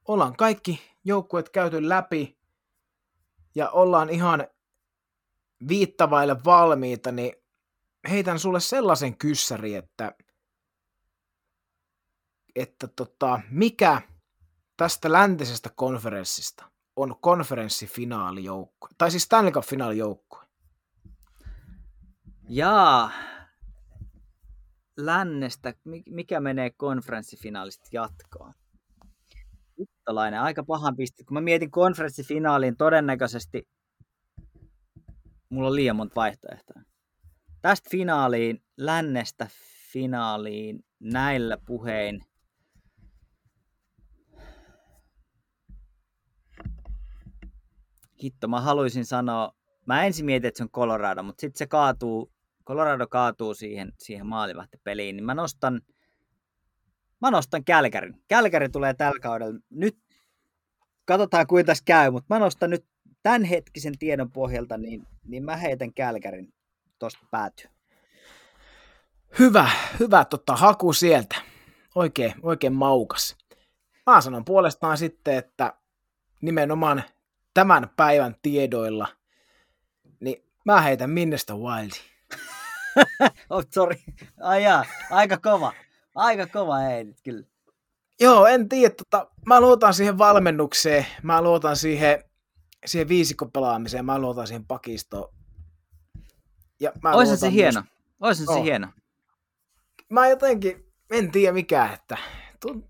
B: ollaan kaikki joukkueet käyty läpi ja ollaan ihan viittavaille valmiita, niin heitän sulle sellaisen kyssäri, että, että tota, mikä tästä läntisestä konferenssista on konferenssifinaalijoukkue, tai siis Stanley Cup-finaalijoukkue.
C: Jaa, lännestä, mikä menee konferenssifinaalista jatkoon? Uttalainen, aika pahan piste. Kun mä mietin konferenssifinaaliin, todennäköisesti mulla on liian monta vaihtoehtoa. Tästä finaaliin, lännestä finaaliin, näillä puhein. Hitto, mä haluaisin sanoa, mä ensin mietin, että se on Colorado, mutta sitten se kaatuu, Colorado kaatuu siihen, siihen maalivahtipeliin, niin mä nostan – mä nostan Kälkärin. Kälkäri tulee tällä kaudella. Nyt katsotaan kuinka tässä käy, mutta mä nostan nyt tämänhetkisen tiedon pohjalta, niin, niin mä heitän Kälkärin tuosta päätyä.
B: Hyvä, hyvä tota, haku sieltä. Oikein, oikein maukas. Mä sanon puolestaan sitten, että nimenomaan tämän päivän tiedoilla, niin mä heitän Minnestä Wildi.
C: oh, sorry. Ai jaa, aika kova. Aika kova heitit, kyllä.
B: Joo, en tiedä. Tota, mä luotan siihen valmennukseen, mä luotan siihen, siihen viisikkopelaamiseen, mä luotan siihen pakistoon.
C: Ja mä Oisin se myös... hieno. Oisin oh. se hieno.
B: Mä jotenkin, en tiedä mikä, että tunt,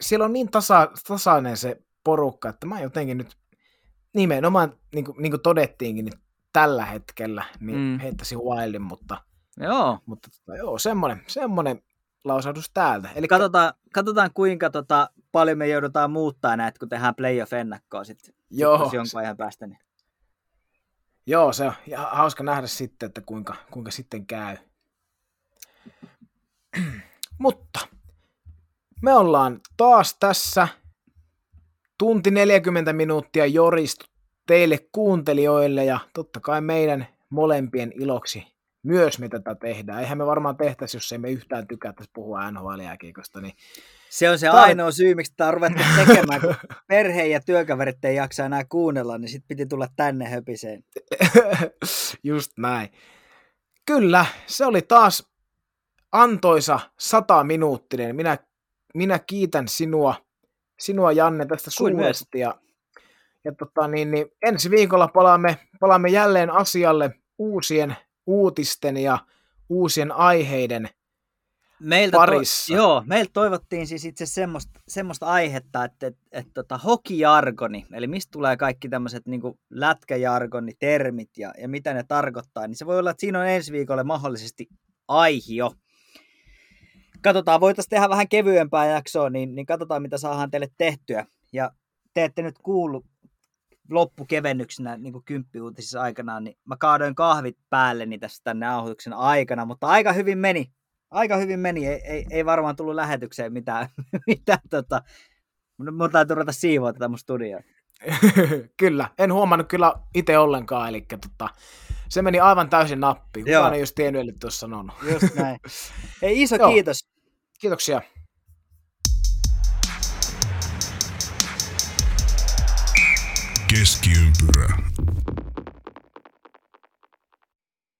B: siellä on niin tasa, tasainen se porukka, että mä jotenkin nyt nimenomaan, niin kuin, niin kuin todettiinkin, niin tällä hetkellä niin mm. heittäisin Wildin, mutta,
C: joo.
B: mutta tota, joo, semmoinen, semmoinen lausahdus täältä.
C: Eli katsotaan, katsotaan kuinka tota, paljon me joudutaan muuttaa näitä, kun tehdään playoff-ennakkoa sitten
B: joo,
C: sit, jonkun ajan päästä. Niin.
B: Joo, se on ja hauska nähdä sitten, että kuinka, kuinka sitten käy. Mutta me ollaan taas tässä tunti 40 minuuttia joristu teille kuuntelijoille ja totta kai meidän molempien iloksi myös me tätä tehdään. Eihän me varmaan tehtäisi, jos ei me yhtään tykättäisi puhua nhl niin
C: se on se Tämä... ainoa syy, miksi tämä ruvettu tekemään, kun perhe ja työkaverit ei jaksa enää kuunnella, niin sitten piti tulla tänne höpiseen.
B: Just näin. Kyllä, se oli taas antoisa sata minuuttinen. Minä, minä kiitän sinua, sinua Janne tästä suuresti. Ja, ja tota, niin, niin, ensi viikolla palaamme, palaamme jälleen asialle uusien uutisten ja uusien aiheiden
C: meiltä parissa. To, joo, meiltä toivottiin siis itse semmoista, semmoista aihetta, että, että, että tota, hokijargoni, eli mistä tulee kaikki tämmöiset niin lätkäjargoni, termit ja, ja mitä ne tarkoittaa, niin se voi olla, että siinä on ensi viikolle mahdollisesti aihio. Katsotaan, voitaisiin tehdä vähän kevyempää jaksoa, niin, niin katsotaan, mitä saadaan teille tehtyä. Ja te ette nyt kuullut loppukevennyksenä niin kuin kymppiuutisissa aikanaan, niin mä kaadoin kahvit päälleni tässä tänne nauhoituksen aikana, mutta aika hyvin meni. Aika hyvin meni, ei, ei, ei varmaan tullut lähetykseen mitään, mitään tota, mun täytyy ruveta siivoa tätä mun studioa.
B: kyllä, en huomannut kyllä itse ollenkaan, eli tota, se meni aivan täysin nappiin. Kukaan ei just tiennyt, eli tuossa sanonut.
C: Just näin. Ei, iso Joo. kiitos.
B: Kiitoksia.
A: Keskiympyrä.